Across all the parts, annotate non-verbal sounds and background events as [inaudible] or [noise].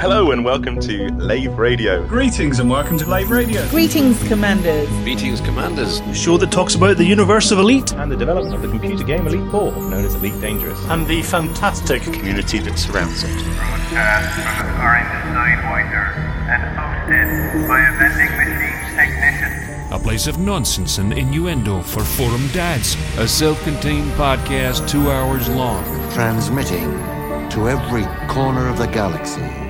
Hello and welcome to Lave Radio. Greetings and welcome to Lave Radio. Greetings, Commanders. Greetings, Commanders. The show that talks about the universe of Elite. And the development of the computer game Elite 4, known as Elite Dangerous. And the fantastic community that surrounds it. Broadcast from the Orange Sidewinder and hosted by a vending machine technician. A place of nonsense and innuendo for forum dads. A self contained podcast two hours long. Transmitting to every corner of the galaxy.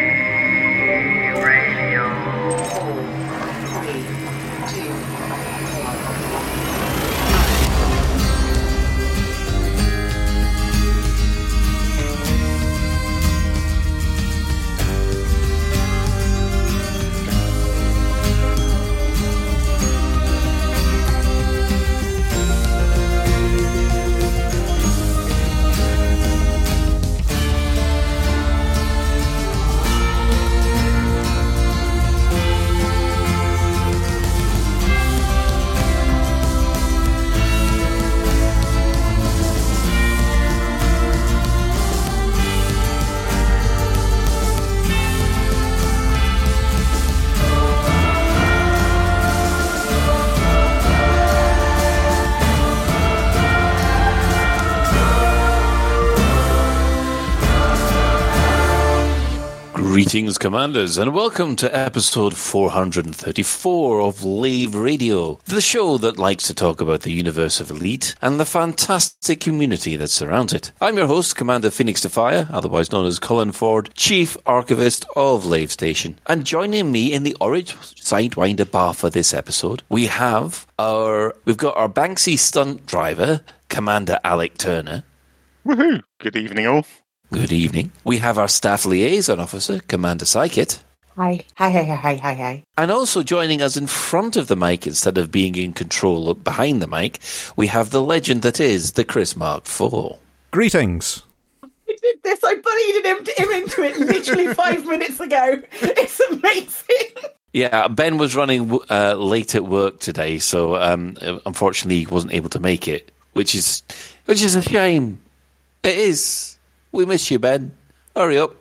Greetings, Commanders, and welcome to episode 434 of Lave Radio, the show that likes to talk about the universe of Elite and the fantastic community that surrounds it. I'm your host, Commander Phoenix Defire, otherwise known as Colin Ford, Chief Archivist of Lave Station. And joining me in the Orange Sidewinder bar for this episode, we have our, we've got our Banksy stunt driver, Commander Alec Turner. Woohoo! Good evening, all. Good evening. We have our staff liaison officer, Commander Psychit. Hi. Hi, hi, hi, hi, hi, hi. And also joining us in front of the mic instead of being in control behind the mic, we have the legend that is the Chris Mark IV. Greetings. I did this. I bullied him, him into it literally [laughs] five minutes ago. It's amazing. Yeah, Ben was running uh, late at work today, so um, unfortunately he wasn't able to make it, which is which is a shame. It is. We miss you, Ben. Hurry up.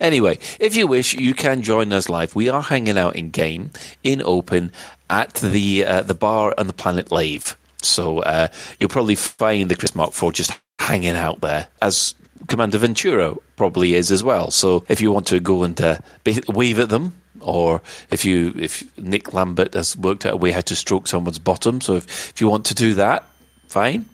Anyway, if you wish, you can join us live. We are hanging out in game, in open, at the uh, the bar on the planet Lave. So uh, you'll probably find the Chris Mark IV just hanging out there, as Commander Ventura probably is as well. So if you want to go and uh, wave at them, or if you if Nick Lambert has worked out a way how to stroke someone's bottom, so if, if you want to do that, fine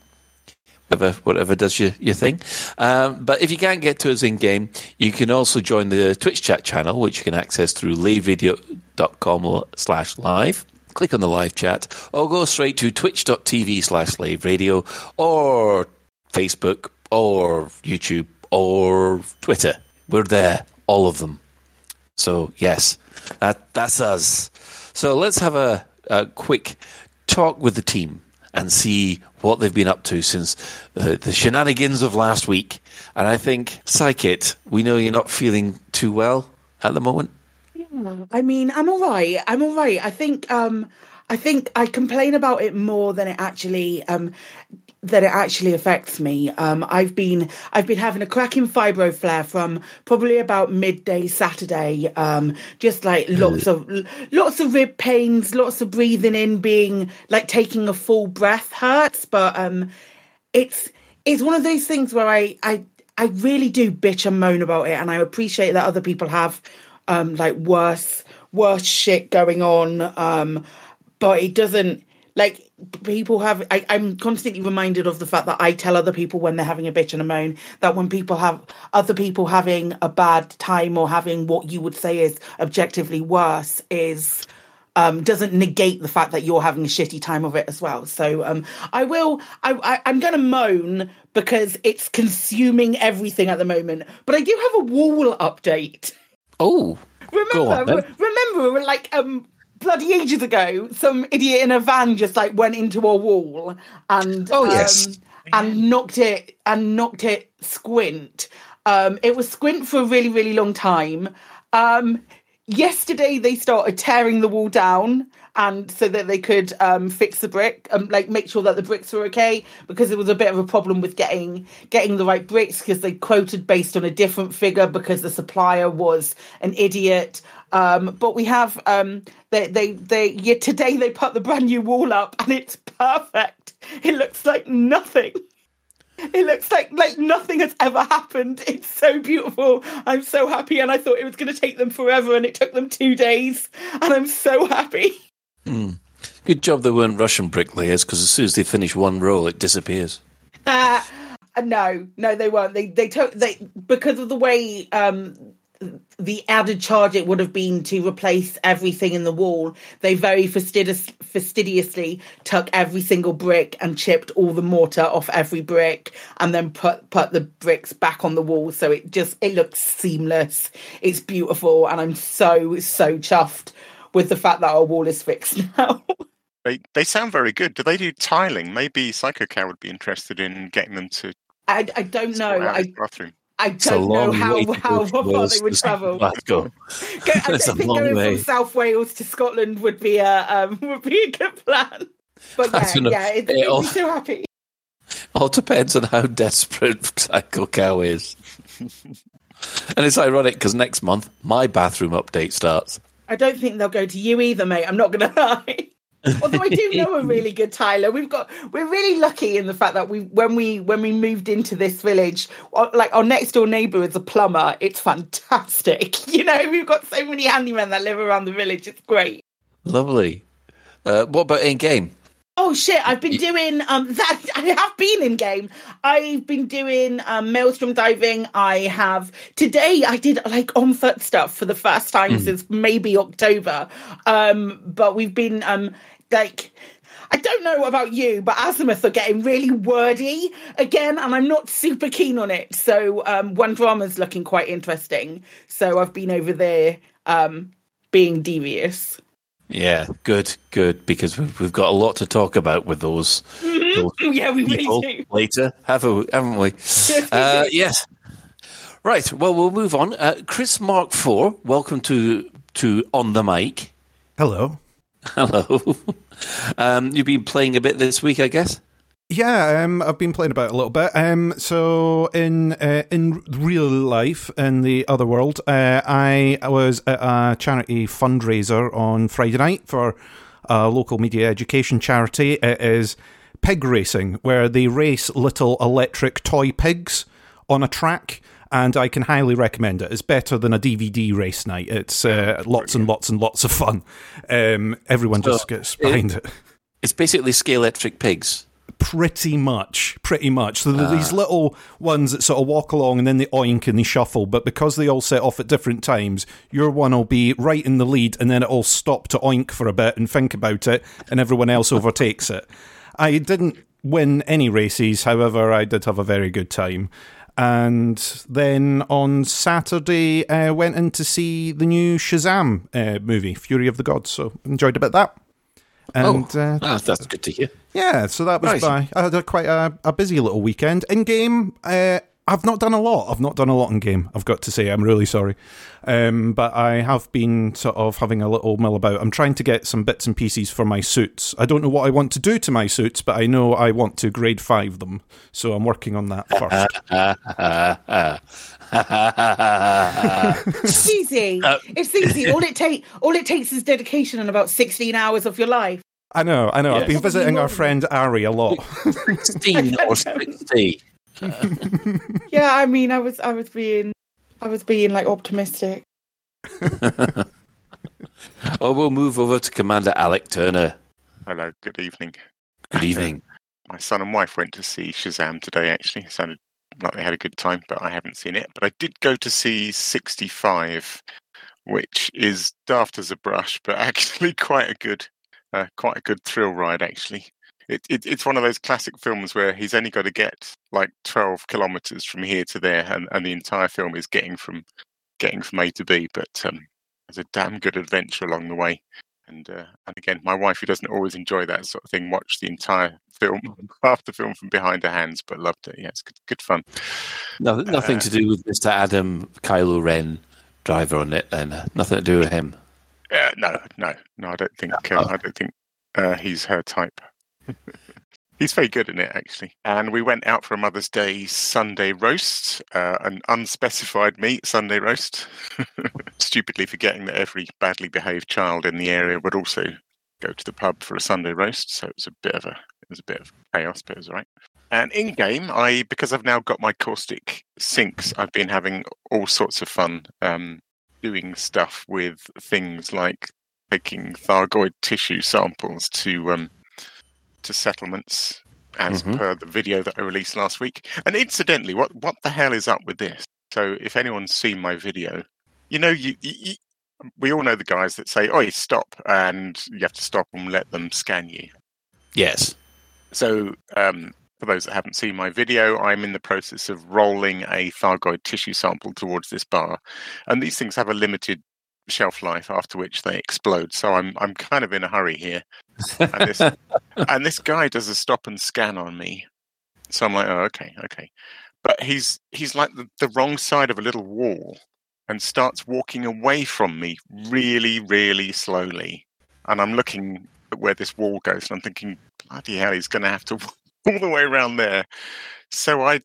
whatever whatever does your, your thing. Um, but if you can't get to us in game, you can also join the Twitch chat channel, which you can access through laveradio.com slash live. Click on the live chat or go straight to twitch.tv slash lave radio or Facebook or YouTube or Twitter. We're there, all of them. So, yes, that, that's us. So, let's have a, a quick talk with the team and see what they've been up to since uh, the shenanigans of last week. And I think, Psychit, we know you're not feeling too well at the moment. Yeah, I mean, I'm all right. I'm all right. I think um I think I complain about it more than it actually um that it actually affects me. Um, I've been I've been having a cracking fibro flare from probably about midday Saturday. Um, just like lots of lots of rib pains, lots of breathing in, being like taking a full breath hurts. But um, it's it's one of those things where I I I really do bitch and moan about it, and I appreciate that other people have um like worse worse shit going on. Um, but it doesn't like people have I, i'm constantly reminded of the fact that i tell other people when they're having a bitch and a moan that when people have other people having a bad time or having what you would say is objectively worse is um, doesn't negate the fact that you're having a shitty time of it as well. So um, I will. I, I, I'm going to moan because it's consuming everything at the moment. But I do have a wall update. Oh, on, Remember, re- remember, like um, bloody ages ago, some idiot in a van just like went into a wall and Oh, um, yes. and knocked it and knocked it squint. Um, it was squint for a really really long time. Um, yesterday they started tearing the wall down and so that they could um, fix the brick and like make sure that the bricks were okay because it was a bit of a problem with getting getting the right bricks because they quoted based on a different figure because the supplier was an idiot um, but we have um, they they they yeah, today they put the brand new wall up and it's perfect it looks like nothing it looks like like nothing has ever happened. It's so beautiful. I'm so happy, and I thought it was going to take them forever, and it took them two days, and I'm so happy. Mm. Good job they weren't Russian bricklayers, because as soon as they finish one roll, it disappears. Uh, no, no, they weren't. They they took they because of the way um the added charge it would have been to replace everything in the wall, they very fastidious, fastidiously took every single brick and chipped all the mortar off every brick, and then put put the bricks back on the wall. So it just it looks seamless. It's beautiful, and I'm so so chuffed with the fact that our wall is fixed [laughs] now. They they sound very good. Do they do tiling? Maybe Psycho Cow would be interested in getting them to. I, I don't know. I, bathroom. I don't know how how far they would travel. Glasgow. [laughs] Go, I [laughs] don't think going way. from South Wales to Scotland would be a um, [laughs] would be a good plan. But yeah, yeah, it, it all, so happy. All depends on how desperate Psycho Cow is. and it's ironic because next month my bathroom update starts. I don't think they'll go to you either, mate. I'm not going to lie. Although I do know a [laughs] really good Tyler. We've got we're really lucky in the fact that we when we when we moved into this village, like our next door neighbour is a plumber. It's fantastic. [laughs] You know, we've got so many handymen that live around the village. It's great. Lovely. Uh, what about in game? Oh shit! I've been doing um [laughs] that. I have been in game. I've been doing um, maelstrom diving. I have today. I did like on foot stuff for the first time mm. since maybe October. Um, but we've been um like I don't know about you, but Azimuth are getting really wordy again, and I'm not super keen on it. So um, one drama's looking quite interesting. So I've been over there um, being devious. Yeah, good, good, because we've, we've got a lot to talk about with those. Mm-hmm. those [laughs] yeah, we really do. Later, have we, haven't we? [laughs] uh, yes. Right. Well, we'll move on. Uh, Chris Mark Four, welcome to to on the mic. Hello. Hello. um, you've been playing a bit this week, I guess. Yeah, um, I've been playing about a little bit. Um, so in uh, in real life, in the other world, uh, I was at a charity fundraiser on Friday night for a local media education charity. It is pig racing, where they race little electric toy pigs on a track and I can highly recommend it. It's better than a DVD race night. It's uh, lots and lots and lots of fun. Um, everyone so just gets behind it, it. It's basically scale electric pigs. Pretty much, pretty much. So these little ones that sort of walk along and then they oink and they shuffle, but because they all set off at different times, your one will be right in the lead and then it'll stop to oink for a bit and think about it, and everyone else overtakes it. I didn't win any races, however, I did have a very good time and then on Saturday uh, went in to see the new Shazam uh, movie, Fury of the Gods. So enjoyed a bit of that. And, oh, uh, that's, that's good to hear. Yeah, so that was nice. by. I had a, quite a, a, busy little weekend. In game, uh, I've not done a lot. I've not done a lot in game. I've got to say, I'm really sorry, um, but I have been sort of having a little mill about. I'm trying to get some bits and pieces for my suits. I don't know what I want to do to my suits, but I know I want to grade five them. So I'm working on that first. it's easy. Uh, it's easy. All it take all it takes is dedication and about 16 hours of your life. I know, I know. Yes. I've been visiting our friend Ari a lot. 16 or [laughs] 60. [laughs] yeah, I mean, I was, I was being, I was being like optimistic. [laughs] oh, we'll move over to Commander Alec Turner. Hello, good evening. Good evening. [laughs] My son and wife went to see Shazam today. Actually, it sounded like they had a good time, but I haven't seen it. But I did go to see 65, which is daft as a brush, but actually quite a good, uh, quite a good thrill ride. Actually, it, it, it's one of those classic films where he's only got to get like 12 kilometers from here to there and, and the entire film is getting from getting from a to b but um, there's a damn good adventure along the way and uh, and again my wife who doesn't always enjoy that sort of thing watched the entire film [laughs] half the film from behind her hands but loved it yeah it's good, good fun no, nothing uh, to do with mr adam kylo ren driver on it, then uh, nothing to do with him. Uh, no, no, no. I don't think. Uh, I don't think uh, he's her type. He's very good in it, actually. And we went out for a Mother's Day Sunday roast, uh, an unspecified meat Sunday roast. [laughs] Stupidly forgetting that every badly behaved child in the area would also go to the pub for a Sunday roast. So it was a bit of a it was a bit of chaos, but it was right. And in game, I because I've now got my caustic sinks, I've been having all sorts of fun um, doing stuff with things like taking Thargoid tissue samples to um, to settlements, as Mhm. per the video that I released last week. And incidentally, what what the hell is up with this? So, if anyone's seen my video, you know, you, you, we all know the guys that say, "Oh, you stop," and you have to stop and let them scan you. Yes. So, um, for those that haven't seen my video, I'm in the process of rolling a Thargoid tissue sample towards this bar, and these things have a limited shelf life after which they explode. So I'm I'm kind of in a hurry here, and this [laughs] and this guy does a stop and scan on me. So I'm like, oh, okay, okay, but he's he's like the, the wrong side of a little wall, and starts walking away from me really, really slowly, and I'm looking at where this wall goes, and I'm thinking, bloody hell, he's going to have to walk [laughs] all the way around there. So I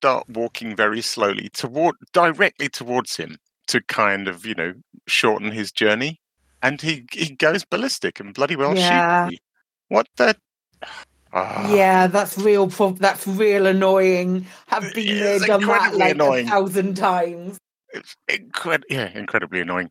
start walking very slowly toward directly towards him to kind of you know shorten his journey, and he he goes ballistic and bloody well Yeah. shoots. What the? [sighs] Ah, Yeah, that's real. Prob- that's real annoying. Have been there, done that like annoying. a thousand times. It's incred- yeah, incredibly annoying.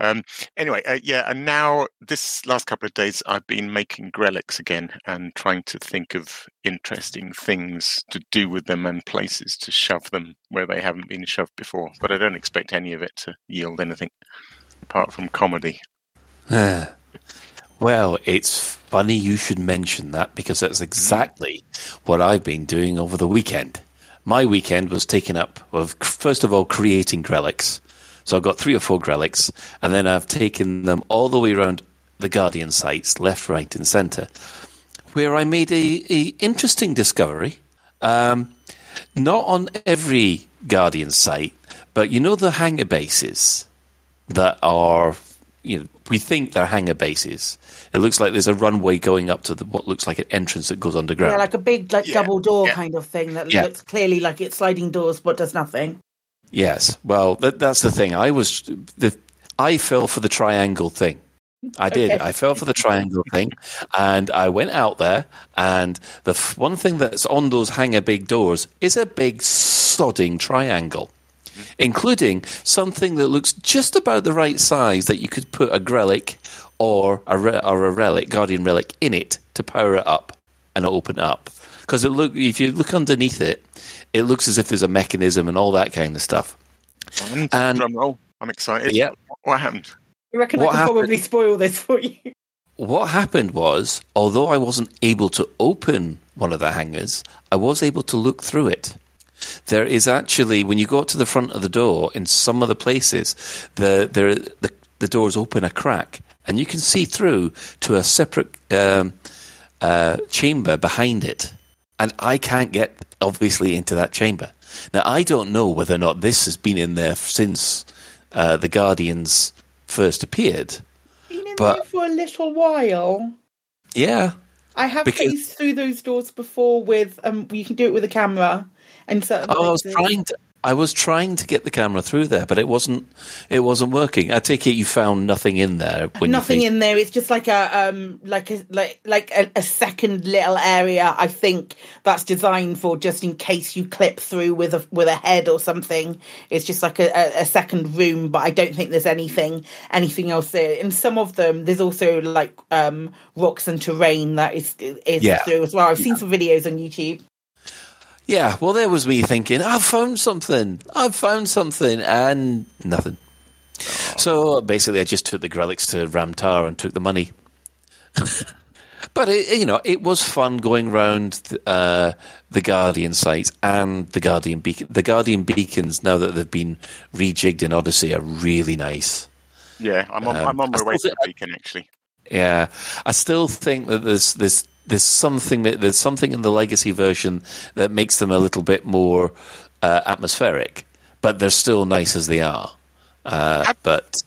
Um, anyway, uh, yeah, and now this last couple of days, I've been making Grelics again and trying to think of interesting things to do with them and places to shove them where they haven't been shoved before. But I don't expect any of it to yield anything apart from comedy. well, it's funny you should mention that because that's exactly what I've been doing over the weekend. My weekend was taken up with, first of all, creating Grelics. So I've got three or four Grelics, and then I've taken them all the way around the Guardian sites, left, right, and centre, where I made a, a interesting discovery. Um, not on every Guardian site, but you know the hangar bases that are, you know, we think they're hangar bases. It looks like there's a runway going up to the, what looks like an entrance that goes underground. Yeah, like a big like double door kind of thing that Yeah. looks clearly like it's sliding doors but does nothing. Yes. Well, that, that's the thing. I was the I fell for the triangle thing. I did. Okay. I fell for the triangle thing, and I went out there. And the f- one thing that's on those hangar big doors is a big sodding triangle, including something that looks just about the right size that you could put a Grelic or a re- or a relic, guardian relic, in it to power it up and open it up. Because it look if you look underneath it, it looks as if there's a mechanism and all that kind of stuff. And, And- drum roll. I'm excited. Yeah. What happened? You reckon What I can happened- probably spoil this for you? What happened was, although I wasn't able to open one of the hangars, I was able to look through it. There is actually, when you go up to the front of the door, in some of the places, the the the, the doors open a crack, and you can see through to a separate um, uh, chamber behind it. And I can't get obviously into that chamber. Now I don't know whether or not this has been in there since uh, the Guardians first appeared. Been in But- there for a little while. Yeah, I have Because- faced through those doors before with um you can do it with a camera and certain Oh, I was trying to. I was trying to get the camera through there, but it wasn't. It wasn't working. I take it you found nothing in there when nothing you. in there. It's just like a um like a like like a, a second little area. I think that's designed for just in case you clip through with a with a head or something. It's just like a, a, a second room, but I don't think there's anything anything else there. In some of them, there's also like um rocks and terrain that is is Yeah. through as well. I've seen some videos on YouTube. Yeah, well, there was me thinking, I've found something. I've found something, and nothing. So basically, I just took the Grelics to Ram Tah and took the money. [laughs] but it, you know, it was fun going round uh, the Guardian site and the Guardian beacon. The Guardian beacons, now that they've been rejigged in Odyssey, are really nice. Yeah, I'm on. Um, I'm on my way to the beacon actually. Yeah, I still think that there's there's there's something that there's something in the legacy version that makes them a little bit more uh, atmospheric, but they're still nice as they are. Uh, but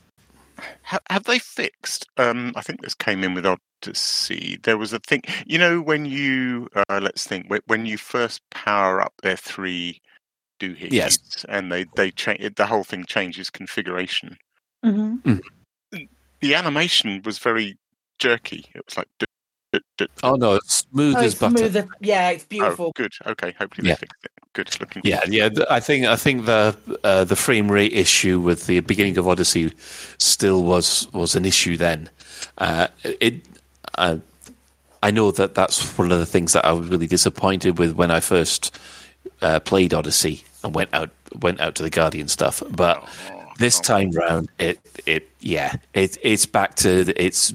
have, have they fixed? Um, I think this came in with Odyssey. There was a thing, you know, when you uh, let's think when you first power up their three doohickeys, Yes. and they they change the whole thing changes configuration. Mm-hmm. The animation was very jerky. It was like. Oh no, it's smooth Oh, as it's butter. smoother. Yeah, it's Oh, beautiful. good. Okay, hopefully Yeah. they fixed it. Good looking. Yeah, yeah. I think I think the uh, the frame rate issue with the beginning of Odyssey still was was an issue then. Uh, it, uh, I know that that's one of the things that I was really disappointed with when I first uh, played Odyssey and went out went out to the Guardian stuff. But this time round, it it yeah, it it's back to it's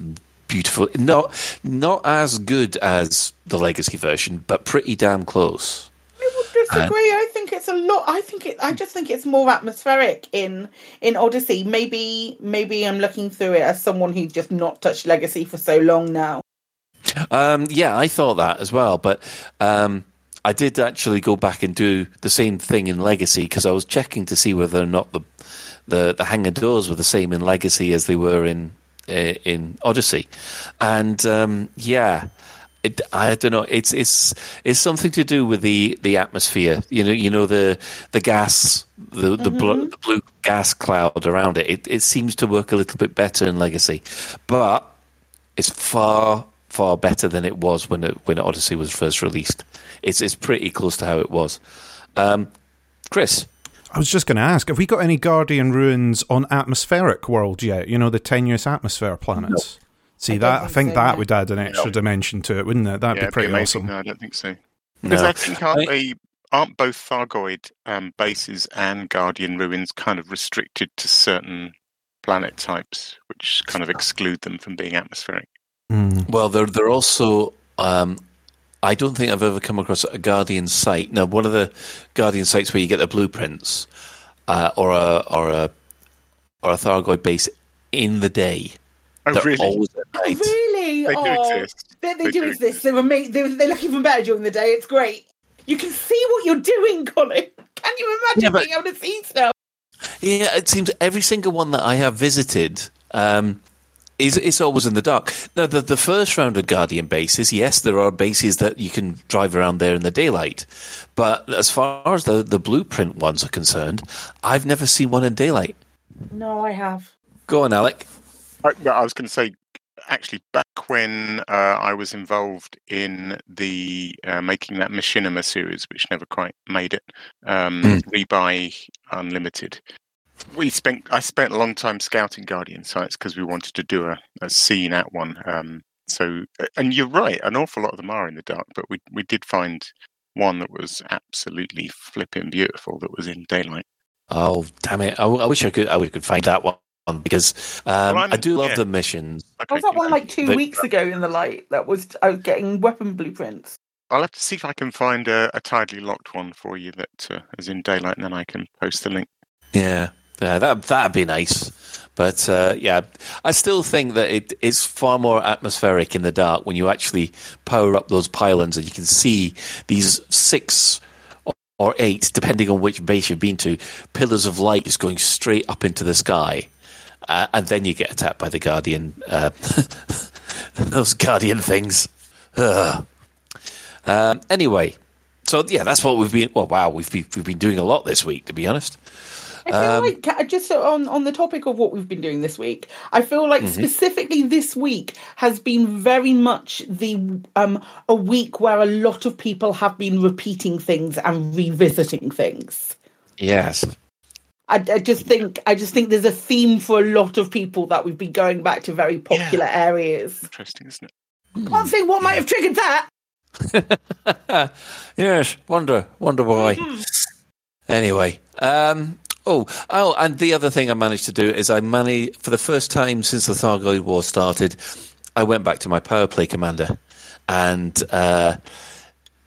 beautiful. Not not as good as the Legacy version, but pretty damn close. I would disagree. I think it's a lot. I think it. I just think it's more atmospheric in in Odyssey. Maybe maybe I'm looking through it as someone who's just not touched Legacy for so long now. Um, yeah, I thought that as well, but um, I did actually go back and do the same thing in Legacy because I was checking to see whether or not the the the hangar doors were the same in Legacy as they were in in Odyssey, and um, yeah. It, I don't know. It's it's it's something to do with the, the atmosphere. You know, you know the the gas, the the, bl- the blue gas cloud around it. it. It seems to work a little bit better in Legacy, but it's far far better than it was when it, when Odyssey was first released. It's it's pretty close to how it was. Um, Chris, I was just going to ask, have we got any Guardian ruins on atmospheric world yet? You know, the tenuous atmosphere planets. See I that? don't I think think so, that no. would add an extra No. dimension to it, wouldn't it? That'd Yeah, be pretty amazing. awesome. No, I don't think so. Because No. I think aren't they aren't both Thargoid um, bases and Guardian ruins kind of restricted to certain planet types, which kind of exclude them from being atmospheric. Well, they're they're also. Um, I don't think I've ever come across a Guardian site. Now, one of the Guardian sites where you get the blueprints, uh, or a or a or a Thargoid base in the day. Oh, They're really? always at night. Really? They do oh, exist. They, they, They do, do exist. They were made. They, they look even better during the day. It's great. You can see what you're doing, Colin. [laughs] Can you imagine Yeah, but- being able to see stuff? Yeah, it seems every single one that I have visited um, is is always in the dark. Now, the the first round of Guardian bases, yes, there are bases that you can drive around there in the daylight, but as far as the the blueprint ones are concerned, I've never seen one in daylight. No, I have. Go on, Alec. I, well, I was going to say, actually, back when uh, I was involved in the uh, making that Machinima series, which never quite made it, um, Rebuy Unlimited. We spent. I spent a long time scouting Guardian sites because we wanted to do a, a scene at one. Um, so, and you're right, an awful lot of them are in the dark, but we we did find one that was absolutely flipping beautiful that was in daylight. Oh, damn it! I, w- I wish I could. I wish I could find that one because um, Well, I'm- do love yeah. the missions. I was at one like two They- weeks ago in the light. That was I was getting weapon blueprints. I'll have to see if I can find a, a tidily locked one for you that uh, is in daylight, and then I can post the link. Yeah, yeah, that that'd be nice. But uh, yeah, I still think that it, it's far more atmospheric in the dark when you actually power up those pylons and you can see these six or- eight, depending on which base you've been to, pillars of light just going straight up into the sky. Uh, and then you get attacked by the guardian, uh, [laughs] those guardian things. Um, anyway, so yeah, that's what we've been. Well, wow, we've been, we've been doing a lot this week, to be honest. I feel Um, like just on on the topic of what we've been doing this week, I feel like Mhm. specifically this week has been very much the um a week where a lot of people have been repeating things and revisiting things. Yes. I, I just think I just think there's a theme for a lot of people that we've been going back to very popular areas. Interesting, isn't it? Can't say what might have triggered that. [laughs] yes, wonder, wonder why. Anyway, um, oh, oh, and the other thing I managed to do is I managed for the first time since the Thargoid War started. I went back to my power play commander, and uh,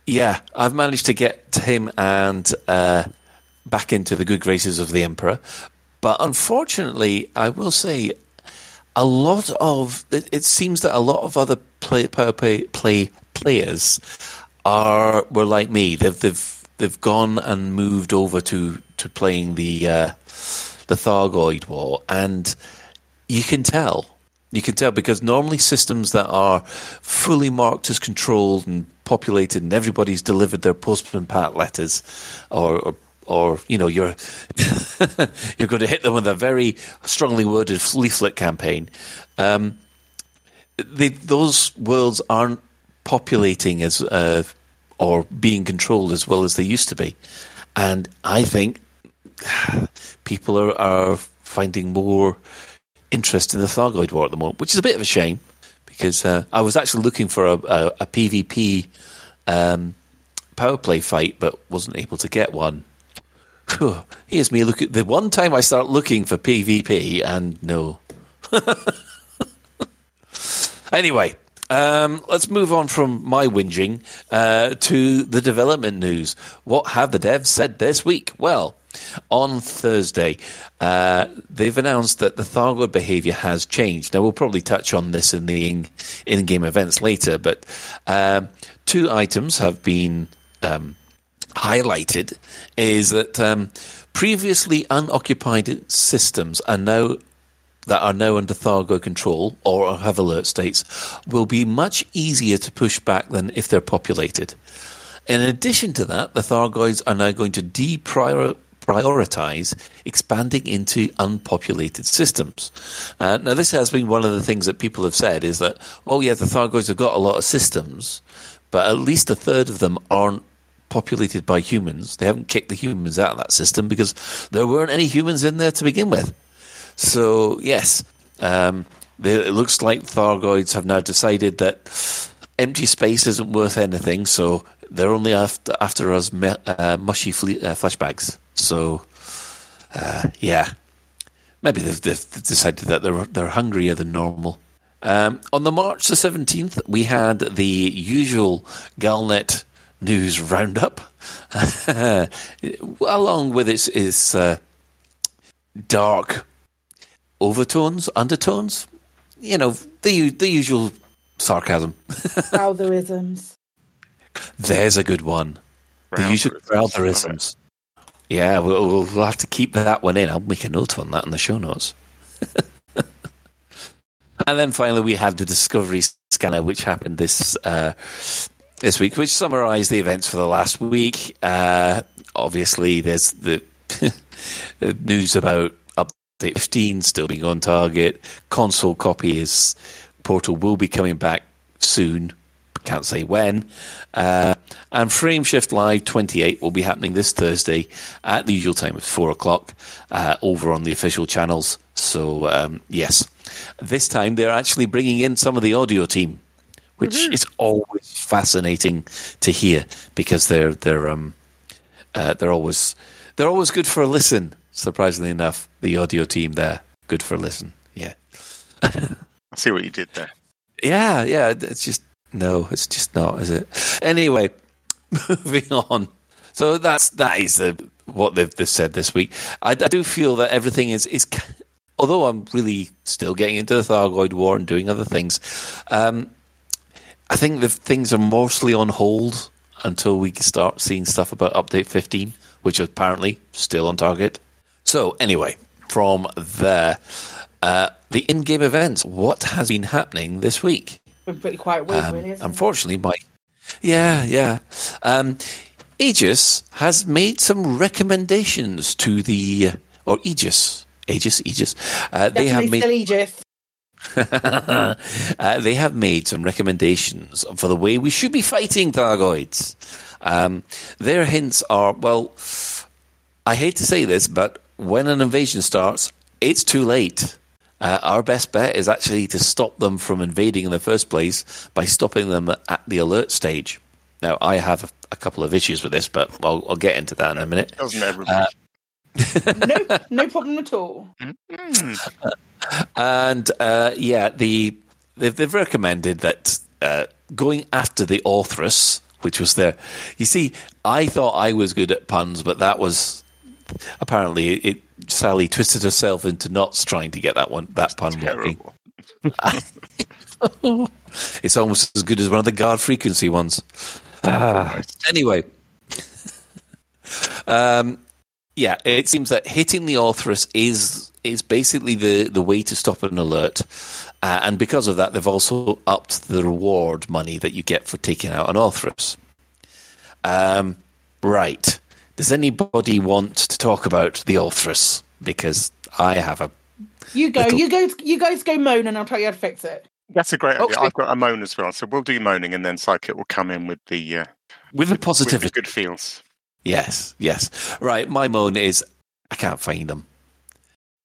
yeah, I've managed to get him and uh, back into the good graces of the Emperor. But unfortunately, I will say a lot of it, it seems that a lot of other play, power play, play players are were like me. They've they've they've gone and moved over to to playing the uh, the Thargoid War, and you can tell. You can tell because normally systems that are fully marked as controlled and populated, and everybody's delivered their postman pat letters, or, or or you know you're [laughs] you're going to hit them with a very strongly worded leaflet campaign. Um, they, those worlds aren't populating as uh, or being controlled as well as they used to be, and I think [sighs] people are, are finding more interest in the Thargoid War at the moment, which is a bit of a shame because uh, I was actually looking for a, a, a PvP um, power play fight, but wasn't able to get one. [sighs] Here's me look at the one time I start looking for PvP, and no. [laughs] anyway, um, let's move on from my whinging uh, to the development news. What have the devs said this week? Well, on Thursday, uh, they've announced that the Thargoid behavior has changed. Now, we'll probably touch on this in the in game events later, but um, two items have been um, highlighted is that um, previously unoccupied systems are now that are now under Thargoid control or have alert states will be much easier to push back than if they're populated. In addition to that, the Thargoids are now going to deprioritize expanding into unpopulated systems. Uh, now, this has been one of the things that people have said is that, oh, yeah, the Thargoids have got a lot of systems, but at least a third of them aren't populated by humans. They haven't kicked the humans out of that system because there weren't any humans in there to begin with. So, yes, um, it looks like Thargoids have now decided that empty space isn't worth anything, so they're only after, after us uh, mushy fle- uh, flashbacks. So, uh, yeah, maybe they've, they've, decided that they're, they're hungrier than normal. Um, on the March the 17th, we had the usual Galnet news roundup, [laughs] along with its, its uh, dark overtones, undertones. You know, the the usual sarcasm. Algorithms. [laughs] There's a good one. The usual algorithms. Yeah, we'll, we'll have to keep that one in. I'll make a note on that in the show notes. [laughs] and then finally, we have the Discovery Scanner, which happened this uh, this week, which summarised the events for the last week. Uh, obviously, there's [laughs] the news about update 15 still being on target. Console copy is Portal will be coming back soon. Can't say when. Uh, and Frameshift Live 28 will be happening this Thursday at the usual time of 4 o'clock uh, over on the official channels. So, um, yes, this time they're actually bringing in some of the audio team which mm-hmm. is always fascinating to hear because they're they're um uh, they're always they're always good for a listen. Surprisingly enough, the audio team there good for a listen. Yeah, [laughs] I see what you did there. Yeah, yeah. It's just no, it's just not, is it? Anyway, [laughs] moving on. So that's that is the what they've, they've said this week. I, I do feel that everything is is although I'm really still getting into the Thargoid War and doing other things, um, I think the things are mostly on hold until we start seeing stuff about update 15, which apparently still on target. So, anyway, from there, uh, the in game events, what has been happening this week? Been pretty quiet week, um, really, Unfortunately, my. Yeah, yeah. Um, Aegis has made some recommendations to the. Or Aegis. Aegis, Aegis. Uh, they have made. Aegis. [laughs] uh, they have made some recommendations for the way we should be fighting Thargoids. Um, their hints are well, I hate to say this, but when an invasion starts, it's too late. Uh, our best bet is actually to stop them from invading in the first place by stopping them at the alert stage. Now, I have a, a couple of issues with this, but I'll, I'll, get into that in a minute. Doesn't everybody? Uh, no, no problem at all. [laughs] And uh, yeah, the they've, they've recommended that uh, going after the authoress, which was there. You see, I thought I was good at puns, but that was apparently it. Sally twisted herself into knots trying to get that one that pun working. [laughs] it's almost as good as one of the guard frequency ones. Ah. Anyway, [laughs] um, Yeah, it seems that hitting the Orthrus is is basically the, the way to stop an alert. Uh, and because of that, they've also upped the reward money that you get for taking out an Orthrus. Um, right. Does anybody want to talk about the Orthrus? Because I have a. You go. little- You go. You guys go moan, and I'll tell you how to fix it. That's a great idea. I've got a moan as well, so we'll do moaning, and then Psychic will come in with the uh, with the with the good feels. Yes, yes. Right. My moan is I can't find them.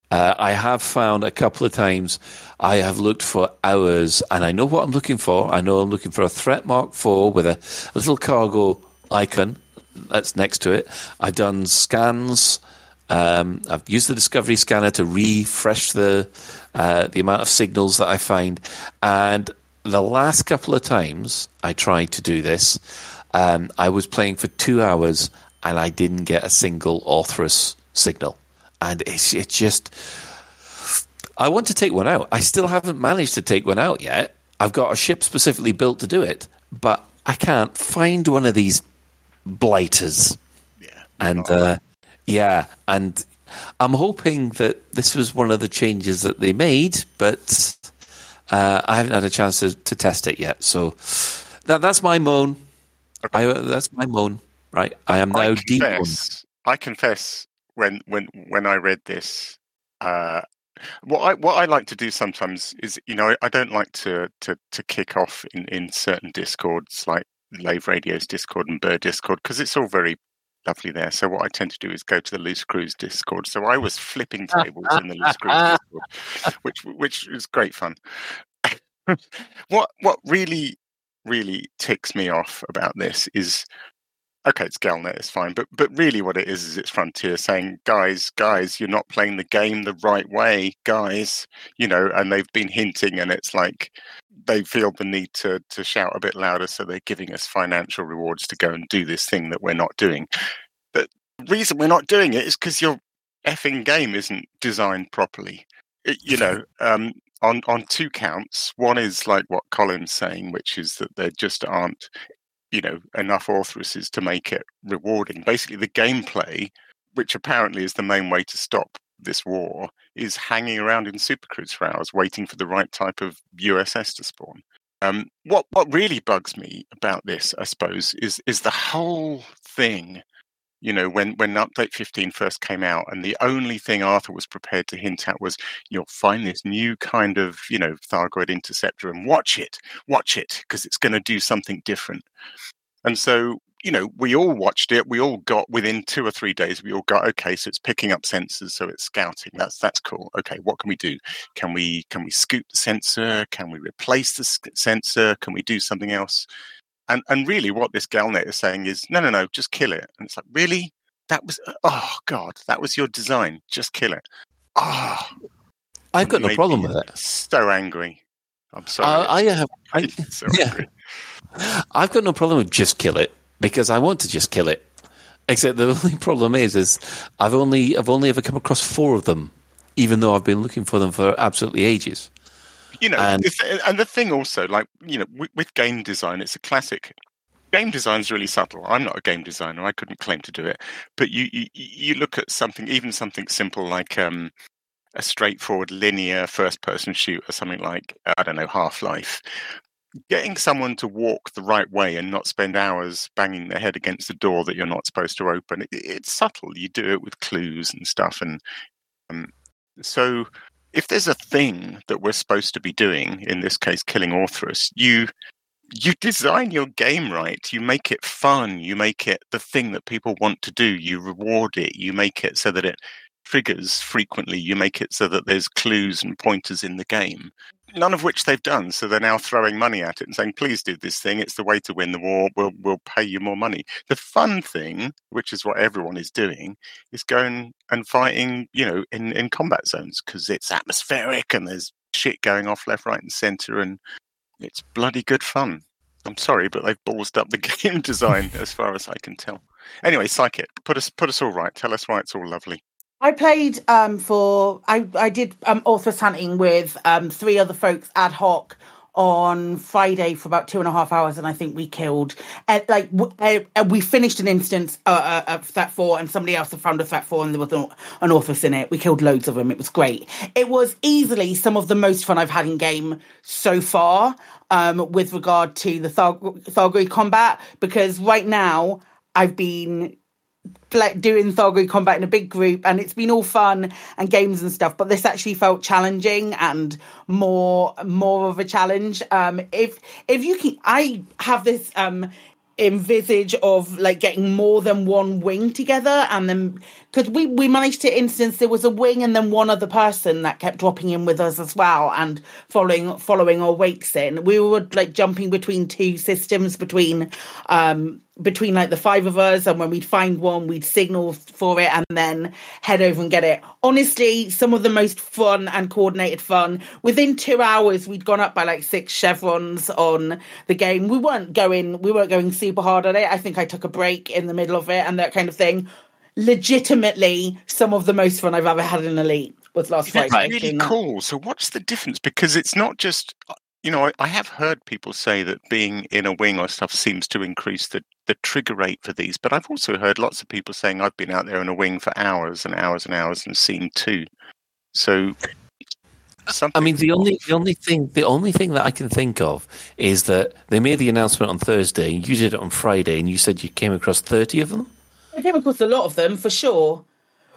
Uh, I have found a couple of times. I have looked for hours, and I know what I'm looking for. I know I'm looking for a Threat Mark four with a little cargo icon that's next to it. I've done scans. Um, I've used the Discovery Scanner to refresh the uh, the amount of signals that I find, and the last couple of times I tried to do this, um, I was playing for two hours and I didn't get a single Orthrus signal, and it's it's just. I want to take one out. I still haven't managed to take one out yet. I've got a ship specifically built to do it, but I can't find one of these blighters. Yeah. And uh, yeah, and I'm hoping that this was one of the changes that they made, but uh, I haven't had a chance to, to test it yet. So that that's my moan. I, uh, that's my moan. Right, I am now I deep. confess, I confess when when when I read this, uh, what I what I like to do sometimes is you know I don't like to to to kick off in in certain discords like Lave Radio's Discord and Bird Discord because it's all very lovely there. So what I tend to do is go to the Loose Cruise Discord. So I was flipping tables in the Loose Cruise [laughs] Discord, which which is great fun. [laughs] what what really really ticks me off about this is okay, it's Galnet, it's fine, but but really, what it is is it's Frontier saying, guys, guys, you're not playing the game the right way, guys. You know, and they've been hinting, and it's like they feel the need to to shout a bit louder, so they're giving us financial rewards to go and do this thing that we're not doing. But the reason we're not doing it is because your effing game isn't designed properly. It, you know, [laughs] um, on on two counts. One is like what Colin's saying, which is that there just aren't you know enough authorities to make it rewarding basically the gameplay which apparently is the main way to stop this war is hanging around in supercruise for hours waiting for the right type of uss to spawn. Um, what what really bugs me about this i suppose is is the whole thing you know when when update 15 first came out and the only thing arthur was prepared to hint at was you'll find this new kind of you know thargoid interceptor and watch it watch it because it's going to do something different. And so you know we all watched it we all got within two or three days we all got okay so it's picking up sensors so it's scouting that's that's cool okay what can we do? Can we can we scoop the sensor? Can we replace the sensor? Can we do something else? And and really what this galnet is saying is no no no just kill it. And it's like really? That was oh god that was your design just kill it. Oh I've got no problem with it. so angry. I'm sorry Uh, I have. I, so [laughs] yeah. I've got no problem with just kill it because I want to just kill it. Except the [laughs] only problem is, is I've only I've only ever come across four of them, even though I've been looking for them for absolutely ages. you know And- the and the thing also like you know with, with game design it's a classic game design is really subtle i'm not a game designer i couldn't claim to do it but you you, you look at something even something simple like um a straightforward linear first person shooter something like i don't know half-life getting someone to walk the right way and not spend hours banging their head against the door that you're not supposed to open it, it's subtle you do it with clues and stuff and um, so if there's a thing that we're supposed to be doing, in this case, killing Orthrus, you you design your game right. You make it fun. You make it the thing that people want to do. You reward it. You make it so that it triggers frequently. You make it so that there's clues and pointers in the game. None of which they've done. So they're now throwing money at it and saying, "Please do this thing. It's the way to win the war. We'll we'll pay you more money." The fun thing, which is what everyone is doing, is going and fighting, you know, in, in combat zones because it's atmospheric and there's shit going off left, right, and center, and it's bloody good fun. I'm sorry, but they've ballsed up the [laughs] game design as far as I can tell. Anyway, Psychic, put us put us all right. Tell us why it's all lovely. I played um, for I I did um, authors hunting with um, three other folks ad hoc on Friday for about two and a half hours, and I think we killed. Uh, like w- uh, we finished an instance uh, uh, of Threat Four, and somebody else had found a Threat Four, and there was an, an Orthrus in it. We killed loads of them. It was great. It was easily some of the most fun I've had in game so far. Um, with regard to the Thargoid combat, because right now I've been doing Thargoid combat in a big group and it's been all fun and games and stuff but this actually felt challenging and more more of a challenge. Um if if you can i have this um envisage of like getting more than one wing together and then because we we managed to instance there was a wing and then one other person that kept dropping in with us as well and following following our wakes in. We were like jumping between two systems between um between like the five of us and when we'd find one we'd signal for it and then head over and get it. Honestly some of the most fun and coordinated fun. Within two hours we'd gone up by like six chevrons on the game. We weren't going we weren't going super hard on it. I think i took a break in the middle of it and that kind of thing legitimately some of the most fun i've ever had in elite was last That's really cool so what's the difference because it's not just uh, you know, I, I, have heard people say that being in a wing or stuff seems to increase the, the trigger rate for these, but I've also heard lots of people saying I've been out there in a wing for hours and hours and hours and seen two. So uh, I mean, the only the only thing the only thing that I can think of is that they made the announcement on Thursday, and you did it on Friday, and you said you came across thirty of them. I came across a lot of them for sure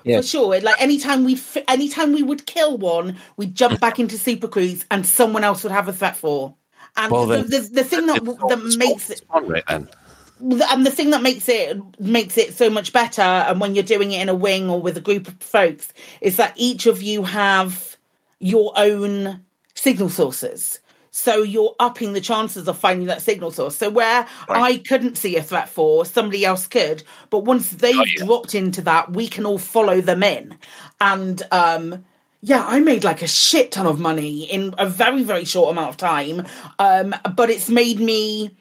yeah. for sure. Like anytime we anytime we would kill one, we'd jump [laughs] back into Super Cruise, and someone else would have a Threat for. And well, the, the, the, thing that that makes it then. And the thing that makes it makes it so much better, and when you're doing it in a wing or with a group of folks, is that each of you have your own signal sources. So you're upping the chances of finding that signal source. So where right. I couldn't see a threat for, somebody else could. But once they've oh, yeah. dropped into that, we can all follow them in. And um, yeah, I made like a shit ton of money in a very, very short amount of time. Um, but it's made me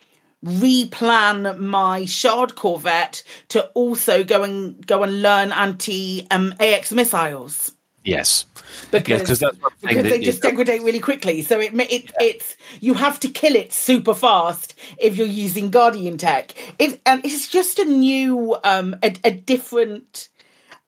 replan my shard corvette to also go and go and learn anti um, AX missiles. Yes, because, yes, because they just degrade really quickly. So it, it it's you have to kill it super fast if you're using Guardian tech. It and it's just a new um a, a different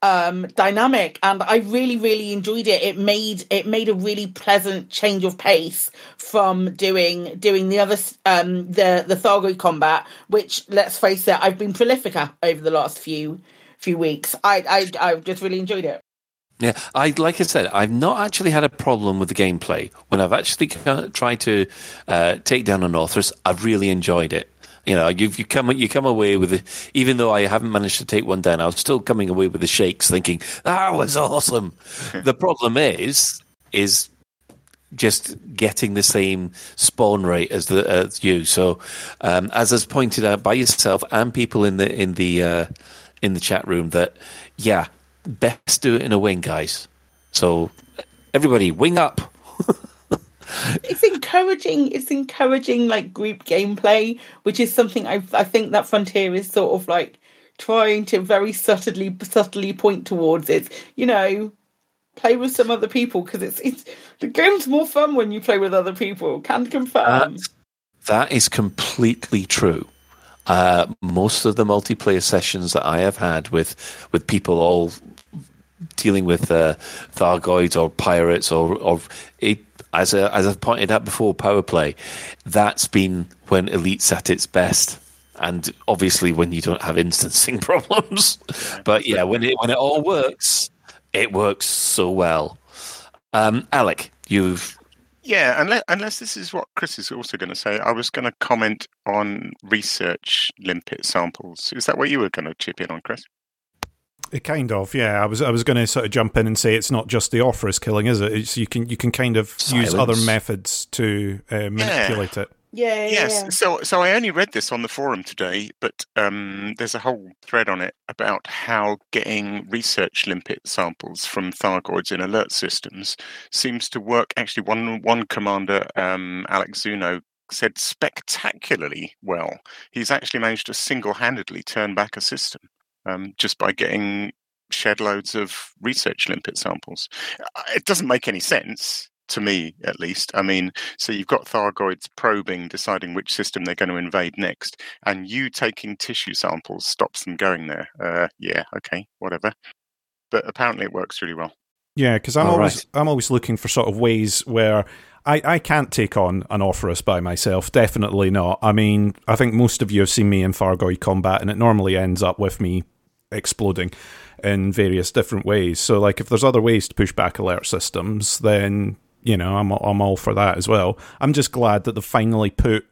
um dynamic and i really really enjoyed it it made it made a really pleasant change of pace from doing doing the other um the the thargoid combat which let's face it i've been prolific over the last few few weeks i i i've just really enjoyed it yeah, I like I said, I've not actually had a problem with the gameplay. When I've actually tried to uh, take down an Orthrus, I've really enjoyed it. You know, you you come you come away with it, even though I haven't managed to take one down, I was still coming away with the shakes, thinking that was awesome. [laughs] the problem is, is just getting the same spawn rate as the as you. So, um, as is pointed out by yourself and people in the in the uh, in the chat room, that yeah, best do it in a wing, guys. So everybody, wing up. [laughs] it's encouraging. It's encouraging, like group gameplay, which is something I I think that Frontier is sort of like trying to very subtly subtly point towards. It's you know play with some other people because it's it's the game's more fun when you play with other people. Can confirm. That, that is completely true. Uh, most of the multiplayer sessions that I have had with with people all dealing with uh, Thargoids or pirates or, or it, as, a, as I've pointed out before, power play, that's been when Elite's at its best. And obviously, when you don't have instancing [laughs] problems, but yeah, when it when it all works, it works so well. Um, Alec, you've yeah, unless, unless this is what Chris is also going to say, I was going to comment on research limpet samples. Is that what you were going to chip in on, Chris? It kind of, yeah. I was I was going to sort of jump in and say it's not just the Orthrus killing, is it? It's, you can you can kind of Silence. use other methods to uh, manipulate yeah. it. Yeah, yes. Yeah. So, so I only read this on the forum today, but um, there's a whole thread on it about how getting research limpet samples from Thargoids in alert systems seems to work. Actually, one one commander, um, Alex Zuno, said spectacularly well. He's actually managed to single-handedly turn back a system um, just by getting shed loads of research limpet samples. Uh, it doesn't make any sense, to me at least. I mean, so you've got Thargoids probing, deciding which system they're going to invade next, and you taking tissue samples stops them going there. Uh, yeah, okay, whatever. But apparently it works really well. Yeah, because I'm All always right. I'm always looking for sort of ways where I, I can't take on an Orthrus by myself. Definitely not. I mean, I think most of you have seen me in Thargoid combat, and it normally ends up with me exploding in various different ways. So, like, if there's other ways to push back alert systems, then you know I'm I'm all for that as well. I'm just glad that they finally put.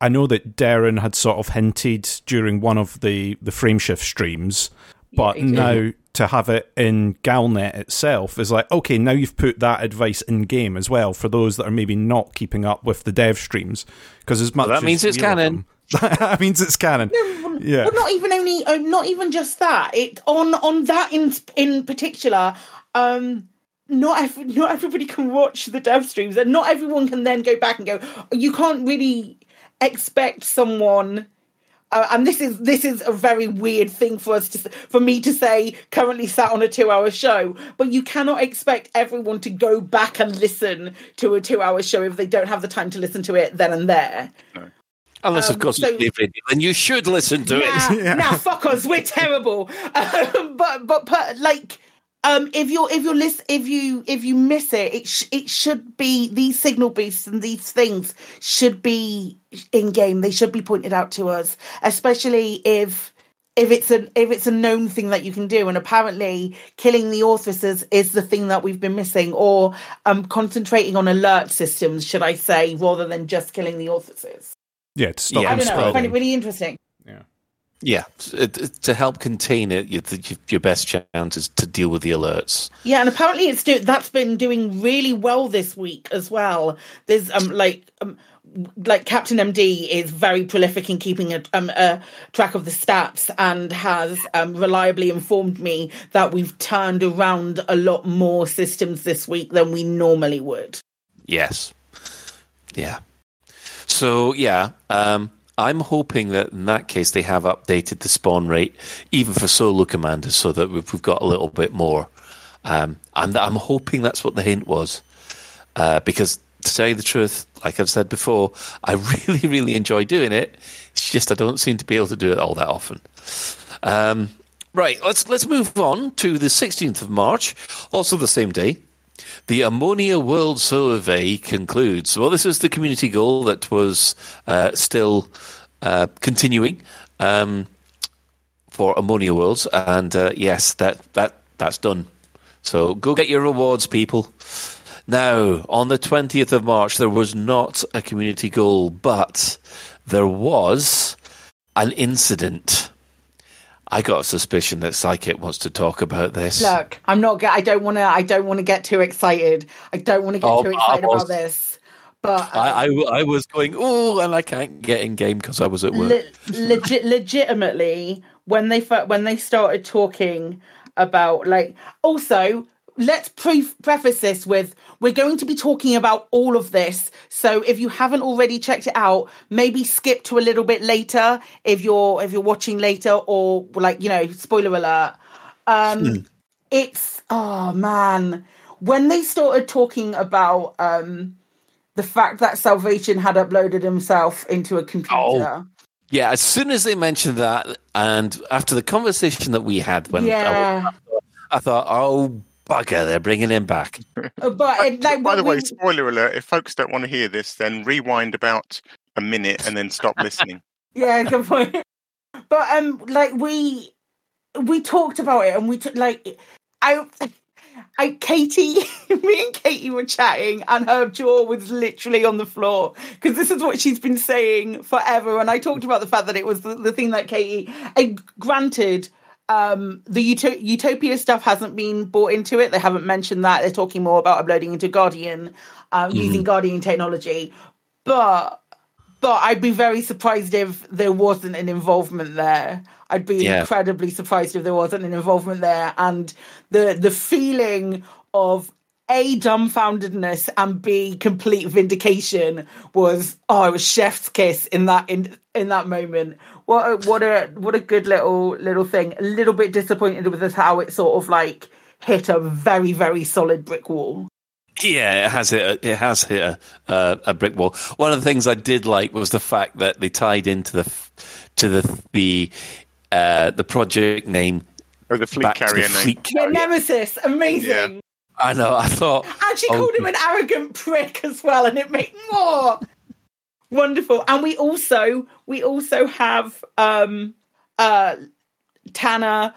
I know that Darren had sort of hinted during one of the the frameshift streams, but he did. now to have it in Galnet itself is like okay, now you've put that advice in game as well for those that are maybe not keeping up with the dev streams because as much that as means it's canon. them- [laughs] that means it's canon. Yeah. Well, not even only, uh, not even just that. It on on that in in particular. Um, not every, not everybody can watch the dev streams, and not everyone can then go back and go. You can't really expect someone. Uh, and this is this is a very weird thing for us to for me to say currently sat on a two hour show but you cannot expect everyone to go back and listen to a two hour show if they don't have the time to listen to it then and there Unless, Um, of course, so- it's a video, then you should listen to it. nah, [laughs] nah, fuck us, we're terrible. Um, but but but like, um, if you're if you're list if you if you miss it, it sh- it should be these signal boosts and these things should be in game. They should be pointed out to us, especially if. If it's a if it's a known thing that you can do, and apparently killing the Orthrus is the thing that we've been missing, or um concentrating on alert systems, should I say, rather than just killing the Orthrus. Yeah, to stop Yeah, I don't know. I find it really interesting. Yeah, it, it- to help contain it, you, your best chance is to deal with the alerts. Yeah, and apparently it's do- that's been doing really well this week as well. There's um like um like Captain MD is very prolific in keeping a, um, a track of the stats and has um, reliably informed me that we've turned around a lot more systems this week than we normally would. Yes. Yeah. So yeah, um, I'm hoping that in that case they have updated the spawn rate even for solo commanders, so that we've, we've got a little bit more. Um, and I'm hoping that's what the hint was, uh, because to tell you the truth, like I've said before, [laughs] I really, really enjoy doing it. It's just I don't seem to be able to do it all that often. Um, right, let's let's move on to the 16th of March, also the same day. The Ammonia World Survey concludes. Well, this is the community goal that was uh, still uh, continuing um, for Ammonia Worlds, and uh, yes, that that that's done. So go get your rewards, people. Now, on the 20th of March, there was not a community goal, but there was an incident. I got a suspicion that Psychic wants to talk about this. Look, I'm not. Get, I don't want to. I don't want to get too excited. I don't want to get Oh, too excited was- about this. But I, I, I was going, oh, and I can't get in game because I was at work. Le- legit, legitimately, when they when they started talking about like, also let's pre- preface this with we're going to be talking about all of this. So if you haven't already checked it out, maybe skip to a little bit later if you're if you're watching later or like you know, spoiler alert. Um, it's oh man, when they started talking about um the fact that Salvation had uploaded himself into a computer. Yeah, as soon as they mentioned that, and after the conversation that we had when I, yeah. I thought, oh, bugger, they're bringing him back. Uh, but it, like, By the we- way, spoiler alert: if folks don't want to hear this, then rewind about a minute and then stop listening. [laughs] yeah, good point. But um, like we we talked about it, and we took like I. I Katie, [laughs] me and Katie were chatting, and her jaw was literally on the floor because this is what she's been saying forever. And I talked about the fact that it was the, the thing that Katie. And granted, um, the Uto- Utopia stuff hasn't been brought into it. They haven't mentioned that. They're talking more about uploading into Guardian, um, using Guardian technology. But but I'd be very surprised if there wasn't an involvement there. I'd be Yeah. incredibly surprised if there wasn't an involvement there, and the the feeling of a dumbfoundedness and b complete vindication was oh it was chef's kiss in that in in that moment what a, what a what a good little little thing a little bit disappointed with us how it sort of like hit a very very solid brick wall Yeah, it has hit. A, it has hit a, a, a brick wall. One of the things I did like was the fact that they tied into the to the the uh, the project name. or the fleet carrier the name. Yeah, Nemesis, amazing. Yeah. I know. I thought. And she oh, called him an arrogant prick as well, and it made more wonderful. And we also we also have um uh Tanner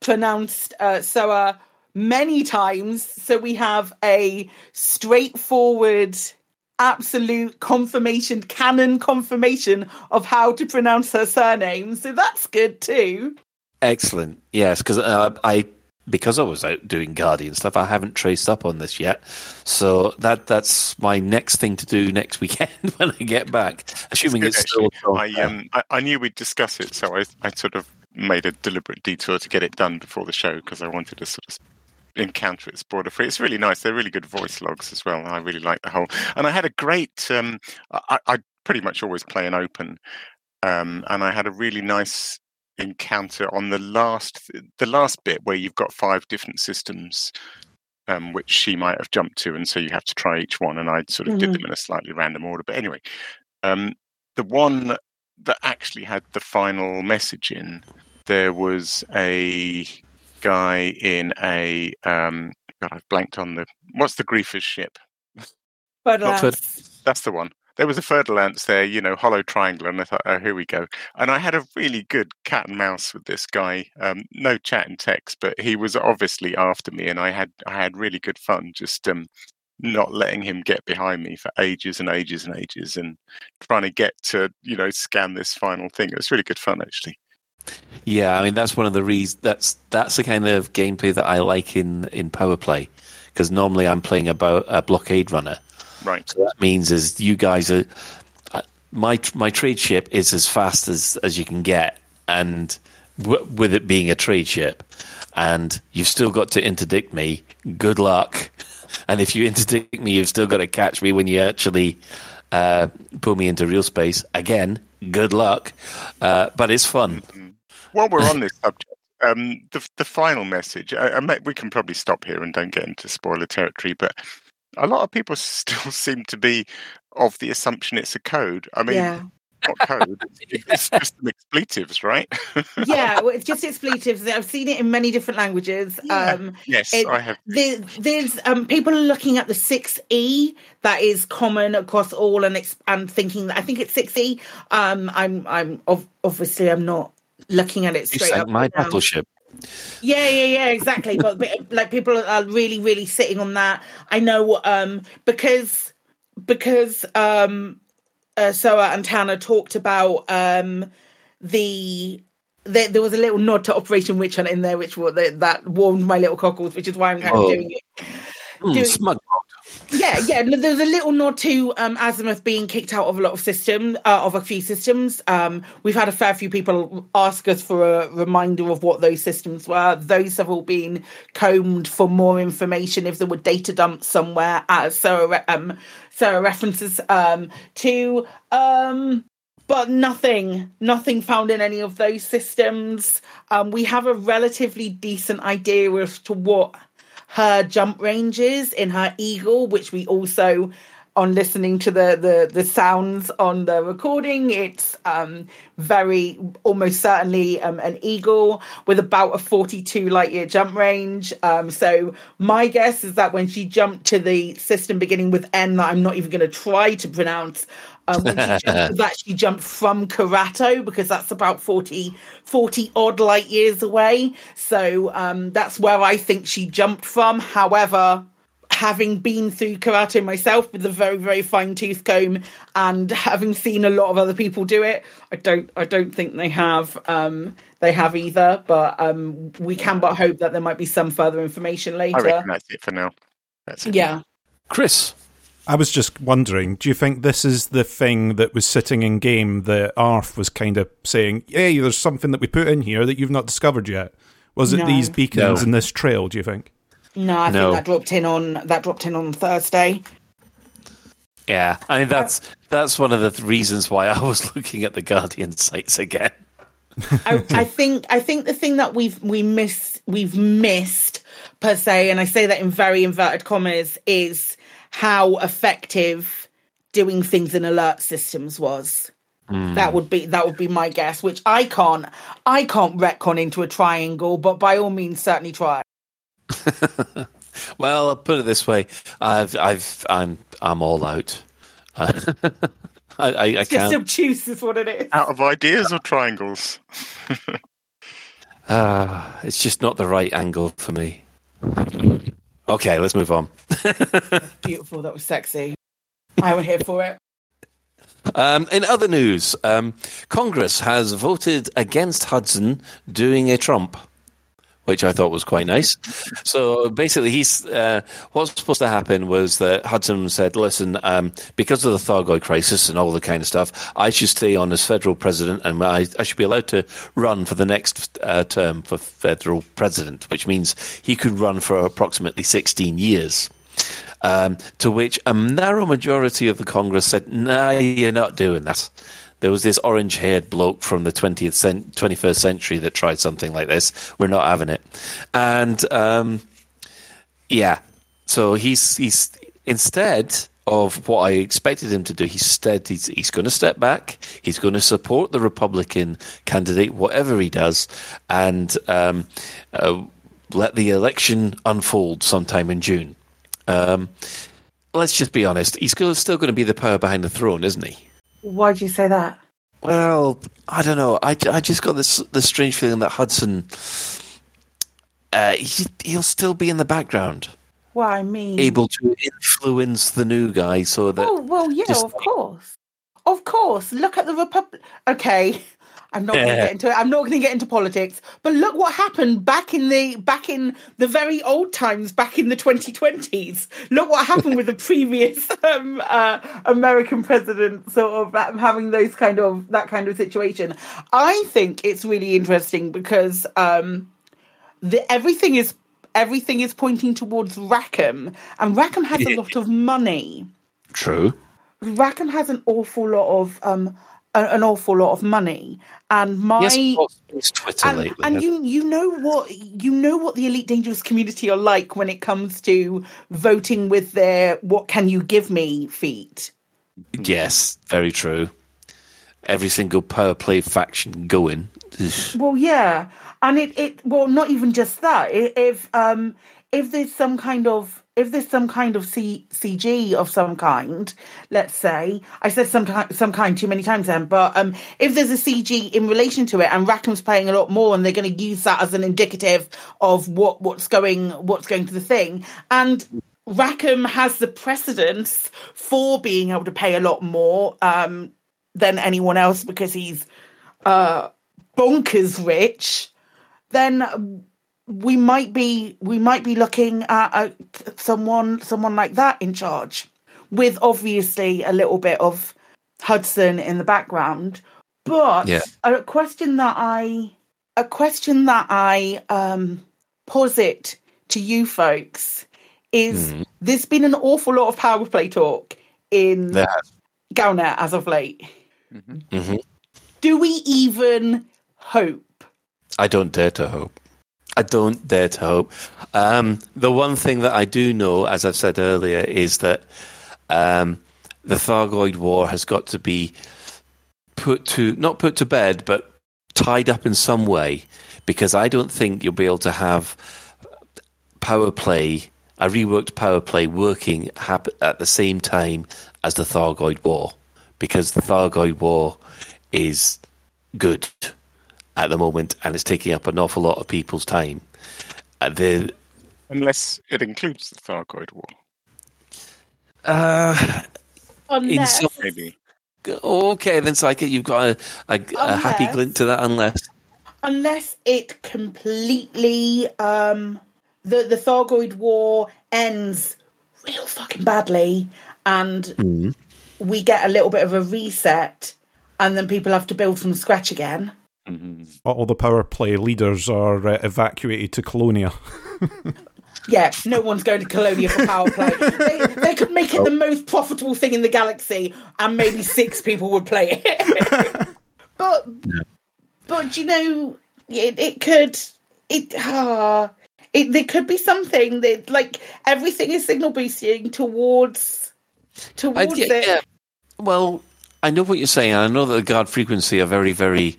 pronounced uh, Soa many times. So we have a straightforward, absolute confirmation, canon confirmation of how to pronounce her surname. So that's good too. Excellent. Yes, because uh, I because I was out doing Guardian stuff, I haven't traced up on this yet. So that that's my next thing to do next weekend [laughs] when I get back. Assuming it's, it's still. I um I, I, knew we'd discuss it, so I I sort of made a deliberate detour to get it done before the show because I wanted to sort of encounter it spoiler free. It's really nice. They're really good voice logs as well. I really like the whole. And I had a great. Um, I, I pretty much always play an open, um, and I had a really nice encounter on the last the last bit where you've got five different systems um, which she might have jumped to, and so you have to try each one. And I sort of mm-hmm. did them in a slightly random order. But anyway, um, the one that actually had the final message in, there was a guy in a um, God, I've blanked on the what's the Griefers ship? But That's the one there was a Fer-de-Lance there, you know, hollow triangle, and I thought, oh, here we go. And I had a really good cat and mouse with this guy. Um, no chat and text, but he was obviously after me, and I had I had really good fun just um, not letting him get behind me for ages and ages and ages, and trying to get to you know scan this final thing. It was really good fun actually. Yeah, I mean that's one of the reasons. That's that's the kind of gameplay that I like in in power play because normally I'm playing about a blockade runner Right. So that means is you guys are uh, my my trade ship is as fast as as you can get, and w- with it being a trade ship, and you've still got to interdict me. Good luck. [laughs] And if you interdict me, you've still got to catch me when you actually uh, pull me into real space. Again, good luck. Uh, but it's fun. Mm-hmm. While we're on [laughs] this subject, um, the the final message. I, I may, we can probably stop here and don't get into spoiler territory, but a lot of people [laughs] still seem to be of the assumption it's a code. I mean, yeah. not code, it's [laughs] just some expletives, right? yeah, [laughs] well, it's just expletives. I've seen it in many different languages. Yeah. Um, yes, it, I have. There, there's um, people are looking at the 6E that is common across all and, and thinking that I think it's 6E. Um, I'm, I'm obviously, I'm not looking at it straight it's like up. My battleship. Yeah, yeah, yeah, exactly. but, but like people are really, really sitting on that. I know um because because um uh, Soa and Tanner talked about um the there, there was a little nod to Operation Witch Hunt in there, which that warmed my little cockles, which is why I'm kind of oh. doing it. Mm, doing, smug yeah, yeah. There's a little nod to um, Azimuth being kicked out of a lot of systems, uh, of a few systems. Um, we've had a fair few people ask us for a reminder of what those systems were. Those have all been combed for more information if there were data dumps somewhere, as Sarah, um, Sarah references um, to. Um, but nothing, nothing found in any of those systems. Um, we have a relatively decent idea as to what her jump ranges in her eagle, which we also on listening to the the the sounds on the recording it's um very almost certainly um, an eagle with about a 42 light year jump range. Um so my guess is that when she jumped to the system beginning with n that i'm not even going to try to pronounce um, when she jumped, [laughs] jumped from Karato because that's about 40, 40 odd light years away. So um, that's where I think she jumped from. However, having been through Karato myself with a very very fine tooth comb and having seen a lot of other people do it i don't i don't think they have um they have either but um we can but hope that there might be some further information later i reckon that's it for now that's it. yeah chris I was just wondering, do you think this is the thing that was sitting in game that Arf was kind of saying, hey, there's something that we put in here that you've not discovered yet? Was it no. these beacons no. in this trail, do you think? No, I no. think that dropped in on that dropped in on Thursday. Yeah, I mean that's that's one of the reasons why I was [laughs] looking at the Guardian sites again. I, I, think I think the thing that we've we missed we've missed per se, and I say that in very inverted commas, is how effective doing things in alert systems was. Hmm. That would be that would be my guess, which I can't I can't retcon into a triangle, but by all means certainly try. [laughs] Well, I'll put it this way: I've, I've, I'm, I'm all out. [laughs] I, I, I Just can't. obtuse is what it is. Out of ideas or triangles? Uh, [laughs] it's just not the right angle for me. Okay, let's move on. [laughs] Beautiful, that was sexy. I went here for it. Um, in other news, um, Congress has voted against Hudson doing a Trump, which I thought was quite nice. So basically, he's uh, what's supposed to happen was that Hudson said, "Listen, um, because of the Thargoid crisis and all the kind of stuff, I should stay on as federal president, and I, I should be allowed to run for the next uh, term for federal president, which means he could run for approximately 16 years." Um, to which a narrow majority of the Congress said, "Nah, you're not doing that." There was this orange-haired bloke from the 20th cent- 21st century that tried something like this. We're not having it, and um, yeah, so he's he's instead of what I expected him to do, he's he's, he's going to step back. He's going to support the Republican candidate, whatever he does, and um, uh, let the election unfold sometime in June. Um, let's just be honest. He's still going to be the power behind the throne, isn't he? Why do you say that? Well, I don't know. I, I just got this this strange feeling that Hudson, uh, he, he'll still be in the background, Well, I mean, able to influence the new guy, so that Oh well, yeah, just- of course, of course. Look at the Republic. Okay, I'm not going to get [laughs] into it. I'm not going to get into politics. But look what happened back in the back in the very old times, back in the 2020s. Look what happened with the [laughs] previous um, uh, American president, sort of uh, having those kind of that kind of situation. I think it's really interesting because um, the everything is everything is pointing towards Rackham, and Rackham has a lot [laughs] of money. true. Rackham has an awful lot of um a- an awful lot of money, and my Yes, it's Twitter and, lately. and you you know what you know what the elite dangerous community are like when it comes to voting with their what can you give me feet. yes, very true. Every single power play faction going. Well, yeah, and it it well not even just that. If um if there's some kind of if there's some kind of C, CG of some kind, let's say I said some kind some kind too many times then, but um if there's a CG in relation to it and Rackham's playing a lot more and they're going to use that as an indicative of what what's going what's going to the thing and Rackham has the precedence for being able to pay a lot more um than anyone else because he's uh bonkers rich, then we might be we might be looking at uh, someone someone like that in charge, with obviously a little bit of Hudson in the background. But Yeah. a question that I a question that I um, posit to you folks is: Mhm. there's been an awful lot of power play talk in There has. As of late. Mhm. Do we even hope? I don't dare to hope. I don't dare to hope. Um, the one thing that I do know, as I've said earlier, is that um, the Thargoid War has got to be put to not put to bed, but tied up in some way, because I don't think you'll be able to have power play, a reworked power play, working hap- at the same time as the Thargoid War, because the Thargoid War is good at the moment, and it's taking up an awful lot of people's time. Uh, the Unless it includes the Thargoid War. uh, in Unless, some, Maybe. okay, then Psychic, you've got a, a, a happy glint to that. Unless unless it completely um the the Thargoid War ends real fucking badly, and Mm. we get a little bit of a reset, and then people have to build from scratch again. All the power play leaders are uh, evacuated to Colonia. [laughs] Yeah, no one's going to Colonia for power play. they, they could make it the most profitable thing in the galaxy, and maybe six people would play it. [laughs] but, but you know, it, it could. It uh, it, there could be something that like everything is signal boosting towards towards yeah, it. yeah. Well, I know what you're saying. I know that the guard frequency are very, very.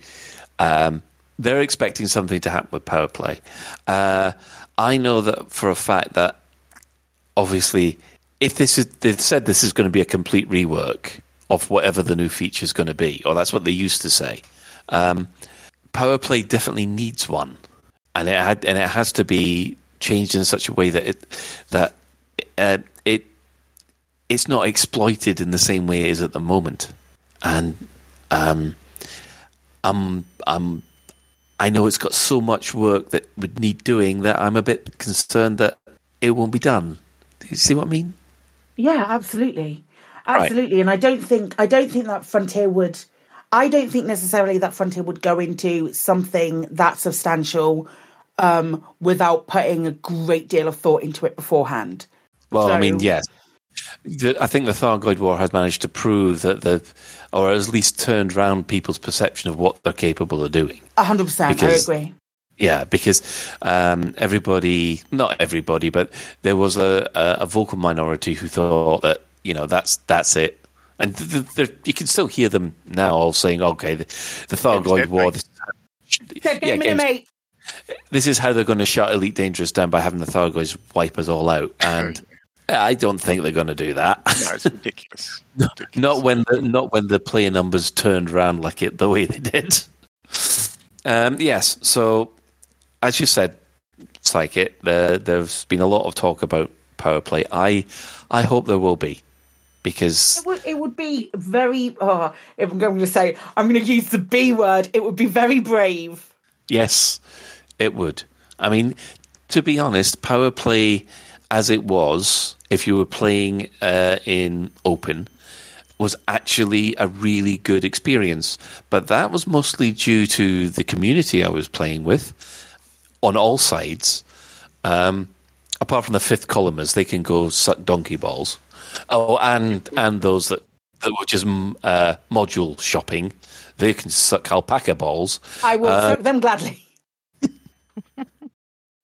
Um, they're expecting something to happen with power play. Uh, I know that for a fact that obviously, if this is they've said this is going to be a complete rework of whatever the new feature is going to be, or that's what they used to say. Um, power play definitely needs one, and it had, and it has to be changed in such a way that it that uh, it it's not exploited in the same way it is at the moment. And um, I'm I'm I know it's got so much work that would need doing that I'm a bit concerned that it won't be done. Do you see what I mean? Yeah, absolutely, absolutely. Right. And I don't think I don't think that Frontier would. I don't think necessarily that Frontier would go into something that substantial um, without putting a great deal of thought into it beforehand. Well, so, I mean, yes. I think the Thargoid War has managed to prove that the, or at least turned around people's perception of what they're capable of doing. hundred percent, I agree. Yeah, because um, everybody, not everybody, but there was a, a, a, vocal minority who thought that you know that's that's it, and th- th- you can still hear them now all saying, "Okay, the, the Thargoid War." This, [laughs] yeah, games, this is how they're going to shut Elite Dangerous down by having the Thargoids wipe us all out, and I don't think they're going to do that. No, it's ridiculous. [laughs] ridiculous. not when the not when the player numbers turned around like it the way they did. Um, yes, so as you said, Psychic, there, there's been a lot of talk about power play. I I hope there will be because it would, it would be very. Oh, if I'm going to say, I'm going to use the B word. It would be very brave. Yes, it would. I mean, to be honest, power play as it was if you were playing uh, in open was actually a really good experience. But that was mostly due to the community I was playing with on all sides. Um, apart from the fifth columners, they can go suck donkey balls. Oh, and and those that, that were just uh, module shopping, they can suck alpaca balls. I will uh, them gladly. [laughs]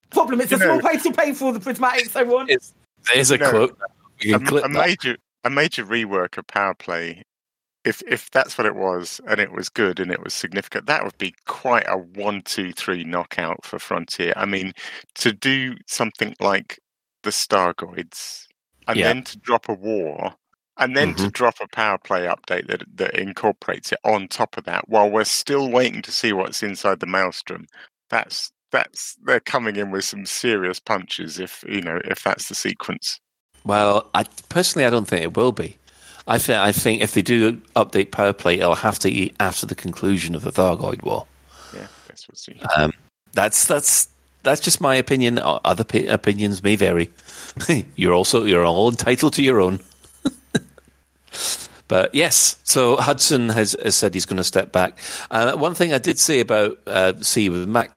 Problem, it's you a small price to pay for the prismatics I want. It's, there's a quote. A, a major, a major rework of Power Play. If if that's what it was, and it was good and it was significant, that would be quite a one, two, three knockout for Frontier. I mean, to do something like the Thargoids, and yeah. then to drop a war, and then mm-hmm. to drop a power play update that that incorporates it on top of that, while we're still waiting to see what's inside the Maelstrom. That's that's they're coming in with some serious punches if you know if that's the sequence. Well, I personally I don't think it will be. I think I think if they do update power play, it'll have to be after the conclusion of the Thargoid War. Yeah, that's we'll see. Um, that's that's that's just my opinion. Other opinions may vary. [laughs] you're also you're all entitled to your own. [laughs] But yes, so Hudson has, has said he's going to step back. Uh, one thing I did say about uh, see with Mac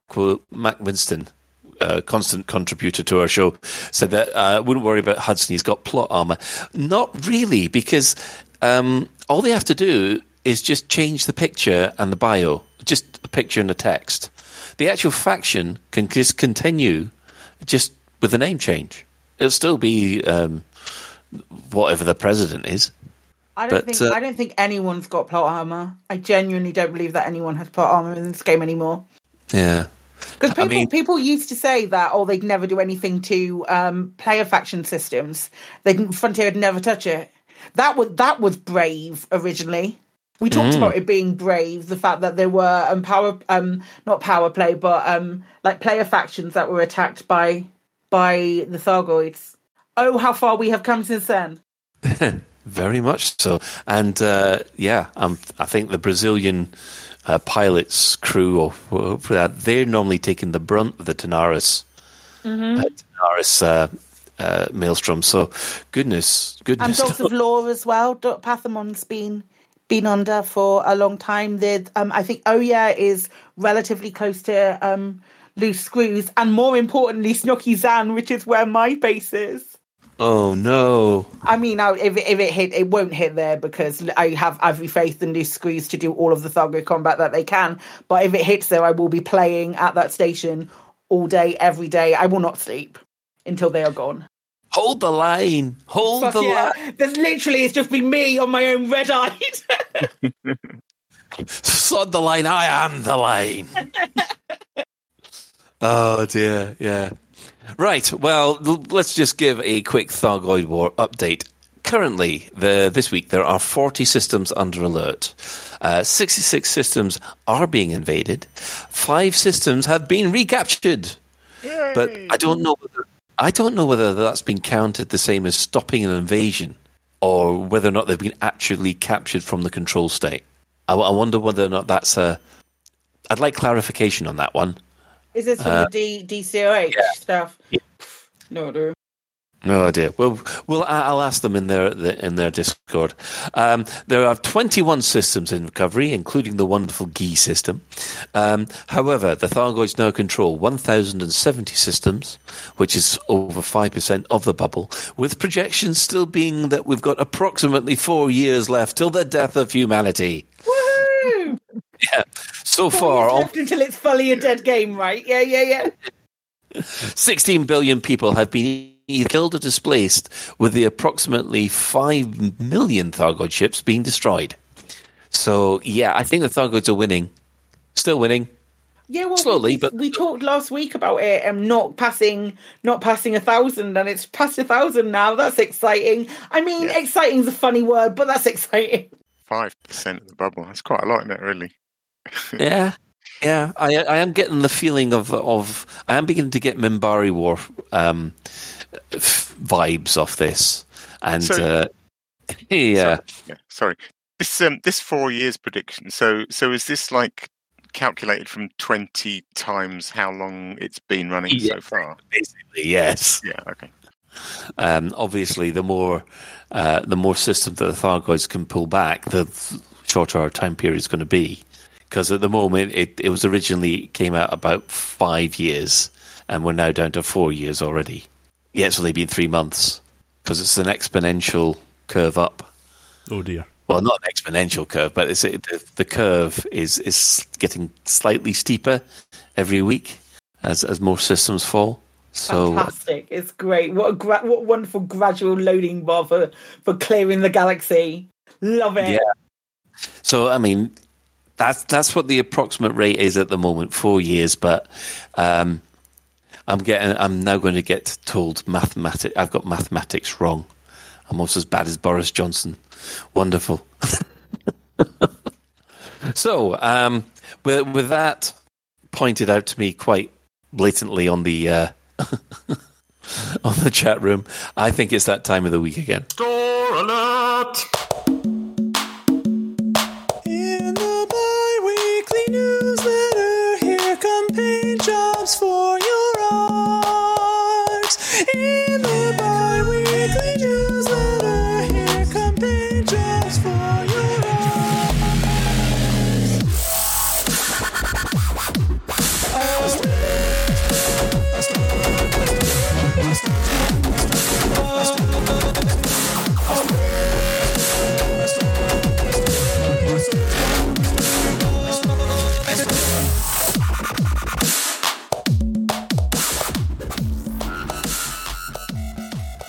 Mac Winston, uh, constant contributor to our show, said that uh, wouldn't worry about Hudson. He's got plot armor. Not really, because um, all they have to do is just change the picture and the bio, just a picture and the text. The actual faction can just continue, just with a name change. It'll still be um, whatever the president is. I don't but, think uh, I don't think anyone's got plot armor. I genuinely don't believe that anyone has plot armor in this game anymore. Yeah. Because people, I mean, people used to say that, oh, they'd never do anything to um, player faction systems. They Frontier would never touch it. That was that was brave originally. We talked mm. about it being brave, the fact that there were um, power, um, not power play, but um, like player factions that were attacked by by the Thargoids. Oh, how far we have come since then! [laughs] Very much so, and uh, yeah, um, I think the Brazilian uh, pilots crew or for that they're normally taking the brunt of the Tanaris, mm-hmm. uh, Tanaris uh, uh, maelstrom. So, goodness, goodness, and Dogs of Law as well. Pathamon's been been under for a long time. Um, I think Oya is relatively close to um, loose screws, and more importantly, Snooky Zan, which is where my base is. Oh no! I mean, if if it hit, it won't hit there because I have every faith in these screws to do all of the Thargo combat that they can. But if it hits there, I will be playing at that station all day, every day. I will not sleep until they are gone. Hold the line. Hold Fuck the yeah. line. There's literally it's just been me on my own red eyed. [laughs] Sod the line. I am the line. [laughs] oh dear. Yeah. Right. Well, let's just give a quick Thargoid War update. Currently, the, this week there are 40 systems under alert. Uh, 66 systems are being invaded. Five systems have been recaptured. But I don't know whether I don't know whether that's been counted the same as stopping an invasion, or whether or not they've been actually captured from the control state. I, I wonder whether or not that's a. I'd like clarification on that one. Is this from Uh, the D- DCOH stuff? No, no. No idea. Well, well, I'll ask them in their in their Discord. Um, there are 21 systems in recovery, including the wonderful GE system. Um, however, the Thargoids now control 1,070 systems, which is over five percent of the bubble. With projections still being that we've got approximately four years left till the death of humanity. Woohoo! Yeah. So far, all until it's fully a dead game, right? Yeah, yeah, yeah. 16 billion people have been either killed or displaced, with the approximately 5 million Thargoid ships being destroyed. So, yeah, I think the Thargoids are winning. Still winning. Yeah, well, Slowly, we, but- we talked last week about it and not passing, not passing a thousand, and it's past a thousand now. That's exciting. I mean, exciting is a funny word, but that's [laughs] exciting. Five percent of the bubble. That's quite a lot, isn't it? Really. Yeah. Yeah, I, I am getting the feeling of of I am beginning to get Minbari War um, f- vibes off this, and So- uh, [laughs] yeah, Yeah. Sorry. This um this four years prediction. So so is this like calculated from twenty times how long it's been running Yeah. so far? basically yes. Yeah. Okay. Um, obviously, the more uh, the more systems that the Thargoids can pull back, the shorter our time period is going to be. Because at the moment, it, it was originally came out about five years, and we're now down to four years already. Yeah, it's only been three months because it's an exponential curve up. Oh dear. Well, not an exponential curve, but it's it, the, the curve is is getting slightly steeper every week as as more systems fall. So Fantastic! It's great. What a gra- what wonderful gradual loading bar for for clearing the galaxy. Love it. Yeah. So I mean, that's that's what the approximate rate is at the moment, four years. But um, I'm getting, I'm now going to get told mathematics. I've got mathematics wrong. I'm almost as bad as Boris Johnson. Wonderful. [laughs] so, um, with with that pointed out to me quite blatantly on the uh, [laughs] on the chat room, I think it's that time of the week again. Store alert!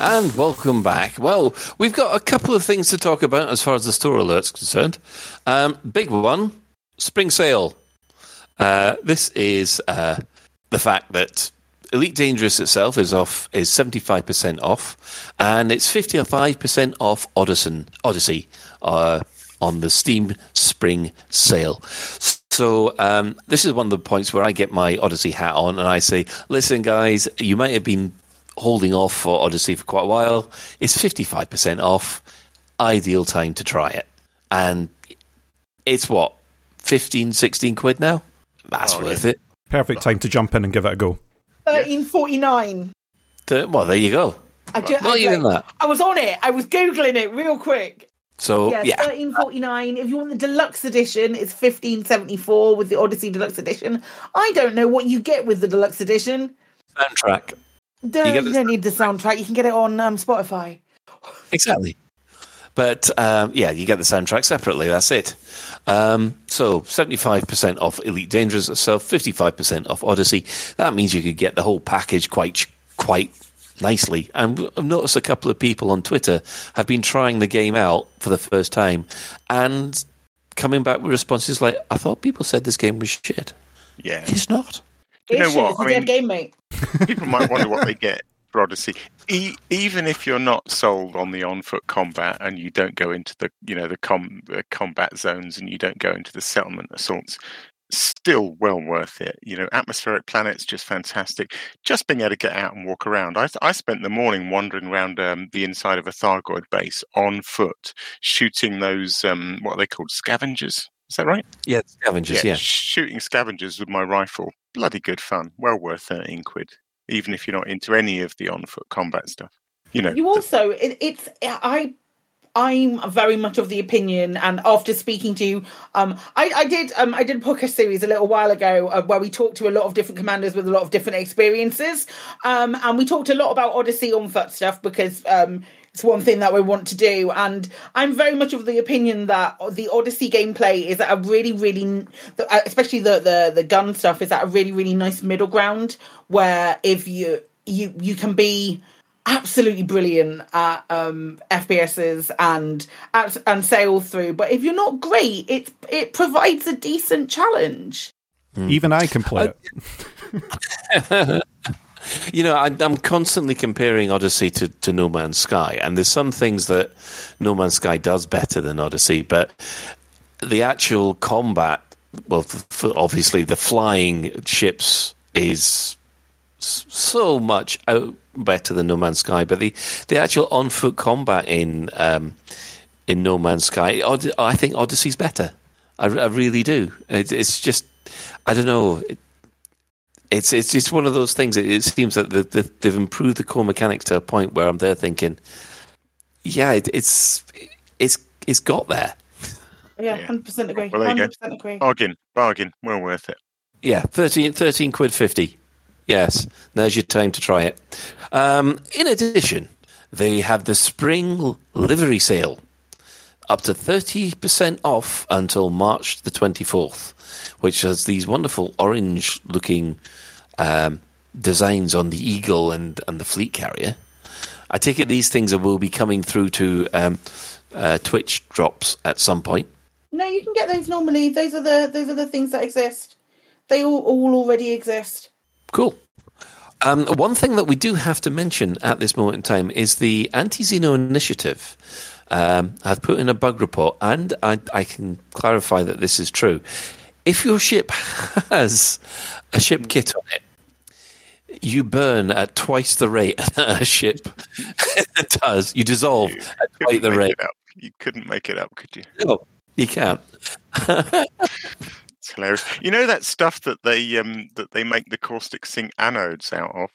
And welcome back. Well, we've got a couple of things to talk about as far as the store alert's concerned. Um, big one, spring sale. Uh, this is uh, the fact that Elite Dangerous itself is off is seventy five percent off, and it's fifty five percent off Odyssey Odyssey uh, on the Steam Spring Sale. So um, this is one of the points where I get my Odyssey hat on, and I say, "Listen, guys, you might have been holding off for Odyssey for quite a while. It's fifty five percent off. Ideal time to try it, and it's what 15, 16 quid now. That's Oh, worth yeah. it. Perfect time to jump in and give it a go. Thirteen forty nine. Th- Well, there you go. I just, Not I, even that. I was on it. I was googling it real quick. So yeah, yeah, thirteen forty nine. If you want the deluxe edition, it's fifteen seventy four with the Odyssey deluxe edition. I don't know what you get with the deluxe edition. soundtrack. Don't, You you, don't need the soundtrack. You can get it on um, Spotify. Exactly. But um, yeah, you get the soundtrack separately. That's it. Um, so seventy-five percent off Elite Dangerous itself, fifty-five percent off Odyssey. That means you could get the whole package quite quite nicely. And I've noticed a couple of people on Twitter have been trying the game out for the first time and coming back with responses like, "I thought people said this game was shit." Yeah, it's not. You know what? It's a I dead mean, game, mate. [laughs] people might wonder what they get for Odyssey. E- even if you're not sold on the on-foot combat and you don't go into the you know the com- the combat zones and you don't go into the settlement assaults, still well worth it. You know, atmospheric planets just fantastic. Just being able to get out and walk around. I I spent the morning wandering around um, the inside of a Thargoid base on foot, shooting those um, what are they called scavengers. Is that right? Yeah, scavengers. Yeah. shooting scavengers with my rifle. Bloody good fun. Well worth thirteen quid, even if you're not into any of the on-foot combat stuff. You know, You also, it, it's I. I'm very much of the opinion, and after speaking to, you, um, I, I did, um, I did a podcast series a little while ago uh, where we talked to a lot of different commanders with a lot of different experiences, um, and we talked a lot about Odyssey on foot stuff because um, it's one thing that we want to do, and I'm very much of the opinion that the Odyssey gameplay is at a really, really, uh, especially the the the gun stuff is at a really, really nice middle ground where if you you you can be absolutely brilliant at um FPSs and at, and sail through. But if you're not great, it it provides a decent challenge. Even I can play it. [laughs] you know, I, I'm constantly comparing Odyssey to, to No Man's Sky, and there's some things that No Man's Sky does better than Odyssey, but the actual combat, well, obviously the flying ships is so much out better than No Man's Sky, but the, the actual on foot combat in um, in No Man's Sky, I think Odyssey's better. I, I really do. It, it's just, I don't know. It, it's it's just one of those things. It, it seems that the, the, they've improved the core mechanics to a point where I'm there thinking, yeah, it, it's it's it's got there. Yeah, hundred percent agree. Well, there you go. Hundred percent agree. bargain, bargain. Well worth it. Yeah, 13, 13 quid fifty. Yes, there's your time to try it. Um, in addition, they have the spring livery sale, up to thirty percent off until March the twenty fourth, which has these wonderful orange-looking um, designs on the eagle and and the fleet carrier. I take it these things will be coming through to um, uh, Twitch drops at some point. No, you can get those normally. Those are the those are the things that exist. They all all already exist. Cool. Um, one thing that we do have to mention at this moment in time is the Anti Xeno Initiative. Um, I've put in a bug report, and I, I can clarify that this is true. If your ship [laughs] has a ship kit on it, you burn at twice the rate [laughs] a ship [laughs] does. You dissolve at twice the rate. You couldn't make it up, could you? No, you can't. It's hilarious. You know that stuff that they um that they make the caustic zinc anodes out of.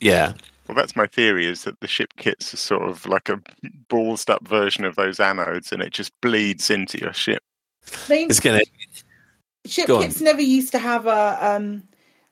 Yeah. Well, that's my theory: is that the ship kits are sort of like a ballsed up version of those anodes, and it just bleeds into your ship. They, It's gonna. ship go on. kits never used to have a um.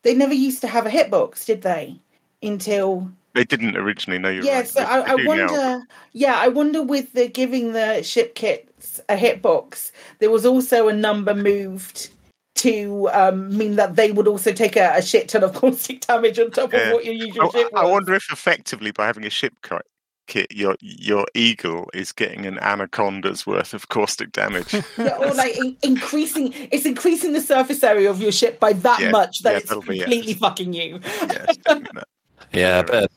They never used to have a hitbox, did they? Until They didn't originally. No, you're yeah, right. so They- I, they I do now. wonder. Yeah, I wonder with the giving the ship kits a hitbox, there was also a number moved to um, mean that they would also take a, a shit ton of [laughs] caustic damage on top Yeah. of what your usual I, ship I wonder if effectively by having a ship ki- kit, your your eagle is getting an anaconda's worth of caustic damage. [laughs] Yeah, or like in- increasing, it's increasing the surface area of your ship by that Yeah, much that yeah, it's that'll it. completely fucking you. [laughs] Yeah, better,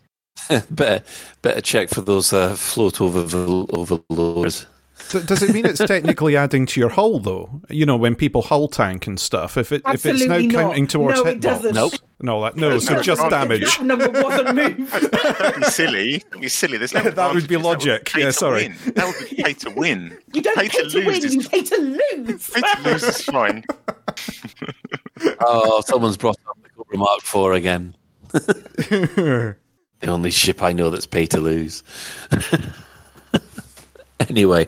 [laughs] better, better check for those uh, float over overloaders. D- Does it mean it's technically adding to your hull, though? You know, when people hull tank and stuff. If it if it's now not. counting towards No, it hitbox, doesn't. Nope. no, that no. So just damage. That [laughs] number wasn't moved. That'd be silly. That'd be silly. There's no [laughs] That would be advantages. logic. Pay Yeah, sorry. That would be pay to [laughs] win. You don't pay, to, lose win, is- you pay to lose. Pay to lose is fine. Oh, someone's brought up the Cobra Mark Four again. the only ship I know that's pay to lose. [laughs] anyway,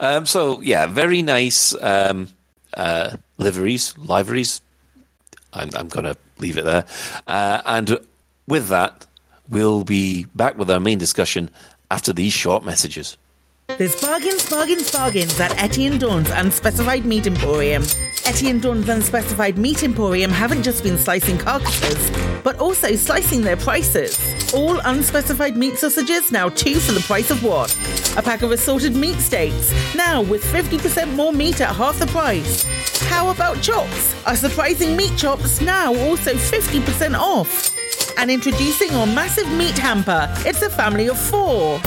um, so yeah, very nice um, uh, liveries, liveries. I'm, I'm going to leave it there. Uh, and with that, we'll be back with our main discussion after these short messages. There's bargains, bargains, bargains at Etienne Dorn's Unspecified Meat Emporium. Etienne Dorn's Unspecified Meat Emporium haven't just been slicing carcasses, but also slicing their prices. All unspecified meat sausages now two for the price of one. A pack of assorted meat steaks, now with 50% more meat at half the price. How about chops? Our surprising meat chops now also 50% off. And introducing our massive meat hamper. It's a family of four.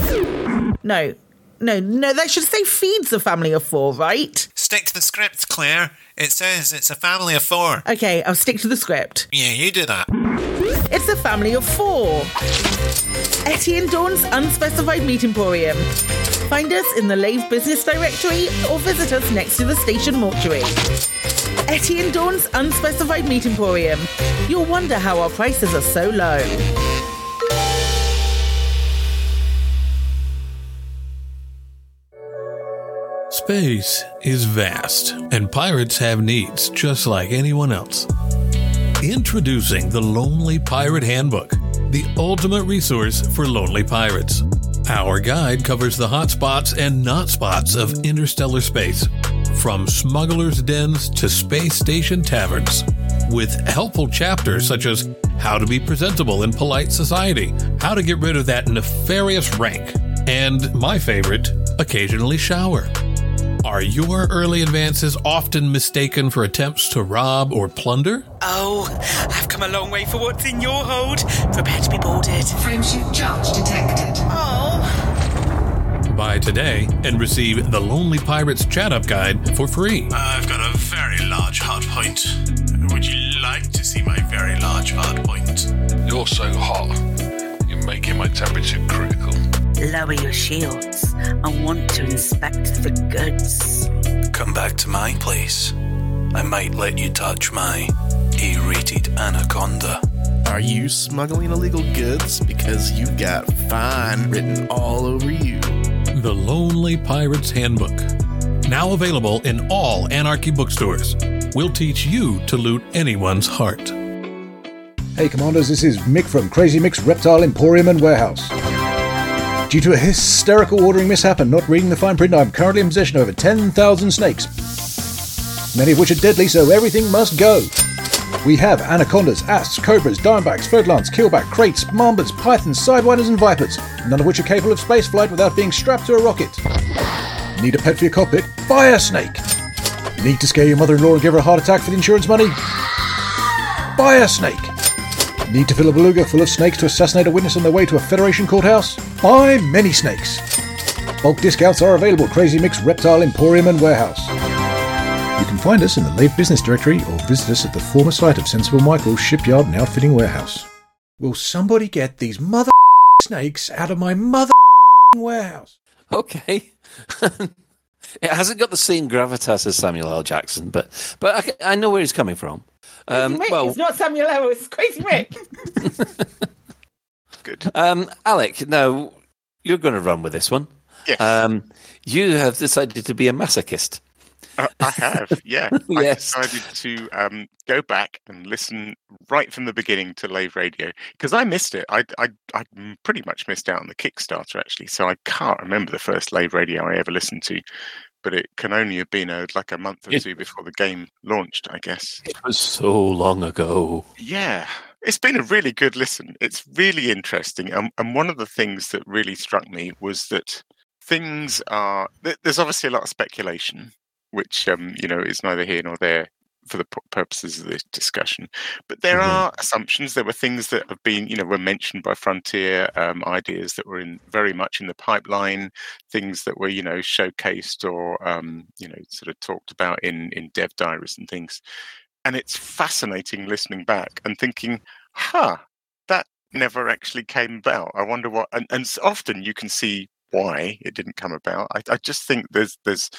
No, no, no, that should say feeds a family of four, right? Stick to the script, Claire. It says it's a family of four. Okay, I'll stick to the script. Yeah, you do that. It's a family of four. Etienne Dorn's Unspecified Meat Emporium. Find us in the Lave Business Directory or visit us next to the station mortuary. Etienne Dorn's Unspecified Meat Emporium. You'll wonder how our prices are so low. Space is vast, and pirates have needs just like anyone else. Introducing the Lonely Pirate Handbook, the ultimate resource for lonely pirates. Our guide covers the hot spots and not spots of interstellar space, from smugglers' dens to space station taverns, with helpful chapters such as how to be presentable in polite society, how to get rid of that nefarious rank, and my favorite, occasionally shower. Are your early advances often mistaken for attempts to rob or plunder? Oh, I've come a long way for what's in your hold. Prepare to be boarded. Frameshift charge detected. Oh. Buy today and receive the Lonely Pirates Chat Up Guide for free. I've got a very large hard point. Would you like to see my very large hard point? You're so hot. You're making my temperature critical. Lower your shields. I want to inspect the goods. Come back to my place. I might let you touch my A rated anaconda. Are you smuggling illegal goods? Because you've got fine written all over you. The Lonely Pirates Handbook. Now available in all Anarchy bookstores. We'll teach you to loot anyone's heart. Hey, Commanders, this is Mick from Crazy Mick's Reptile Emporium and Warehouse. Due to a hysterical ordering mishap and not reading the fine print, I'm currently in possession of over 10,000 snakes. Many of which are deadly, so everything must go. We have anacondas, asps, cobras, diamondbacks, fer-de-lances, keelback, kraits, mambas, pythons, sidewinders, and vipers, none of which are capable of spaceflight without being strapped to a rocket. Need a pet for your cockpit? Buy a snake. Need to scare your mother-in-law and give her a heart attack for the insurance money? Buy a snake. Need to fill a beluga full of snakes to assassinate a witness on their way to a Federation courthouse? Buy many snakes. Bulk discounts are available at Crazy Mick's Reptile Emporium and Warehouse. You can find us in the Lave Business Directory or visit us at the former site of Sensible Michael's Shipyard and Outfitting Warehouse. Will somebody get these mother [laughs] snakes out of my mother [laughs] warehouse? Okay. [laughs] it hasn't got the same gravitas as Samuel L. Jackson, but but I, I know where he's coming from. Um, Rick, well, it's not Samuel L. It's Crazy Rick. [laughs] Good. Um, Alec, now you're going to run with this one. Yes. Um, you have decided to be a masochist. Uh, I have, [laughs] yeah. I decided to um, go back and listen right from the beginning to Lave Radio because I missed it. I, I I pretty much missed out on the Kickstarter actually, so I can't remember the first Lave Radio I ever listened to. But it can only have been uh, like a month or It- two before the game launched, I guess. It was so long ago. Yeah, it's been a really good listen. It's really interesting. Um, and one of the things that really struck me was that things are, there's obviously a lot of speculation, which, um, you know, is neither here nor there for the purposes of this discussion. But there are assumptions. There were things that have been, you know, were mentioned by Frontier, um, ideas that were in very much in the pipeline, things that were, you know, showcased or, um, you know, sort of talked about in in dev diaries and things and it's fascinating listening back and thinking, huh, that never actually came about. I wonder what, and, and often you can see why it didn't come about. I, I just think there's there's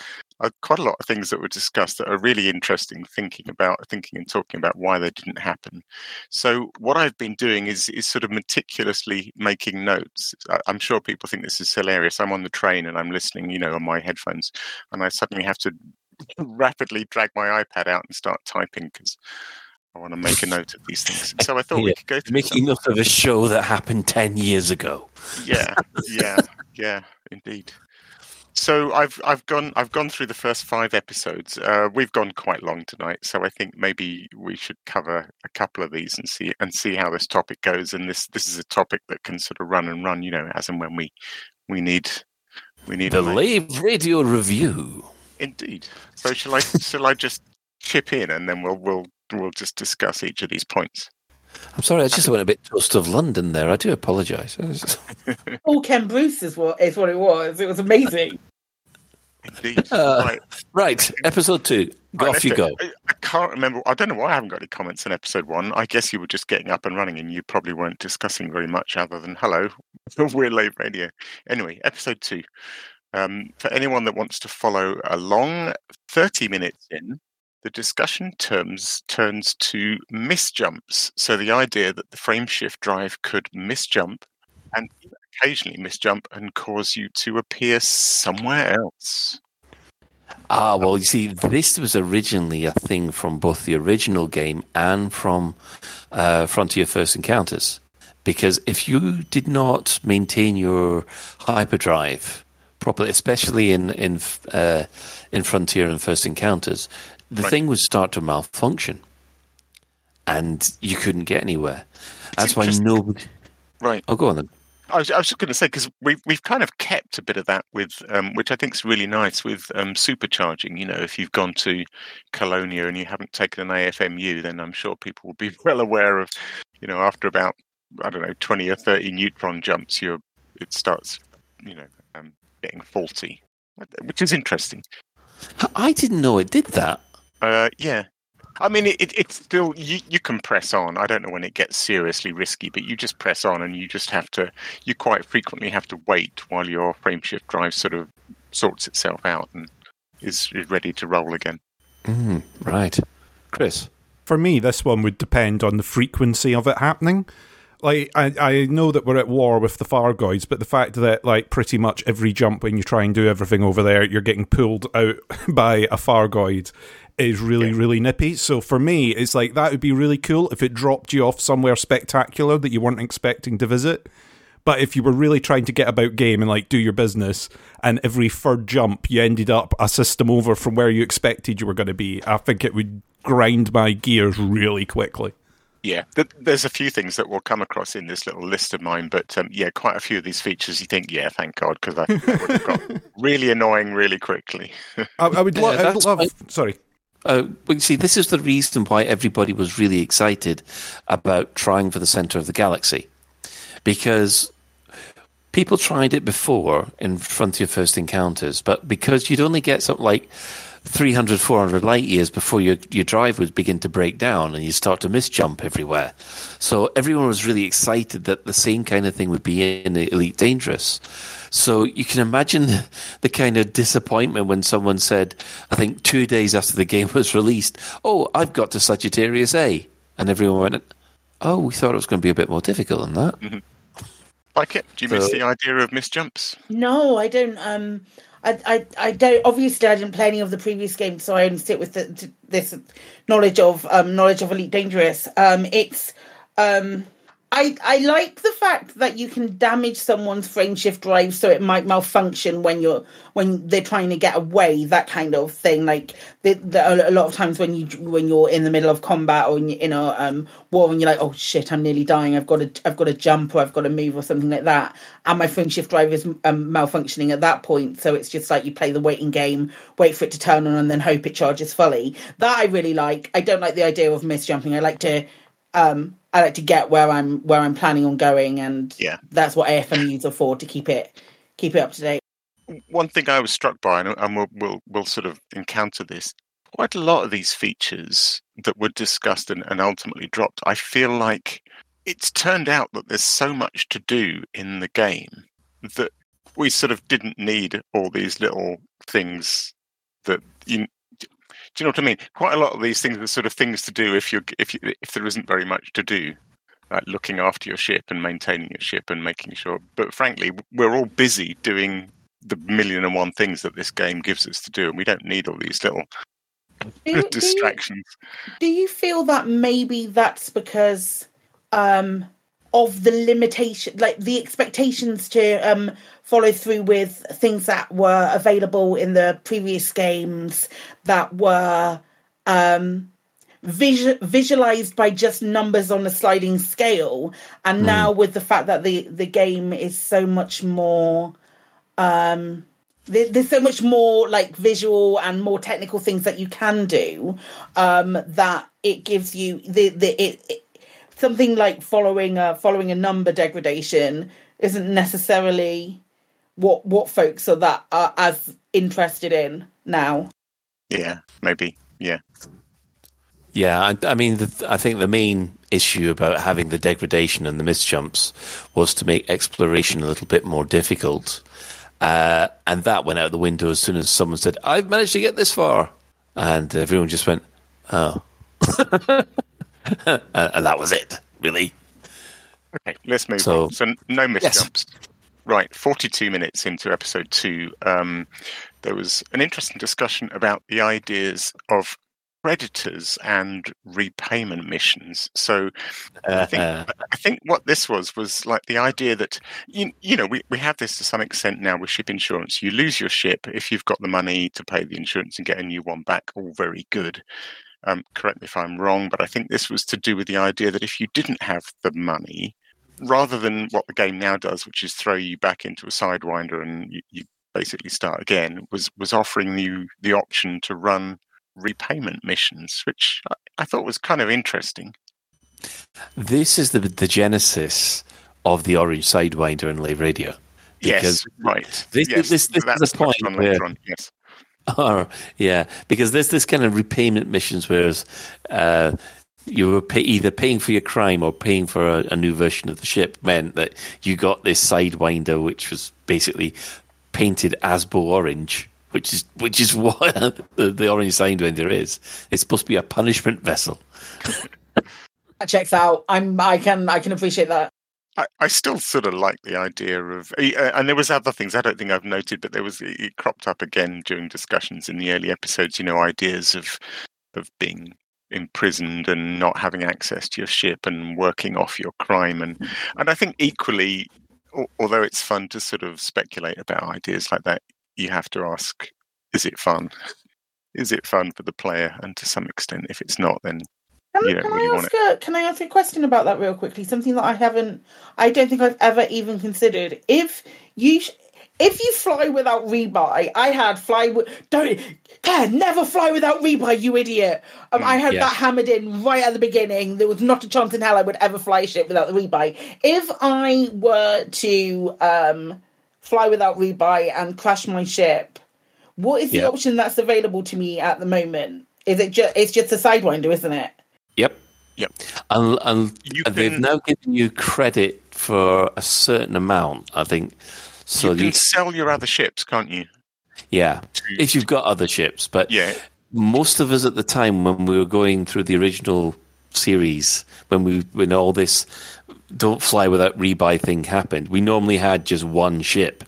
uh, quite a lot of things that were discussed that are really interesting. Thinking about thinking and talking about why they didn't happen. So what I've been doing is is sort of meticulously making notes. I, I'm sure people think this is hilarious. I'm on the train and I'm listening, you know, on my headphones, and I suddenly have to [laughs] rapidly drag my iPad out and start typing because I want to make a note of these things. So I thought we Yeah, could go through Making note of a show that happened 10 years ago. Yeah, yeah, yeah, indeed. So I've I've gone I've gone through the first five episodes. Uh, we've gone quite long tonight, so I think maybe we should cover a couple of these and see and see how this topic goes. And this this is a topic that can sort of run and run, you know, as and when we we need we need The Lave Radio Review. Indeed. So shall I shall I just chip in and then we'll we'll we'll just discuss each of these points. I'm sorry, I just went a bit toast of London there. I do apologise. All [laughs] Ken Bruce is what is what it was. It was amazing. [laughs] Indeed. Uh, right. right, episode two. Go Right, off you do- go. I, I can't remember. I don't know why I haven't got any comments in episode one. I guess you were just getting up and running, and you probably weren't discussing very much other than hello, [laughs] we're Lave Radio. Anyway, episode two. Um, for anyone that wants to follow along, thirty minutes in, the discussion terms turns to misjumps. So the idea that the frame shift drive could misjump and occasionally misjump and cause you to appear somewhere else. Ah, well, you see, this was originally a thing from both the original game and from uh, Frontier First Encounters. Because if you did not maintain your hyperdrive properly, especially in in uh, in Frontier and First Encounters, the Right. thing would start to malfunction, and you couldn't get anywhere. That's why nobody. Right. I'll oh, go on then. I was, I was just going to say because we've we've kind of kept a bit of that with, um, which I think is really nice with um, supercharging. You know, if you've gone to Colonia and you haven't taken an AFMU, then I'm sure people will be [laughs] well aware of, you know, after about I don't know twenty or thirty neutron jumps, you're it starts, you know, um, getting faulty, which is interesting. I didn't know it did that. Uh, yeah. I mean, it, it, it's still you, you can press on. I don't know when it gets seriously risky, but you just press on, and you just have to. You quite frequently have to wait while your frame shift drive sort of sorts itself out and is, is ready to roll again. Mm, right, Chris. For me, this one would depend on the frequency of it happening. Like, I, I know that we're at war with the Thargoids, but the fact that, like, pretty much every jump when you try and do everything over there, you're getting pulled out [laughs] by a Thargoid is really, really nippy. So for me, it's like that would be really cool if it dropped you off somewhere spectacular that you weren't expecting to visit. But if you were really trying to get about game and like do your business, and every third jump you ended up a system over from where you expected you were going to be, I think it would grind my gears really quickly. Yeah, there's a few things that we'll come across in this little list of mine, but um, yeah, quite a few of these features you think, yeah, thank God, because I would have got [laughs] really annoying really quickly. I, I would, lo- Yeah, I'd love. fine. Sorry. Uh, but you see, this is the reason why everybody was really excited about trying for the center of the galaxy, because people tried it before in Frontier First Encounters, but because you'd only get something like 300, 400 light years before your, your drive would begin to break down and you start to misjump everywhere. So everyone was really excited that the same kind of thing would be in the Elite Dangerous. So you can imagine the, [laughs] the kind of disappointment when someone said, I think two days after the game [laughs] was released, Oh, I've got to Sagittarius A. And everyone went, Oh, we thought it was going to be a bit more difficult than that. like it? Do you miss the idea of misjumps? No, I don't. Um, I, I, I don't. Obviously, I didn't play any of the previous games, so I only sit with the, this knowledge of um, knowledge of Elite Dangerous. Um, it's um, I I like the fact that you can damage someone's frame shift drive, so it might malfunction when you're when they're trying to get away. That kind of thing. Like the, the, a lot of times when you when you're in the middle of combat or in, in a um, war and you're like, oh shit, I'm nearly dying. I've got to I've got to jump or I've got to move or something like that. And my frame shift drive is um, malfunctioning at that point. So it's just like you play the waiting game, wait for it to turn on, and then hope it charges fully. That I really like. I don't like the idea of misjumping. I like to um I like to get where I'm where I'm planning on going, and Yeah. that's what AFMUs are for to keep it keep it up to date. One thing I was struck by, and and we'll, we'll, we'll sort of encounter this, quite a lot of these features that were discussed and, and ultimately dropped, I feel like it's turned out that there's so much to do in the game that we sort of didn't need all these little things that you do you know what I mean? Quite a lot of these things are sort of things to do if you if you if there isn't very much to do, like looking after your ship and maintaining your ship and making sure. But frankly, we're all busy doing the million and one things that this game gives us to do, and we don't need all these little Do you- [laughs] do you- distractions. Do you feel that maybe that's because um of the limitation, like the expectations to um, follow through with things that were available in the previous games that were um, visu- visualized by just numbers on a sliding scale, and Hmm. now with the fact that the the game is so much more. Um, there, there's so much more like visual and more technical things that you can do um, that it gives you the the it, it something like following a following a number degradation isn't necessarily what what folks are that are as interested in now. Yeah, maybe. Yeah. Yeah, I, I mean, the, I think the main issue about having the degradation and the misjumps was to make exploration a little bit more difficult. Uh, and that went out the window as soon as someone said, I've managed to get this far. And everyone just went, oh. [laughs] and, and that was it, really. Okay, let's move So- on. So n- no Yes. Right, 42 minutes into episode two, um, there was an interesting discussion about the ideas of creditors and repayment missions. So I think I think what this was was like the idea that you, you know we, we have this to some extent now with ship insurance. You lose your ship if you've got the money to pay the insurance and get a new one back. All very good. Um, correct me if I'm wrong, but I think this was to do with the idea that if you didn't have the money, rather than what the game now does, which is throw you back into a sidewinder and you, you basically start again, was was offering you the option to run repayment missions, which I, I thought was kind of interesting. This is the the genesis of the Orange Sidewinder and Lave Radio. yes, right. This, yes, this, this that's is a point on where, on. Yes. [laughs] Or, yeah, because there's this kind of repayment missions whereas uh, you were pay, either paying for your crime or paying for a, a new version of the ship meant that you got this sidewinder, which was basically painted Asbo orange, which is which is [laughs] what the, the orange sidewinder is. It's supposed to be a punishment vessel. [laughs] That checks out. I'm I can I can appreciate that. I, I still sort of like the idea of, uh, and there was other things I don't think I've noted, but there was it it cropped up again during discussions in the early episodes. You know, ideas of of being imprisoned and not having access to your ship and working off your crime, and hmm. and I think equally, although it's fun to sort of speculate about ideas like that, you have to ask: Is it fun? Is it fun for the player? And to some extent, if it's not, then Can, you don't can I ask a, can I ask a question about that real quickly? Something that I haven't, I don't think I've ever even considered. If you, sh- if you fly without rebuy, I had fly with don't, Claire, never fly without rebuy, you idiot. Um, I had yes. that hammered in right at the beginning. There was not a chance in hell I would ever fly a ship without the rebuy. If I were to um, fly without rebuy and crash my ship, what is the Yeah. option that's available to me at the moment? Is it just it's just a sidewinder, isn't it? Yep. Yep. And, and You they've now given you credit for a certain amount, I think. So you can you, sell your other ships, can't you? yeah, if you've got other ships. But Yeah. most of us at the time when we were going through the original series, when we when all this don't fly without rebuy thing happened, we normally had just one ship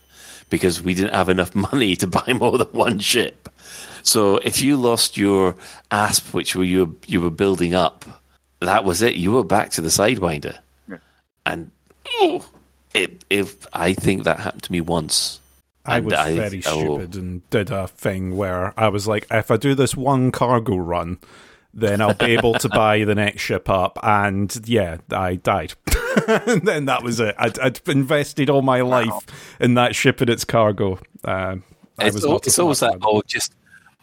because we didn't have enough [laughs] money to buy more than one ship. So if you lost your asp, which were you you were building up, that was it. You were back to the sidewinder, Yeah. and oh, it, if I think that happened to me once. I And was I- very oh. stupid and did a thing where I was like, if I do this one cargo run, then I'll be able to [laughs] buy the next ship up. And yeah, I died. and [laughs] then that was it. I'd, I'd invested all my life in that ship and its cargo. Um, I It's, was al- it's always that oh, just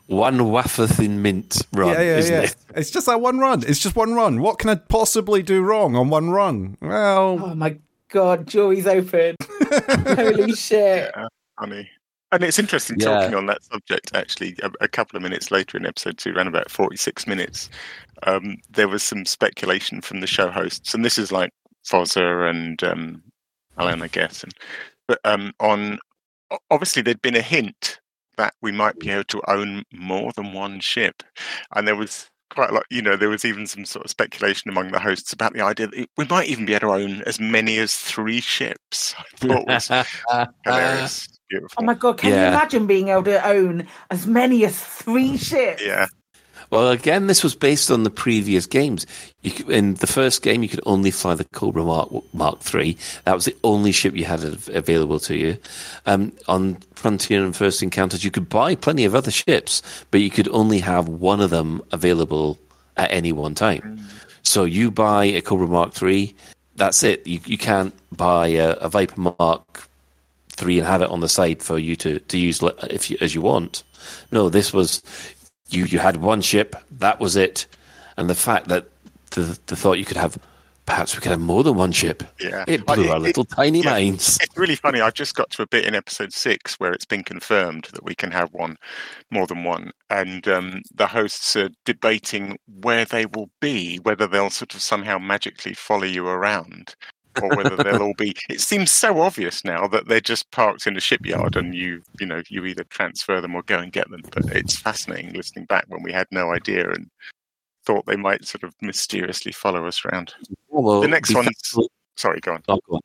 one wafer thin mint run, yeah, yeah, isn't yeah. it? It's just that one run. It's just one run. What can I possibly do wrong on one run? Well, Oh my god, jury's open. [laughs] Holy shit. Yeah, funny. And it's interesting Yeah. talking on that subject. Actually, a, a couple of minutes later in episode two, around about forty-six minutes, um, there was some speculation from the show hosts, and this is like Fozzer and um, Alan, I guess, and but um, on obviously there'd been a hint that we might be able to own more than one ship, and there was quite a lot. You know, there was even some sort of speculation among the hosts about the idea that we might even be able to own as many as three ships. [laughs] I thought was hilarious, [laughs] oh beautiful. Oh my god, can you imagine being able to own as many as three ships? Yeah. Well, again, this was based on the previous games. Could, in the first game, you could only fly the Cobra Mark Mark Three. That was the only ship you had available to you. Um, on Frontier and First Encounters, you could buy plenty of other ships, but you could only have one of them available at any one time. So you buy a Cobra Mark Three, that's it. You you can't buy a, a Viper Mark Three and have it on the side for you to, to use if you, as you want. No, this was you you had one ship, that was it, and the fact that the the thought you could have perhaps we could have more than one ship. Yeah. it blew our it- little tiny yeah, minds. [laughs] It's really funny. I've just got to a bit in episode six where it's been confirmed that we can have one, more than one, and um, the hosts are debating where they will be, whether they'll sort of somehow magically follow you around, or whether they'll all be. It seems so obvious now that they're just parked in a shipyard, and you, you know, you either transfer them or go and get them. But it's fascinating listening back when we had no idea and thought they might sort of mysteriously follow us around. Well, the next one. sorry, go on. Oh, go on.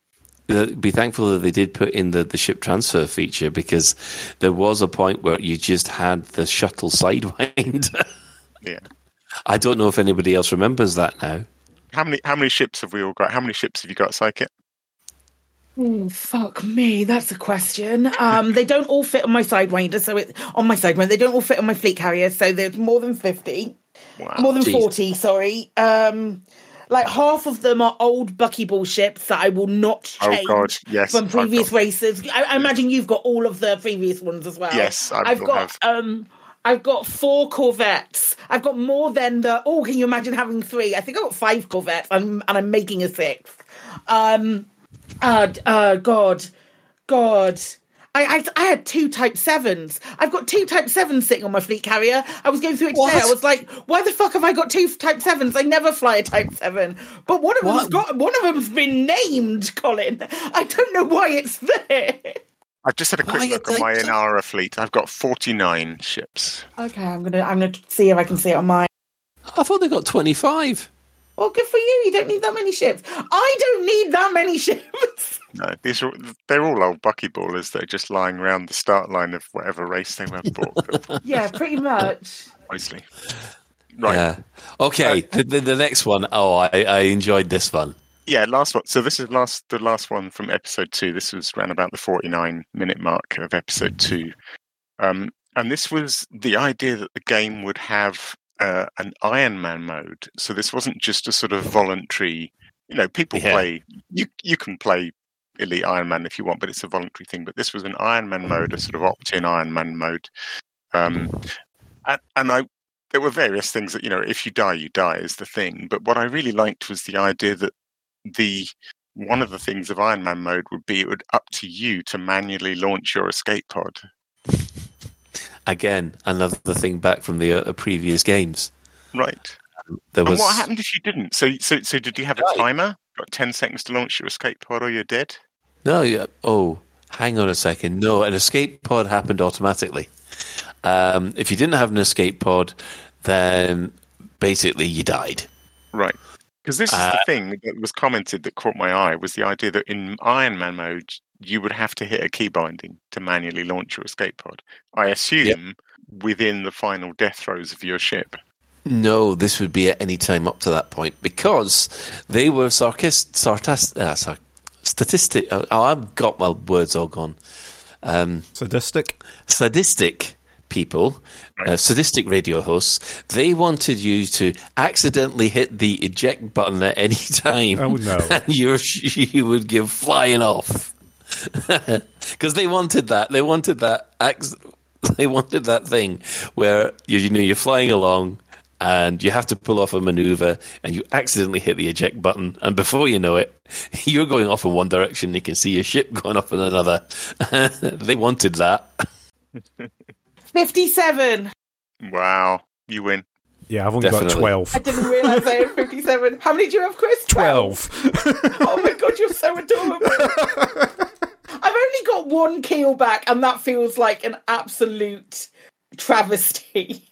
Be thankful that they did put in the, the ship transfer feature because there was a point where you just had the shuttle [laughs] sidewind. Yeah. I don't know if anybody else remembers that now. How many how many ships have we all got? How many ships have you got, Psychic? Oh fuck me, that's a question. Um, they don't all fit on my sidewinder, so it on my sidewinder. They don't all fit on my fleet carrier, so there's more than fifty, more than Jeez. forty. Sorry. Um, like half of them are old buckyball ships that I will not Oh, change God, yes, from previous got- races. I, I imagine you've got all of the previous ones as well. Yes, I I've will got um. I've got four Corvettes. I've got more than the. Oh, can you imagine having three? I think I've got five Corvettes, and, and I'm making a sixth. Um, uh, uh, God, God. I, I I had two Type Sevens. I've got two Type Sevens sitting on my fleet carrier. I was going through it today. I was like, why the fuck have I got two Type Sevens? I never fly a Type Seven. But one of them's got one of them's been named, Colin. I don't know why it's there. [laughs] I've just had a quick look at my Inara fleet. I've got forty nine ships. Okay, I'm gonna I'm gonna see if I can see it on mine. I thought they got 25. Well, good for you. You don't need that many ships. I don't need that many [laughs] ships. No, these are they're all old buckyballers. They're just lying around the start line of whatever race they were bought. [laughs] yeah, pretty much. Mostly. Right. Yeah. Okay. Uh, the, the, the next one. Oh, I, I enjoyed this one. Yeah, last one. So this is last the last one from episode two. This was around about the forty nine minute mark of episode two, um, and this was the idea that the game would have uh, an Iron Man mode. So this wasn't just a sort of voluntary. You know, people Yeah. play. You you can play Elite Iron Man if you want, but it's a voluntary thing. But this was an Iron Man mode, a sort of opt-in Iron Man mode, um, and, and I there were various things that you know if you die you die is the thing but what i really liked was the idea that the one of the things of iron man mode would be it would up to you to manually launch your escape pod Again, another thing back from the uh, previous games. right There and was what happened if you didn't so so so did you have a timer got 10 seconds to launch your escape pod or you're dead no. Yeah. Oh, hang on a second. No, an escape pod happened automatically. Um, if you didn't have an escape pod, then basically you died. right because this is Uh, the thing that was commented that caught my eye was the idea that in iron man mode you would have to hit a key binding to manually launch your escape pod i assume within the final death throes of your ship No, this would be at any time up to that point because they were sarcast, sarcastic, uh, sar- statistic. Oh, I've got my words all gone. Um, sadistic, sadistic people, uh, sadistic radio hosts. They wanted you to accidentally hit the eject button at any [laughs] time. Oh, no. [laughs] and your you would give flying off [laughs] because they wanted that. They wanted that. Ac- they wanted that thing where you, you know you're flying along and you have to pull off a maneuver and you accidentally hit the eject button and before you know it you're going off in one direction and you can see your ship going off in another they wanted that 57. wow you win Yeah, I've only got 12. I didn't realise I had 57. [laughs] How many do you have, Chris? 12. Oh my god, you're so adorable. [laughs] I've only got one keel back, and that feels like an absolute travesty.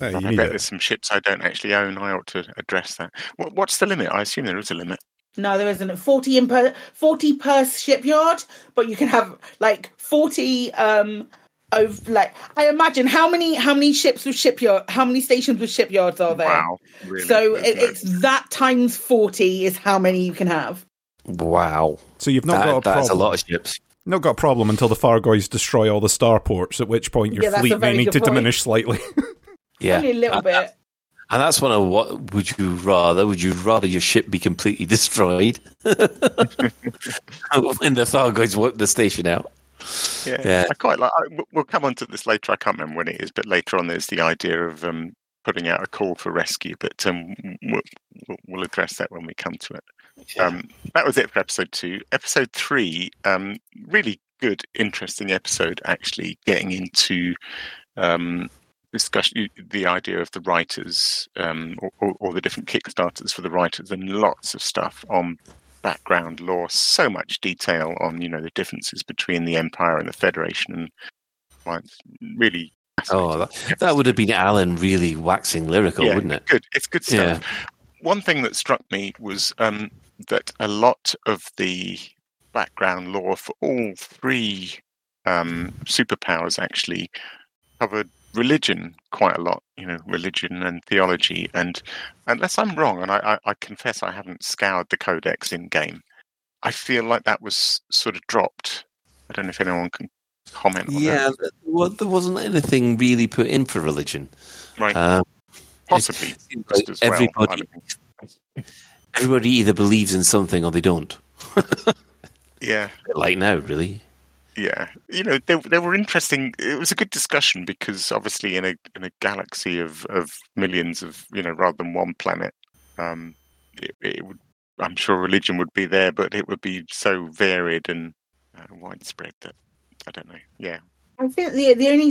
You I bet it. there's some ships I don't actually own. I ought to address that. What, what's the limit? I assume there is a limit. No, there isn't. 40 in per 40 per shipyard, but you can have like 40 um of like I imagine how many how many ships with shipyard how many stations with shipyards are there? Wow, really? So There's it, it's that times forty is how many you can have. Wow. So you've not That- got a problem. that's a lot of ships. Not got a problem until the Thargoids destroy all the starports, at which point your Yeah, fleet may need to point. diminish slightly. [laughs] Yeah. Only a little bit. And that's one of what would you rather? Would you rather your ship be completely [laughs] destroyed? [laughs] when the Thargoids work the station out. Yeah, Yeah. I quite like. I, we'll come on to this later. I can't remember when it is, but later on, there's the idea of um, putting out a call for rescue. But um, we'll, we'll- address that when we come to it. Um, that was it for episode two. Episode three, um, really good, interesting episode. Actually, getting into um, discussion, the idea of the writers um, or, or, or the different kickstarters for the writers, and lots of stuff on background lore, so much detail on you know the differences between the Empire and the Federation, and well, it's really Oh, that, that would have been Alan really waxing lyrical, yeah, wouldn't it? Good, it's good stuff. One thing that struck me was um, that a lot of the background lore for all three um, superpowers actually covered religion quite a lot. You know, religion and theology. And unless I'm wrong, and I, I, I confess I haven't scoured the codex in game, I feel like that was sort of dropped. I don't know if anyone can comment on Yeah, that. th- well, there wasn't anything really put in for religion. Right. Um, Possibly like as well. Everybody, [laughs] everybody either believes in something or they don't. [laughs] Yeah. Like now, really. Yeah you know they, they were interesting. It was a good discussion because obviously in a in a galaxy of of millions of you know rather than one planet um it, it would i'm sure religion would be there but it would be so varied and uh, widespread that i don't know. Yeah. I think the the only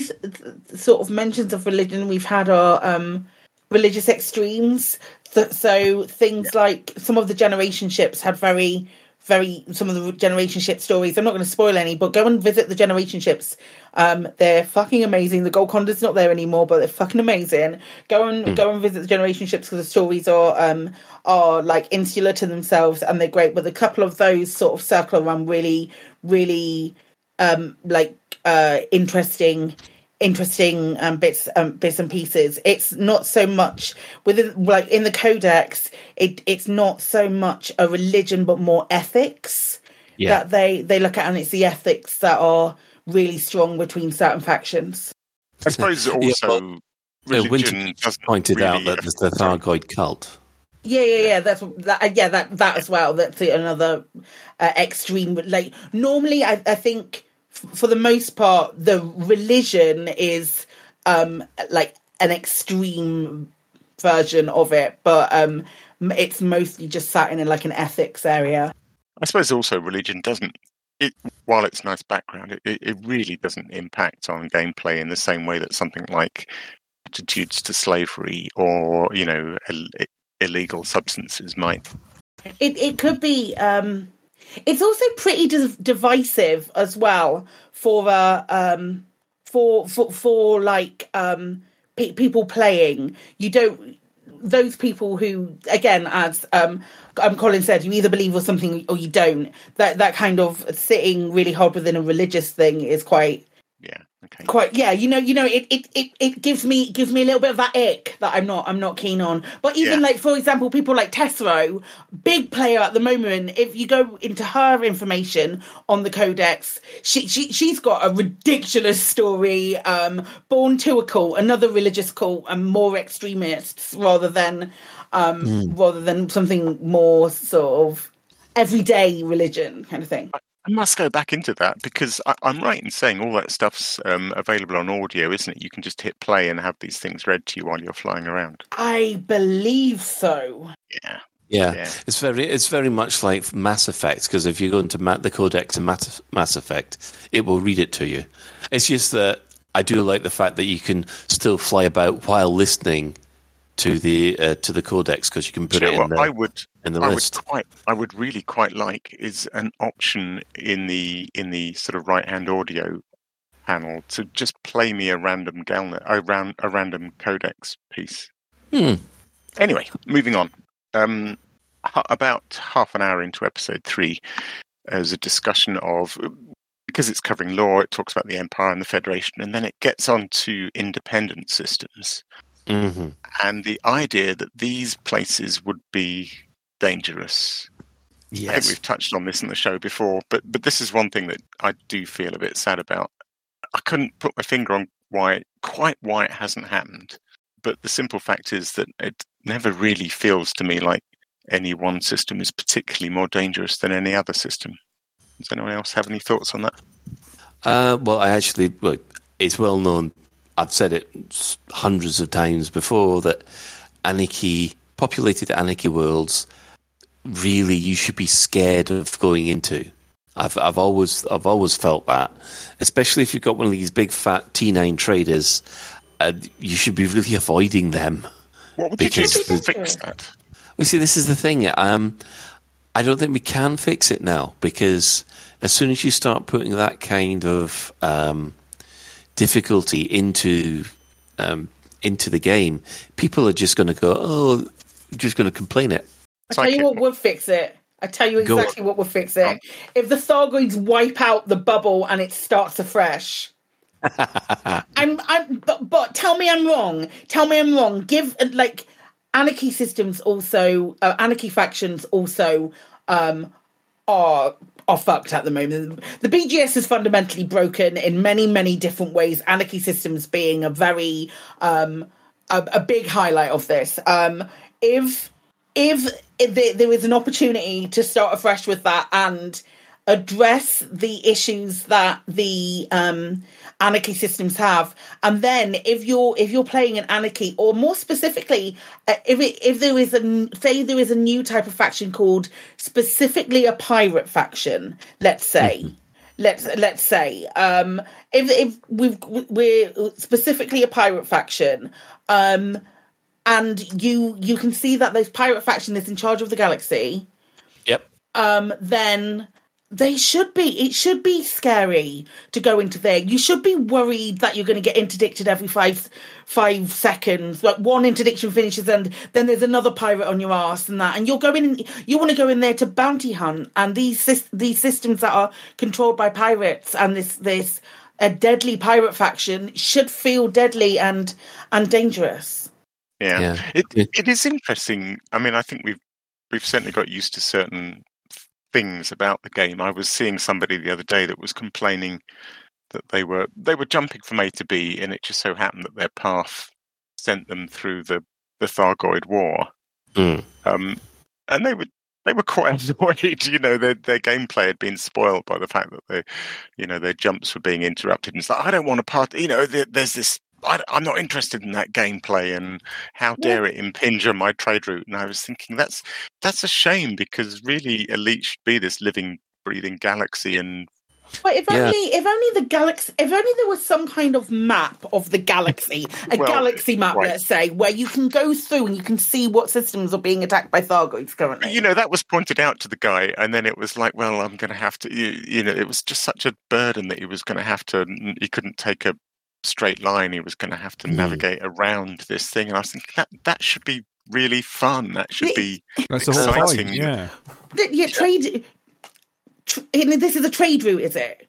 sort of mentions of religion we've had are um, religious extremes. Th- So things like some of the generation ships had very, very some of the generation ship stories. I'm not going to spoil any, but go and visit the generation ships. Um, they're fucking amazing. The Gold Condor's not there anymore, but they're fucking amazing. Go and Hmm. go and visit the generation ships because the stories are um, are like insular to themselves and they're great. But a couple of those sort of circle around really, really um like uh interesting interesting um bits um bits and pieces it's not so much within like in the codex it it's not so much a religion but more ethics Yeah. that they they look at and it's the ethics that are really strong between certain factions i suppose Yeah, also well, Uh, religion Winter doesn't pointed out that there's the Thargoid cult. Yeah, yeah, yeah. That's that. Yeah, that that as well. That's another uh, extreme. Like normally, I, I think f- for the most part, the religion is um like an extreme version of it, but um it's mostly just sat in like an ethics area. I suppose also religion doesn't. It, while it's nice background, it, it, it really doesn't impact on gameplay in the same way that something like attitudes to slavery or you know Ill, illegal substances might. It it could be. um It's also pretty div- divisive as well for uh, um for for for like um pe- people playing. You don't those people who again as um um Colin said you either believe or something or you don't that that kind of sitting really hard within a religious thing is quite okay. Quite yeah you know you know it it, it it gives me gives me a little bit of that ick that i'm not i'm not keen on. But even Yeah. like for example people like tessero big player at the moment if you go into her information on the codex she, she she's got a ridiculous story um born to a cult another religious cult and more extremists rather than um rather than something more sort of everyday religion kind of thing I must go back into that because I, I'm right in saying all that stuff's um, available on audio, isn't it? You can just hit play and have these things read to you while you're flying around. i believe so Yeah. Yeah. Yeah. it's very it's very much like Mass Effect because if you go into Ma- the codex to Mass, Mass Effect, it will read it to you. It's just that I do like the fact that you can still fly about while listening to the uh, to the codex because you can put it in the I would in the I list. would quite I would really quite like is an option in the in the sort of right hand audio panel to just play me a random Galnet a, ran, a random codex piece. Hmm. Anyway, moving on. Um, about half an hour into episode three, there's a discussion of because it's covering law, it talks about the empire and the federation, and then it gets on to independent systems. Mm-hmm. And the idea that these places would be dangerous. I think Yes. we've touched on this in the show before, but but this is one thing that I do feel a bit sad about. I couldn't put my finger on why quite why it hasn't happened. But the simple fact is that it never really feels to me like any one system is particularly more dangerous than any other system. Does anyone else have any thoughts on that? Uh, well, I actually, look, it's well known. I've said it hundreds of times before that anarchy, populated anarchy worlds, really you should be scared of going into. I've I've always I've always felt that, especially if you've got one of these big fat T9 traders, uh, you should be really avoiding them. What would you do Because to fix that? Well, see, this is the thing. Um, I don't think we can fix it now because as soon as you start putting that kind of um, difficulty into um, into the game, people are just going to go, "Oh, just going to complain it." I tell you what would fix it. I tell you exactly what would fix it. If the Thargoids wipe out the bubble and it starts afresh. [laughs] I'm, I'm, but, but tell me I'm wrong. Tell me I'm wrong. Give like anarchy systems also, uh, anarchy factions also um, are are fucked at the moment. The BGS is fundamentally broken in many many different ways. Anarchy systems being a very um, a, a big highlight of this. Um, if if, if there, there is an opportunity to start afresh with that and address the issues that the um, anarchy systems have, and then if you're if you're playing an anarchy, or more specifically, uh, if it, if there is a say there is a new type of faction called specifically a pirate faction, let's say. Let's let's say um, if if we've we're specifically a pirate faction, um, and you you can see that those pirate faction is in charge of the galaxy Yep. um then they should be it should be scary to go into there you should be worried that you're going to get interdicted every five five seconds like one interdiction finishes and then there's another pirate on your ass and that and you're going in you want to go in there to bounty hunt and these these systems that are controlled by pirates and this this a deadly pirate faction should feel deadly and and dangerous Yeah, Yeah. It, it is interesting. I mean, I think we've we've certainly got used to certain things about the game. I was seeing somebody the other day that was complaining that they were they were jumping from A to B, and it just so happened that their path sent them through the the Thargoid War, Mm. um, and they were they were quite [laughs] annoyed. You know, their their gameplay had been spoiled by the fact that they, you know, their jumps were being interrupted. And it's like I don't want to part. You know, there, there's this. I, am not interested in that gameplay, and how dare it impinge on my trade route? And I was thinking that's that's a shame because really, Elite should be this living, breathing galaxy, and But if Yeah. only if only the galaxy if only there was some kind of map of the galaxy, a Well, galaxy map, right. let's say, where you can go through and you can see what systems are being attacked by Thargoids currently. you know that was pointed out to the guy, and then it was like, well, I'm going to have to, you, you know, it was just such a burden that he was going to have to. He couldn't take a straight line. He was going to have to navigate around this thing, and I was thinking that that should be really fun. That should be That's the whole point. exciting. Yeah. The- yeah, trade. Tr- and this is a trade route, is it?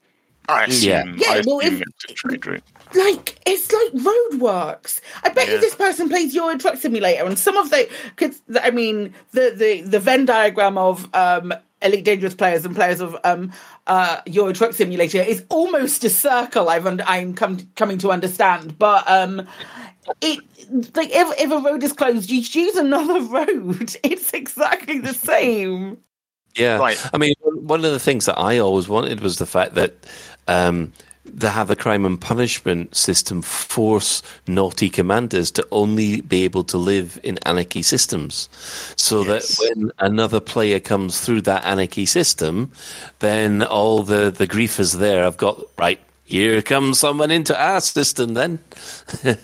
I assume, Yeah. Yeah, I well, if- it's a trade route. Like it's like roadworks. I bet you this person plays Euro Truck Simulator, and some of the, cause, I mean, the the the Venn diagram of um, Elite Dangerous players and players of um, uh, Euro Truck Simulator is almost a circle. I've und- I'm come, coming to understand, but um, it like if if a road is closed, you choose another [laughs] road. It's exactly the same. Yeah. Right. I mean, one of the things that I always wanted was the fact that um, to have a crime and punishment system force naughty commanders to only be able to live in anarchy systems. So that when another player comes through that anarchy system, then all the, the griefers there have got, right, here comes someone into our system then. [laughs]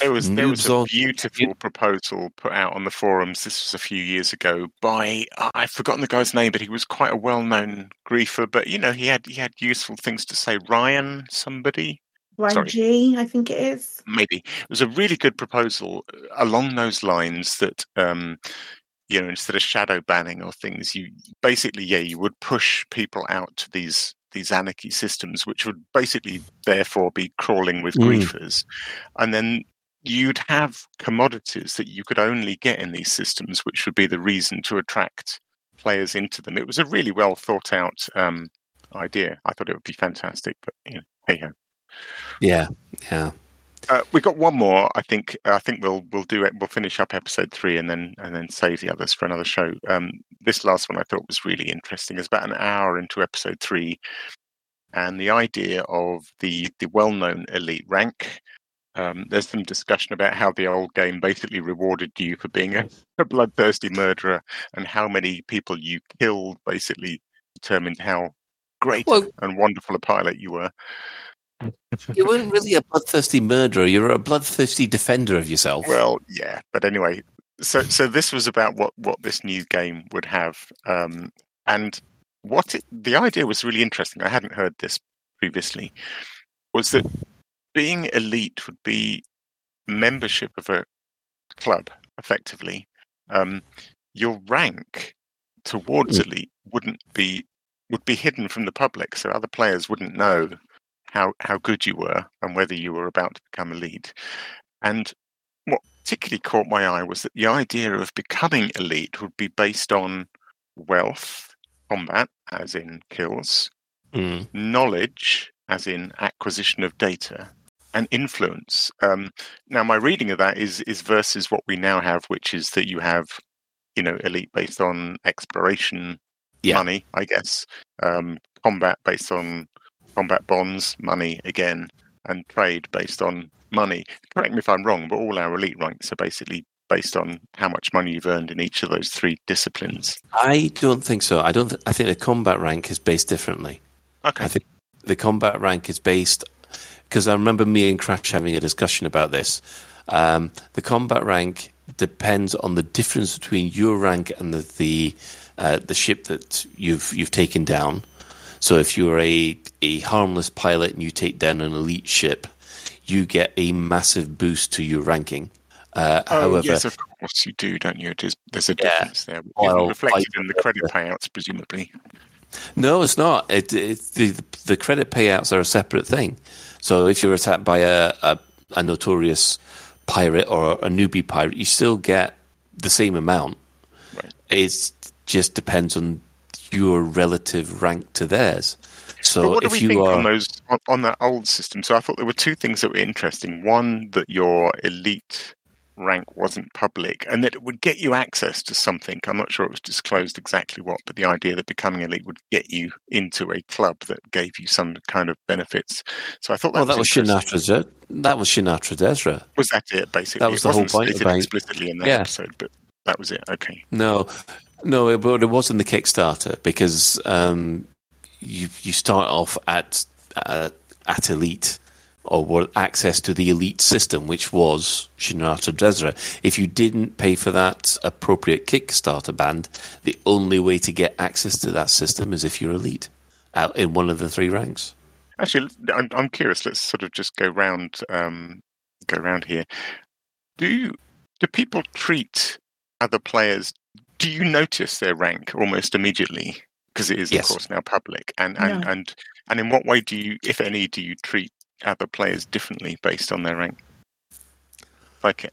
There was there was Noobs a on- beautiful proposal put out on the forums. This was a few years ago by I've forgotten the guy's name, but he was quite a well-known griefer. But you know, he had he had useful things to say. Ryan, somebody, Ryan G, I think it is. maybe it was a really good proposal uh, along those lines. That um, you know, instead of shadow banning or things, you basically yeah, you would push people out to these these anarchy systems, which would basically therefore be crawling with Mm. griefers, and then you'd have commodities that you could only get in these systems, which would be the reason to attract players into them. It was a really well thought out um, idea. I thought it would be fantastic, but you know, hey ho. Yeah, yeah. Uh, we got one more. I think. I think we'll we'll do it. We'll finish up episode three and then and then save the others for another show. Um, this last one I thought was really interesting. It's about an hour into episode three, and the idea of the the well known elite rank. Um, there's some discussion about how the old game basically rewarded you for being a, [laughs] a bloodthirsty murderer, and how many people you killed basically determined how great and wonderful a pilot you were. You weren't really a bloodthirsty murderer. You were a bloodthirsty defender of yourself. Well, yeah, but anyway, so so this was about what what this new game would have, um, and what it, the idea was really interesting. I hadn't heard this previously. Was that being elite would be membership of a club, effectively. Um, your rank towards elite wouldn't be would be hidden from the public, so other players wouldn't know how how good you were and whether you were about to become elite. And what particularly caught my eye was that the idea of becoming elite would be based on wealth, combat, as in kills, Mm. knowledge, as in acquisition of data, and influence. Um, now, my reading of that is is versus what we now have, which is that you have, you know, elite based on exploration, money, I guess, um, combat based on combat bonds, money again, and trade based on money. Correct me if I'm wrong, but all our elite ranks are basically based on how much money you've earned in each of those three disciplines. I don't think so. I don't. Th- I think the combat rank is based differently. Okay. I think the combat rank is based because I remember me and Crash having a discussion about this. Um, the combat rank depends on the difference between your rank and the the, uh, the ship that you've you've taken down. So if you're a a harmless pilot and you take down an elite ship, you get a massive boost to your ranking. Uh, Oh, however, yes, of course you do, don't you? It is, there's a Yeah. difference there. which Well, reflected I- in the credit [laughs] payouts, presumably. No, it's not. It, it, the the credit payouts are a separate thing. So if you're attacked by a, a, a notorious pirate or a newbie pirate, you still get the same amount. It just depends on your relative rank to theirs. So but what do if we you think are on those on, on that old system? So I thought there were two things that were interesting. One, that your elite rank wasn't public, and that it would get you access to something. I'm not sure it was disclosed exactly what, but the idea that becoming elite would get you into a club that gave you some kind of benefits. So I thought that well, that was interesting. Shinrarta. Ze- That was Shinrarta Dezhra. Was that it? Basically, That was it the whole point about- explicitly in that Yeah. episode, but that was it. Okay. No, no, but it wasn't the Kickstarter because um, you you start off at uh, at elite or access to the elite system, which was Shinrarta Dezhra. If you didn't pay for that appropriate Kickstarter band, the only way to get access to that system is if you're elite out in one of the three ranks. Actually, I'm, I'm curious. Let's sort of just go round, um, go round here. Do you, do people treat other players? Do you notice their rank almost immediately because it is, Yes. of course, now public? And and, No. and and in what way do you, if any, do you treat other players differently based on their rank? Like it.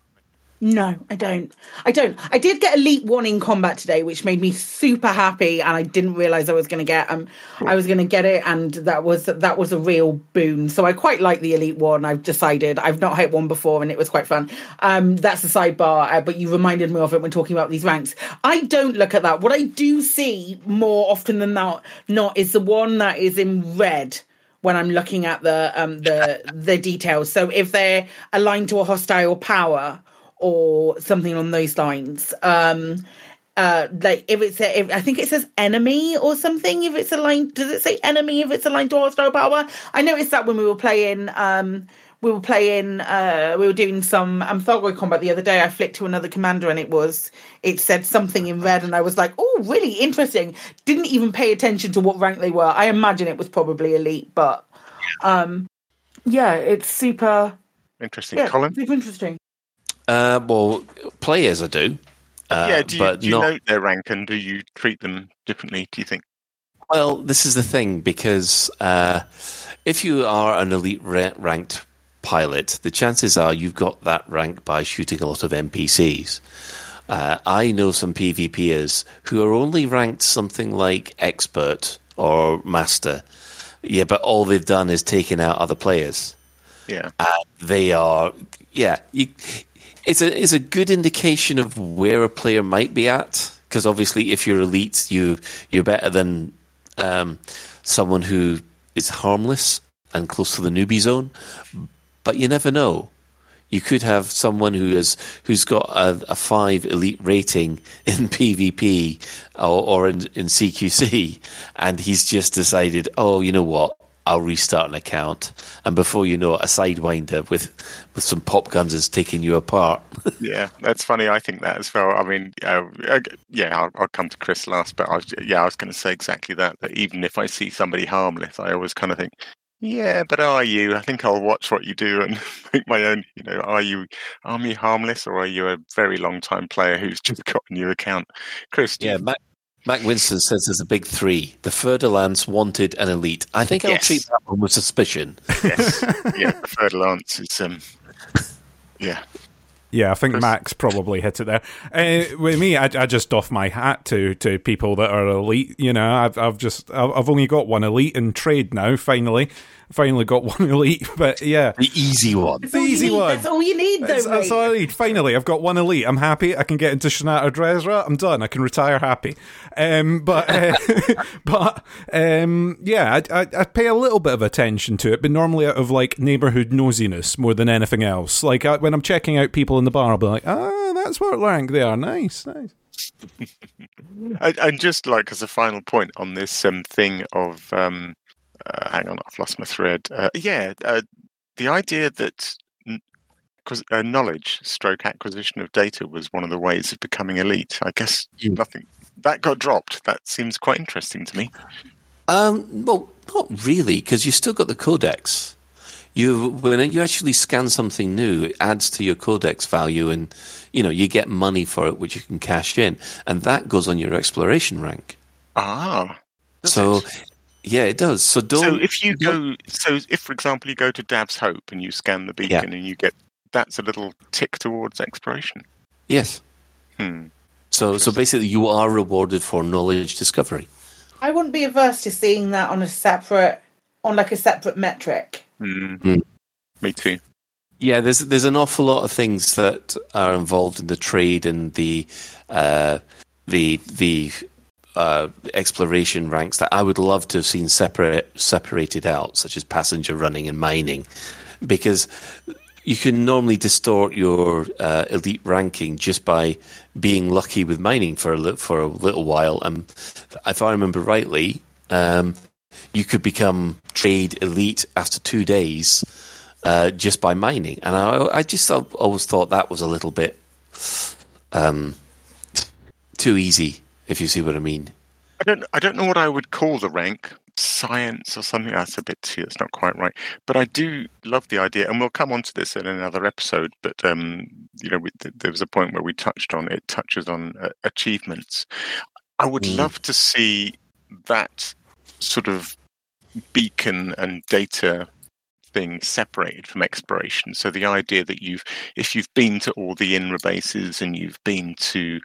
No, I don't. I don't. I did get Elite One in combat today, which made me super happy, and I didn't realize I was going to get. Um, I was going to get it, and that was that was a real boon. So I quite like the Elite One. I've decided I've not hit one before, and it was quite fun. Um, that's a sidebar, uh, but you reminded me of it when talking about these ranks. I don't look at that. What I do see more often than not, not is the one that is in red when I'm looking at the um the the details. So if they're aligned to a hostile power or something on those lines, um uh like if it's a, if, I think it says enemy or something. If it's aligned, does it say enemy if it's aligned to a hostile power? I noticed that when we were playing um we were playing uh we were doing some um Thargoid combat the other day. I flicked to another commander and it was it said something in red and I was like, oh really interesting. Didn't even pay attention to what rank they were. I imagine it was probably elite, but um yeah, it's super Interesting, yeah, Colin. super interesting. Uh, well, players I do. Uh, yeah. Do you, do you not note their rank and do you treat them differently? Do you think? Well, this is the thing because uh, if you are an elite ra- ranked pilot, the chances are you've got that rank by shooting a lot of NPCs. Uh, I know some PvPers who are only ranked something like expert or master. Yeah, but all they've done is taken out other players. Yeah. And they are, yeah. You, it's a it's a good indication of where a player might be at because obviously, if you're elite, you you're better than um, someone who is harmless and close to the newbie zone. But you never know. You could have someone who is who's got a, a five elite rating [laughs] in PvP or, or in, in CQC, and he's just decided, oh, you know what? I'll restart an account, and before you know it, a sidewinder with with some pop guns is taking you apart. [laughs] yeah, that's funny. I think that as well. I mean, uh, yeah, I'll, I'll come to Chris last, but I was, yeah, I was going to say exactly that. That even if I see somebody harmless, I always kind of think, yeah, but are you? I think I'll watch what you do and [laughs] make my own. You know, are you are you harmless or are you a very long time player who's just [laughs] got a new account? Chris, do yeah, you- Mac, Mac Winston says there's a big three: the Fer-de-Lance, Wanted, and Elite. I think I'll treat that one with suspicion. yes, [laughs] yeah, Fer-de-Lance is um, yeah. Yeah, I think Max probably hit it there. Uh, with me, I, I just doff my hat to, to people that are elite. You know, I've I've just I've I've only got one elite in trade now. Finally, finally got [laughs] one elite. But yeah, the easy one, the easy need- one. That's all you need, though, That's, that's all I need. Finally, I've got one elite. I'm happy. I can get into Shinrarta Dezhra. I'm done. I can retire happy. Um, but uh, [laughs] but um, yeah, I, I, I pay a little bit of attention to it, but normally out of like neighborhood nosiness more than anything else. Like I, when I'm checking out people in the bar, I'll be like, ah, that's what rank they are. Nice, nice. [laughs] and, and just like as a final point on this um, thing of um, uh, hang on i've lost my thread. Uh, yeah uh, the idea that 'cause, uh, knowledge stroke acquisition of data was one of the ways of becoming elite i guess nothing that got dropped. That seems quite interesting to me. Um, well, not really, because you still got the codex. You when you actually scan something new, it adds to your codex value, and you know you get money for it, which you can cash in, and that goes on your exploration rank. ah So, yeah, it does. So don't. so if you go so if for example you go to Dav's Hope and you scan the beacon and you get that's a little tick towards exploration yes. hmm. So so basically, you are rewarded for knowledge discovery. I wouldn't be averse to seeing that on a separate, on like a separate metric. Hmm. me too Yeah, there's there's an awful lot of things that are involved in the trade and the uh, the the uh, exploration ranks that I would love to have seen separate separated out, such as passenger running and mining, because you can normally distort your uh, elite ranking just by being lucky with mining for a li- for a little while. And if I remember rightly, um, you could become trade elite after two days uh, just by mining. And I, I just al- always thought that was a little bit um, too easy, if you see what I mean. I don't. I don't know what I would call the rank. Science or something. That's a bit too. That's not quite right. But I do love the idea, and we'll come on to this in another episode. But um, you know, we, th- there was a point where we touched on it. Touches on uh, achievements. I would Mm. love to see that sort of beacon and data thing separated from exploration. So the idea that you've, if you've been to all the INRA bases and you've been to,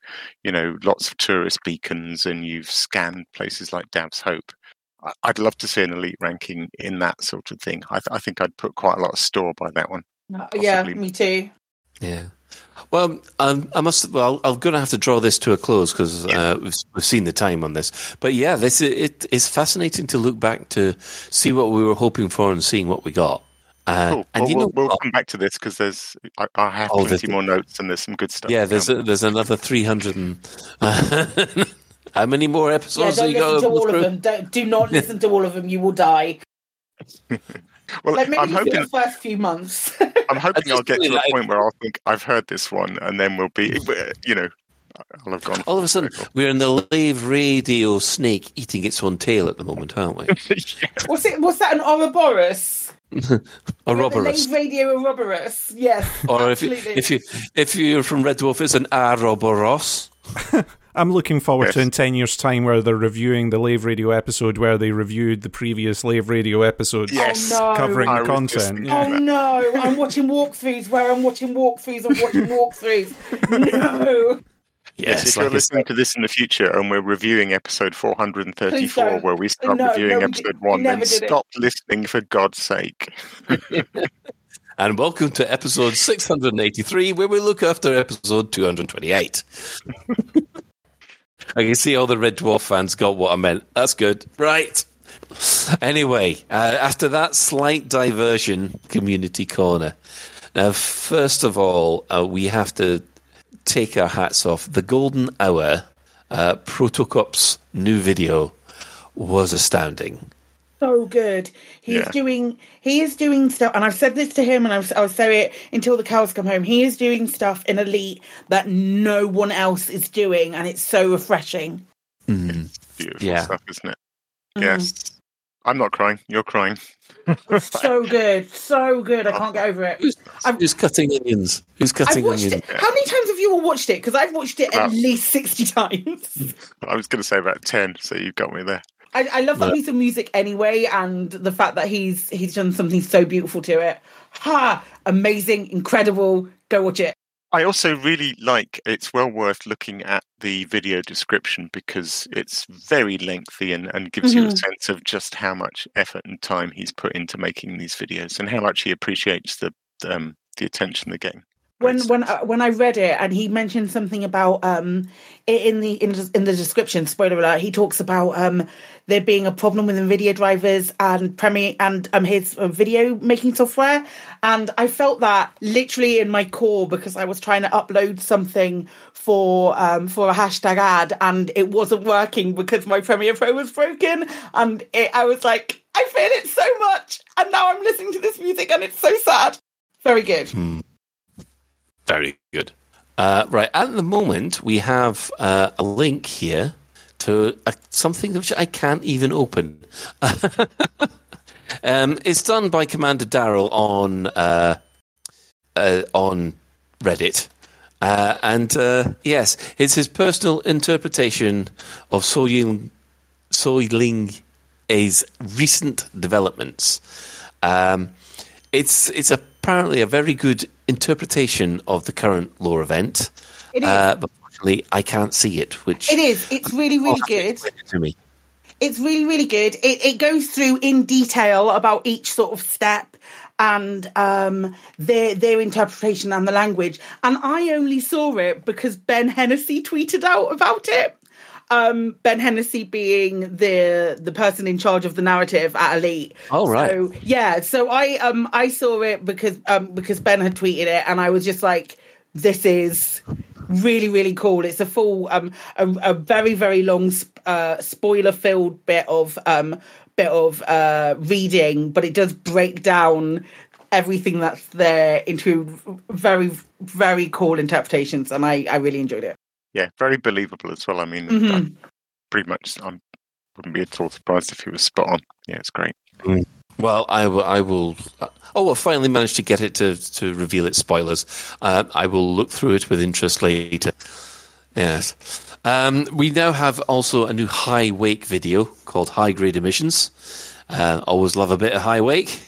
you know, lots of tourist beacons and you've scanned places like Dav's Hope, I- I'd love to see an elite ranking in that sort of thing. I, th- I think I'd put quite a lot of store by that one. Uh, yeah, me too. Yeah. Well, um, I must. Well, I'm going to have to draw this to a close because uh, we've, we've seen the time on this. But yeah, this it is fascinating to look back to see what we were hoping for and seeing what we got. Uh, Cool. And well, you know, we'll, we'll come back to this because there's I, I have Oh, plenty there's- more notes and there's some good stuff. yeah, there's a, there's another three hundred and [laughs] how many more Yeah, episodes? don't have you got listen to all through? of them. Don't, do not listen to all of them. You will die. [laughs] well, Like maybe I'm hoping the first few months. [laughs] I'm hoping I'll get to really the like- point where I'll think I've heard this one, and then we'll be, you know, I'll have gone. All of a sudden, we're in the Lave Radio snake eating its own tail at the moment, aren't we? [laughs] What's it? What's that? An Ouroboros? [laughs] A The Roborus. Lave Radio Ouroboros. Yes. Or if you, if you if you're from Red Dwarf, it's an Aroboros. I'm looking forward Yes. to in 10 years' time where they're reviewing the Lave Radio episode where they reviewed the previous Lave Radio episode Yes. Oh, no. covering I the content. thinking Oh no! I'm watching walkthroughs where I'm watching walkthroughs. I'm watching walkthroughs. [laughs] No. Yes, Yes, if you're listening to this in the future and we're reviewing episode 434, where we start No, reviewing no, episode one, then never did it. stop listening for God's sake. [laughs] and welcome to episode 683, where we look after episode 228. [laughs] I can see all the Red Dwarf fans got what I meant. That's good. Right. Anyway, uh, after that slight diversion, community corner. Now, first of all, uh, we have to take our hats off. The golden hour, uh, Protocop's new video was astounding. So good. He's Yeah. doing he is doing stuff, and I've said this to him, and I've, I'll say it until the cows come home. He is doing stuff in Elite that no one else is doing, and it's so refreshing. Beautiful Yeah. stuff, isn't it? Mhm. Yes. I'm not crying. You're crying. [laughs] so good, so good. I can't get over it. Who's cutting onions? Who's cutting onions? it. How many times have you all watched it? Because I've watched it at least sixty [laughs] times. I was going to say about 10, so you've got me there. I, I love that piece of music anyway, and the fact that he's he's done something so beautiful to it. Ha! Amazing, incredible. Go watch it. I also really like it's well worth looking at the video description because it's very lengthy and, and gives you a Mhm. sense of just how much effort and time he's put into making these videos and how much he appreciates the um, the attention they're getting. When when uh, when I read it and he mentioned something about um in the in, in the description spoiler alert he talks about um there being a problem with Nvidia drivers and Premiere and um his uh, video making software. And I felt that literally in my core because I was trying to upload something for um for a hashtag ad and it wasn't working because my Premiere Pro was broken. And it, I was like I feel it so much and now I'm listening to this music and it's so sad. Very good Very good. Uh, right, at the moment, we have uh, a link here to a, something which I can't even open. [laughs] um, it's done by Commander Daryl on uh, uh, on Reddit. Uh, and uh, yes, it's his personal interpretation of Soiling A's recent developments. Um, it's it's apparently a very good interpretation of the current lore event. It is. Uh, but unfortunately, I can't see it, which It is. It's really, really good. to me. It's really, really good. It, it goes through in detail about each sort of step and um, their their interpretation and the language. And I only saw it because Ben Hennessy tweeted out about it. Um, ben Hennessy being the the person in charge of the narrative at Elite. Oh, right. So yeah, so I um I saw it because um because Ben had tweeted it, and I was just like, this is really really cool. It's a full um a, a very very long sp- uh, spoiler filled bit of um bit of uh reading, but it does break down everything that's there into very very cool interpretations, and I I really enjoyed it. Yeah, very believable as well. I mean, Mhm. I'm pretty much I wouldn't be at all surprised if he was spot on. Yeah, it's great. Well, I will. I will. Oh, I finally managed to get it to, to reveal its spoilers. Uh, I will look through it with interest later. Yes. Um, we now have also a new high wake video called High Grade Emissions. Uh, always love a bit of high wake.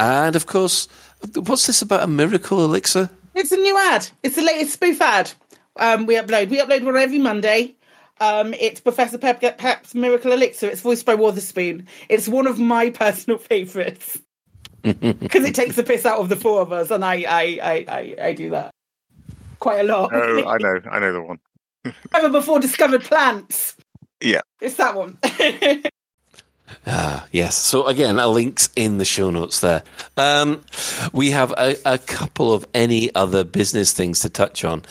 And of course, what's this about a miracle elixir? It's a new ad. It's the latest spoof ad. Um, we upload. We upload one every Monday. Um, it's Professor Pep Pep's Miracle Elixir. It's voiced by Witherspoon. It's one of my [laughs] personal favourites because [laughs] it takes the piss out of the four of us, and I, I, I, I, I do that quite a lot. Oh, I [laughs] know, I know the one. Ever before discovered plants. Yeah. It's that one. Ah, yes. So again, a link's in the show notes there. Um, we have a, a couple of any other business things to touch on.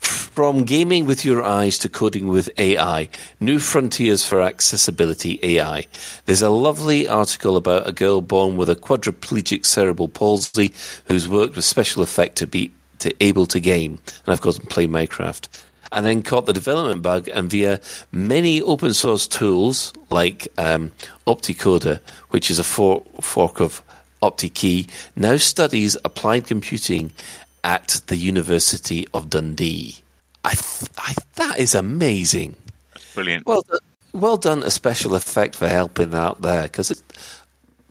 From gaming with your eyes to coding with AI, new frontiers for accessibility AI. There's a lovely article about a girl born with a quadriplegic cerebral palsy who's worked with special effect to be to able to game and of course play Minecraft and then caught the development bug and via many open source tools like um, Opticoder, which is a for- fork of OptiKey, now studies applied computing at the University of Dundee. I, th- I that is amazing. Brilliant. Well, done, well done, a special effect for helping out there because it's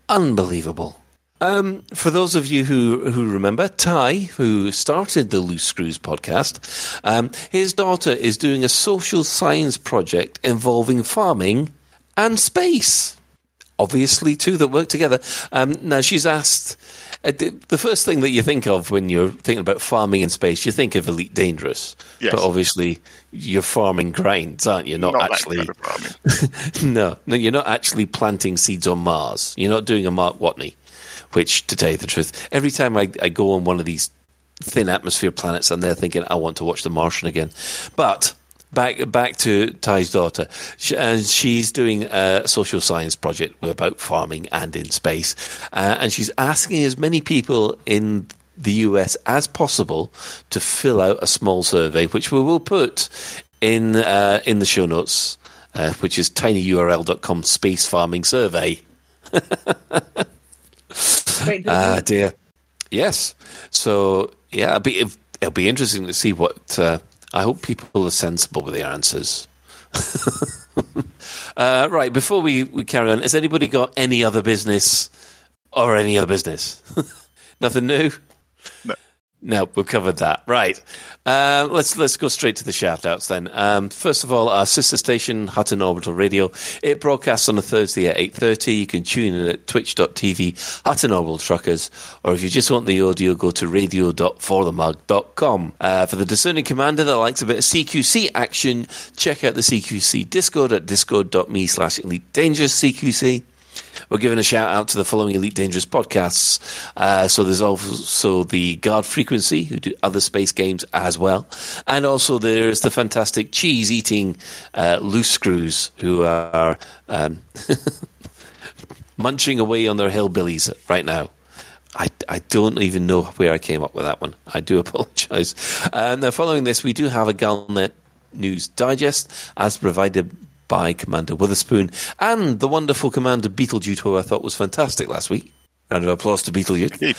unbelievable. Um, for those of you who, who remember, Ty, who started the Loose Screws podcast, um, his daughter is doing a social science project involving farming and space. Obviously, two that work together. Um, now, she's asked Uh, the the first thing that you think of when you're thinking about farming in space, you think of Elite Dangerous. Yes. But obviously, you're farming grinds, aren't you? Not, Not actually. kind of [laughs] no, no, you're not actually planting seeds on Mars. You're not doing a Mark Watney, which, to tell you the truth, every time I, I go on one of these thin atmosphere planets, I'm there thinking, I want to watch The Martian again. But back back to Ty's daughter, she, and she's doing a social science project about farming and in space, uh, and she's asking as many people in the US as possible to fill out a small survey, which we will put in uh, in the show notes, uh, which is tinyurl.com space farming survey. [laughs] Ah, dear. Yes. So yeah, it'll be it'll be interesting to see what. Uh, I hope people are sensible with their answers. [laughs] uh, right. Before we, we carry on, has anybody got any other business or any other business? [laughs] Nothing new. No. No, we've covered that. Right. Uh, let's let's go straight to the shout outs then. Um, first of all, our sister station, Hutton Orbital Radio. It broadcasts on a Thursday at 8.30. You can tune in at twitch.tv, Hutton Orbital Truckers, or if you just want the audio, go to radio.forthemug.com. Uh, for the discerning commander that likes a bit of CQC action, check out the CQC Discord at discord.me slash elite dangerous CQC. We're giving a shout out to the following Elite Dangerous podcasts. Uh, so there's also the Guard Frequency, who do other space games as well. And also there's the fantastic cheese eating uh, Loose Screws, who are um, [laughs] munching away on their hillbillies right now. I, I don't even know where I came up with that one. I do [laughs] apologise. Uh, now, following this, we do have a Galnet News Digest as provided by Commander Witherspoon and the wonderful Commander Beetlejuice, who I thought was fantastic last week. Round of applause to Beetlejuice.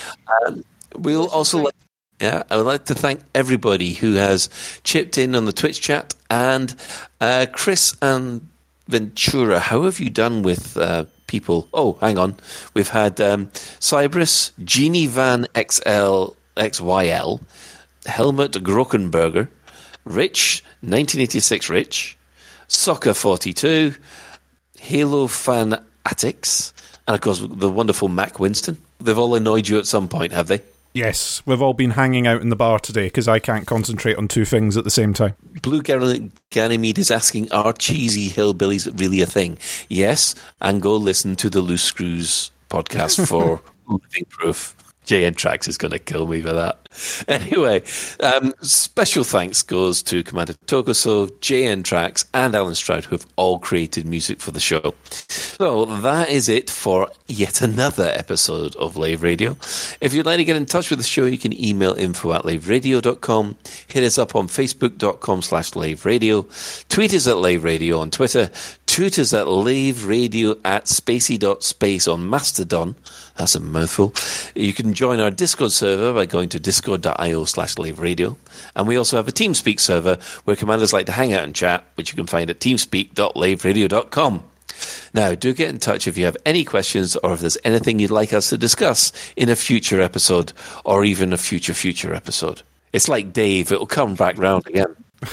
Um, we'll also like, yeah, I would like to thank everybody who has chipped in on the Twitch chat and uh, Chris and Ventura. How have you done with uh, people? Oh, hang on. We've had um, Cybrus, Genie Van XL XYL, Helmut Grockenberger, Rich, 1986 Rich, Soccer 42, Halo Fanatics, and of course the wonderful Mac Winston. They've all annoyed you at some point, have they? Yes, we've all been hanging out in the bar today because I can't concentrate on two things at the same time. Blue Gan- Ganymede is asking, are cheesy hillbillies really a thing? Yes, and go listen to the Loose Screws podcast [laughs] for living proof. JN Trax is going to kill me for that. [laughs] Anyway, um, special thanks goes to Commander Tokuso, JN Trax, and Alan Stroud, who have all created music for the show. So that is it for yet another episode of Lave Radio. If you'd like to get in touch with the show, you can email info at laveradio.com, hit us up on facebook.com slash lave radio, tweet us at lave radio on Twitter, tweet us at lave radio at spacey.space on Mastodon. That's a mouthful. You can join our Discord server by going to discord.io slash lave radio. And we also have a TeamSpeak server where commanders like to hang out and chat, which you can find at teamspeak.laveradio.com. Now, do get in touch if you have any questions or if there's anything you'd like us to discuss in a future episode or even a future, future episode. It's like Dave, it'll come back round again. [laughs]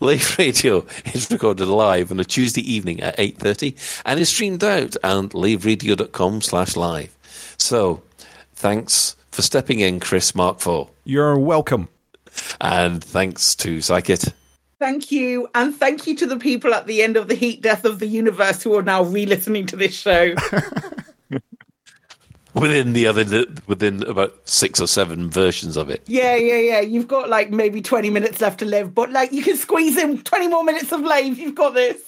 Lave Radio is recorded live on a Tuesday evening at 8.30 and is streamed out on laveradio.com slash live. So, thanks for stepping in, Chris Mark IV. You're welcome. And thanks to Psychit. Thank you. And thank you to the people at the end of the heat death of the universe who are now re listening to this show. [laughs] Within the other, within about six or seven versions of it. yeah, yeah, yeah. You've got like maybe 20 minutes left to live, but like you can squeeze in 20 more minutes of life. You've got this.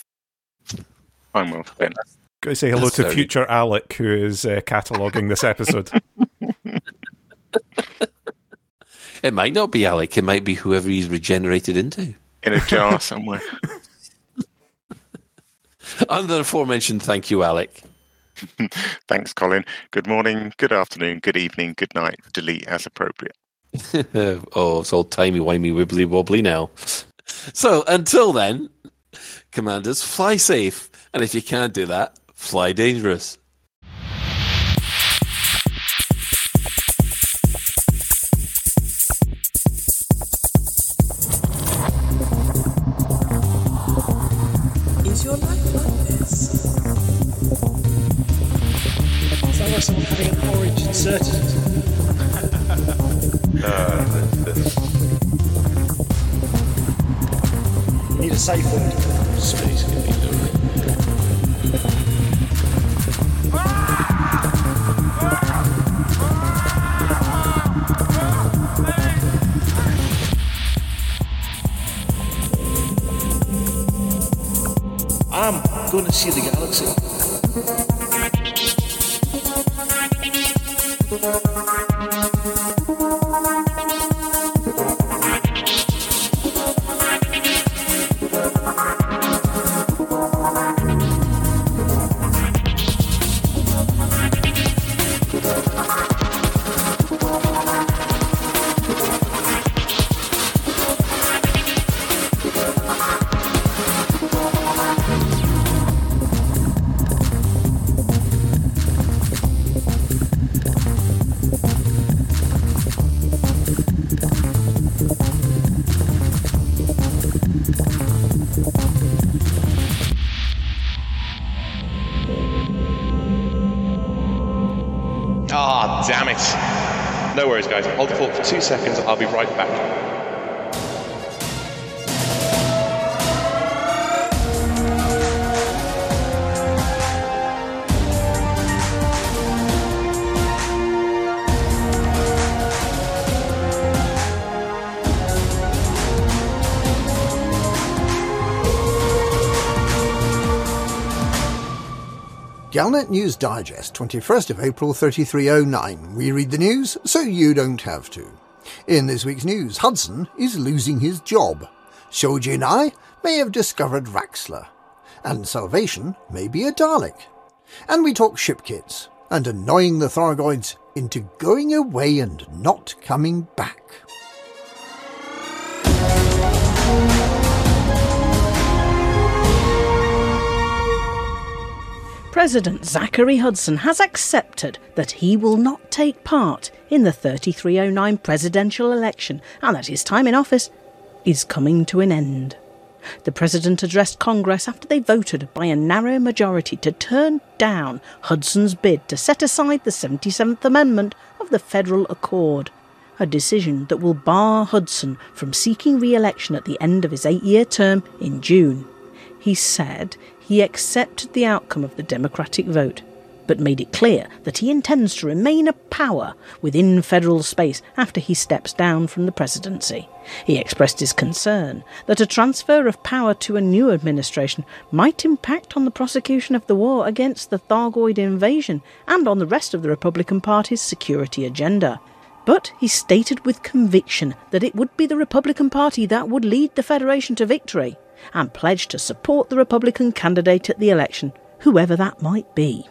I'm well spent. Got to say hello That's to very- future Alec, who is uh, cataloguing this episode. [laughs] It might not be Alec, it might be whoever he's regenerated into. In a jar somewhere. [laughs] Under the aforementioned, thank you, Alec. [laughs] Thanks, Colin. Good morning, good afternoon, good evening, good night. Delete as appropriate. [laughs] oh, it's all timey wimey wibbly wobbly now. So until then, commanders, fly safe, and if you can't do that, fly dangerous. Seconds. I'll be right back. Galnet News Digest, 21st of April 3309. We read the news so you don't have to. In this week's news, Hudson is losing his job. Su Jin Ai may have discovered Raxxla. And Salvation may be a Dalek. And we talk ship kits and annoying the Thargoids into going away and not coming back. President Zachary Hudson has accepted that he will not take part in the 3309 presidential election and that his time in office is coming to an end. The president addressed Congress after they voted by a narrow majority to turn down Hudson's bid to set aside the 77th Amendment of the Federal Accord, a decision that will bar Hudson from seeking re election at the end of his eight year term in June. He said he accepted the outcome of the Democratic vote, but made it clear that he intends to remain a power within federal space after he steps down from the presidency. He expressed his concern that a transfer of power to a new administration might impact on the prosecution of the war against the Thargoid invasion and on the rest of the Republican Party's security agenda. But he stated with conviction that it would be the Republican Party that would lead the Federation to victory and pledged to support the Republican candidate at the election, whoever that might be.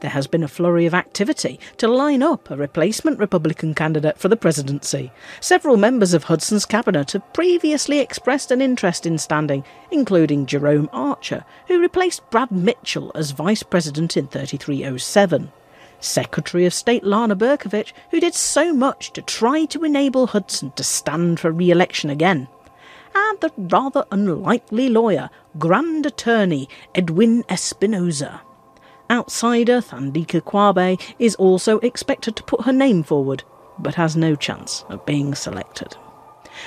There has been a flurry of activity to line up a replacement Republican candidate for the presidency. Several members of Hudson's cabinet have previously expressed an interest in standing, including Jerome Archer, who replaced Brad Mitchell as vice president in 3307. Secretary of State Lana Berkovich, who did so much to try to enable Hudson to stand for re election again and the rather unlikely lawyer, Grand Attorney Edwin Espinoza. Outsider Thandika Kwabe is also expected to put her name forward, but has no chance of being selected.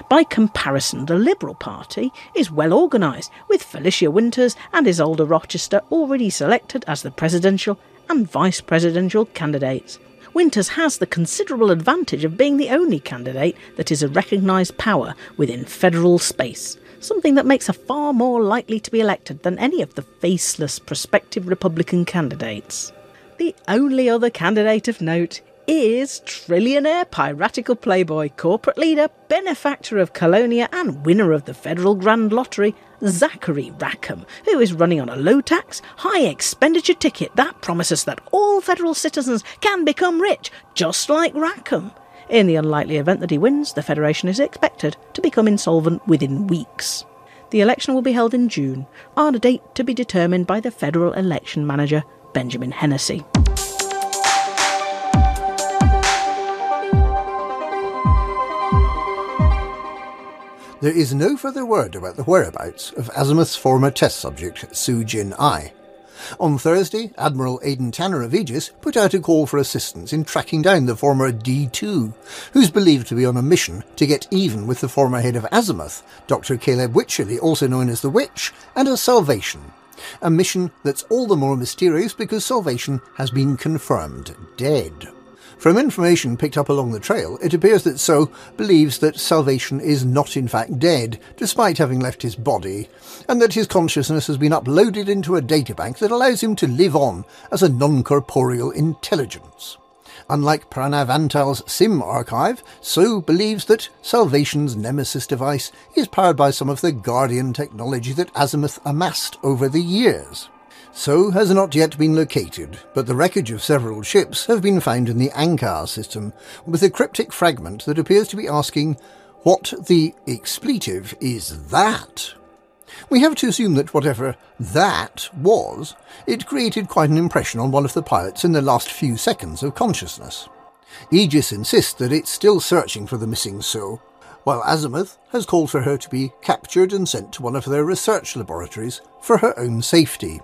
By comparison, the Liberal Party is well organised, with Felicia Winters and Isolde Rochester already selected as the presidential and vice presidential candidates. Winters has the considerable advantage of being the only candidate that is a recognised power within federal space, something that makes her far more likely to be elected than any of the faceless prospective Republican candidates. The only other candidate of note is trillionaire piratical playboy, corporate leader, benefactor of Colonia, and winner of the Federal Grand Lottery, Zachary Rackham, who is running on a low tax, high expenditure ticket that promises that all federal citizens can become rich, just like Rackham. In the unlikely event that he wins, the Federation is expected to become insolvent within weeks. The election will be held in June, on a date to be determined by the federal election manager, Benjamin Hennessy. There is no further word about the whereabouts of Azimuth's former test subject, Su Jin Ai. On Thursday, Admiral Aidan Tanner of Aegis put out a call for assistance in tracking down the former D2, who's believed to be on a mission to get even with the former head of Azimuth, Dr. Caleb Wycherley, also known as the Witch, and as Salvation. A mission that's all the more mysterious because Salvation has been confirmed dead. From information picked up along the trail, it appears that So believes that Salvation is not in fact dead, despite having left his body, and that his consciousness has been uploaded into a databank that allows him to live on as a non-corporeal intelligence. Unlike Pranav Antal's SIM archive, So believes that Salvation's Nemesis device is powered by some of the Guardian technology that Azimuth amassed over the years. So has not yet been located, but the wreckage of several ships have been found in the Ankar system, with a cryptic fragment that appears to be asking, What the expletive is that? We have to assume that whatever that was, it created quite an impression on one of the pilots in the last few seconds of consciousness. Aegis insists that it's still searching for the missing So, while Azimuth has called for her to be captured and sent to one of their research laboratories for her own safety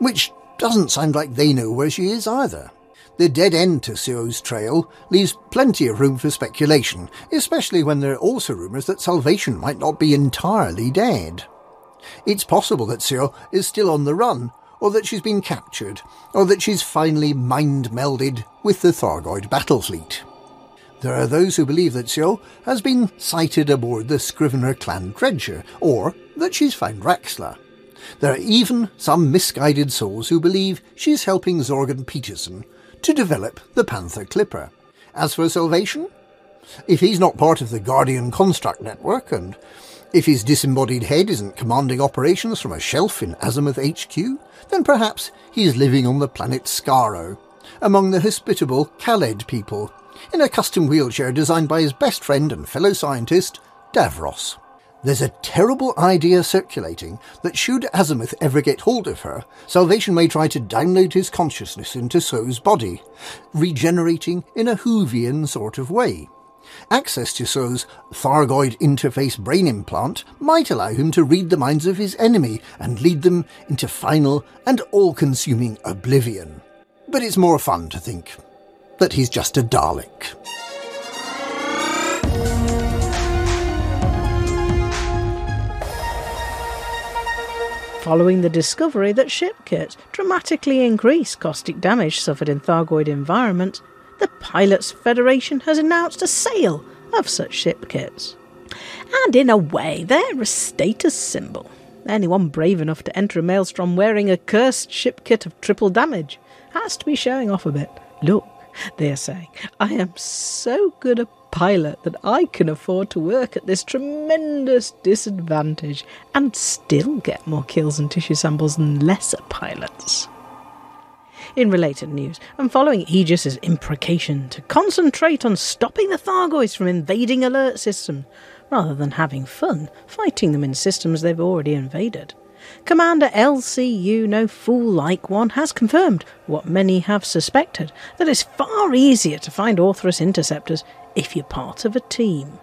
which doesn't sound like they know where she is either. The dead end to Sio's trail leaves plenty of room for speculation, especially when there are also rumours that Salvation might not be entirely dead. It's possible that Sio is still on the run, or that she's been captured, or that she's finally mind melded with the Thargoid battle fleet. There are those who believe that Sio has been sighted aboard the Scrivener clan dredger, or that she's found Raxxla. There are even some misguided souls who believe she's helping Zorgon Peterson to develop the Panther Clipper. As for Salvation, if he's not part of the Guardian Construct Network, and if his disembodied head isn't commanding operations from a shelf in Azimuth HQ, then perhaps he's living on the planet Skaro, among the hospitable Kaled people, in a custom wheelchair designed by his best friend and fellow scientist, Davros. There's a terrible idea circulating that should Azimuth ever get hold of her, Salvation may try to download his consciousness into So's body, regenerating in a Whovian sort of way. Access to So's Thargoid interface brain implant might allow him to read the minds of his enemy and lead them into final and all-consuming oblivion. But it's more fun to think that he's just a Dalek. Following the discovery that ship kits dramatically increase caustic damage suffered in Thargoid environments, the Pilots Federation has announced a sale of such ship kits. And in a way, they're a status symbol. Anyone brave enough to enter a maelstrom wearing a cursed ship kit of triple damage has to be showing off a bit. Look, they're saying, I am so good a pilot that I can afford to work at this tremendous disadvantage and still get more kills and tissue samples than lesser pilots. In related news, and following Aegis's imprecation to concentrate on stopping the Thargoids from invading alert systems, rather than having fun fighting them in systems they've already invaded. Commander LCU No Fool Like One has confirmed what many have suspected that it's far easier to find Orthrus interceptors if you're part of a team.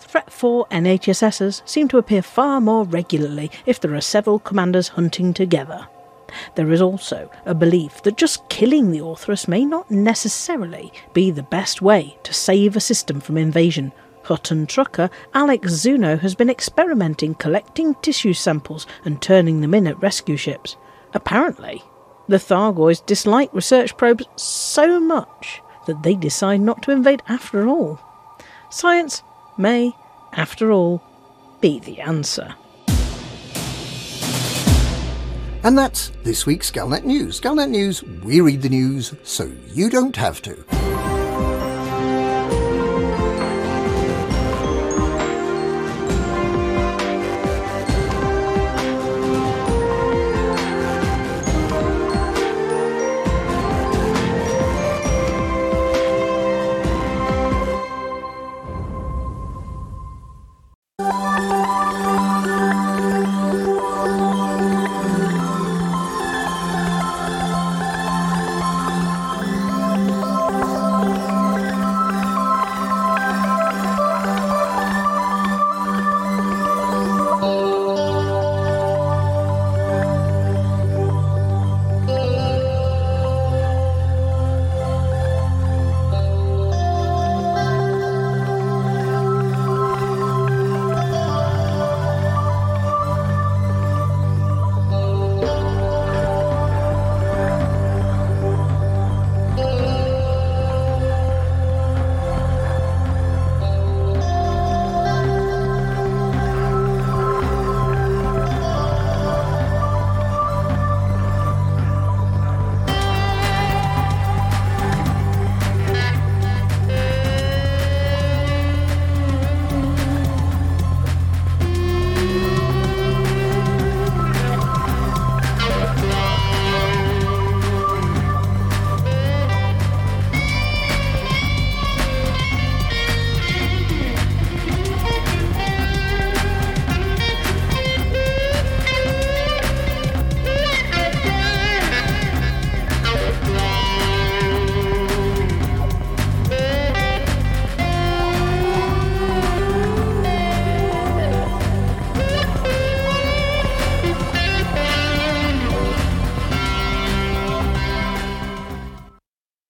Threat 4 NHSSs seem to appear far more regularly if there are several commanders hunting together. There is also a belief that just killing the Orthrus may not necessarily be the best way to save a system from invasion. Hutton trucker Alex Zuno has been experimenting collecting tissue samples and turning them in at rescue ships. Apparently, the Thargoids dislike research probes so much that they decide not to invade after all. Science may, after all, be the answer. And that's this week's Galnet News. Galnet News, we read the news so you don't have to.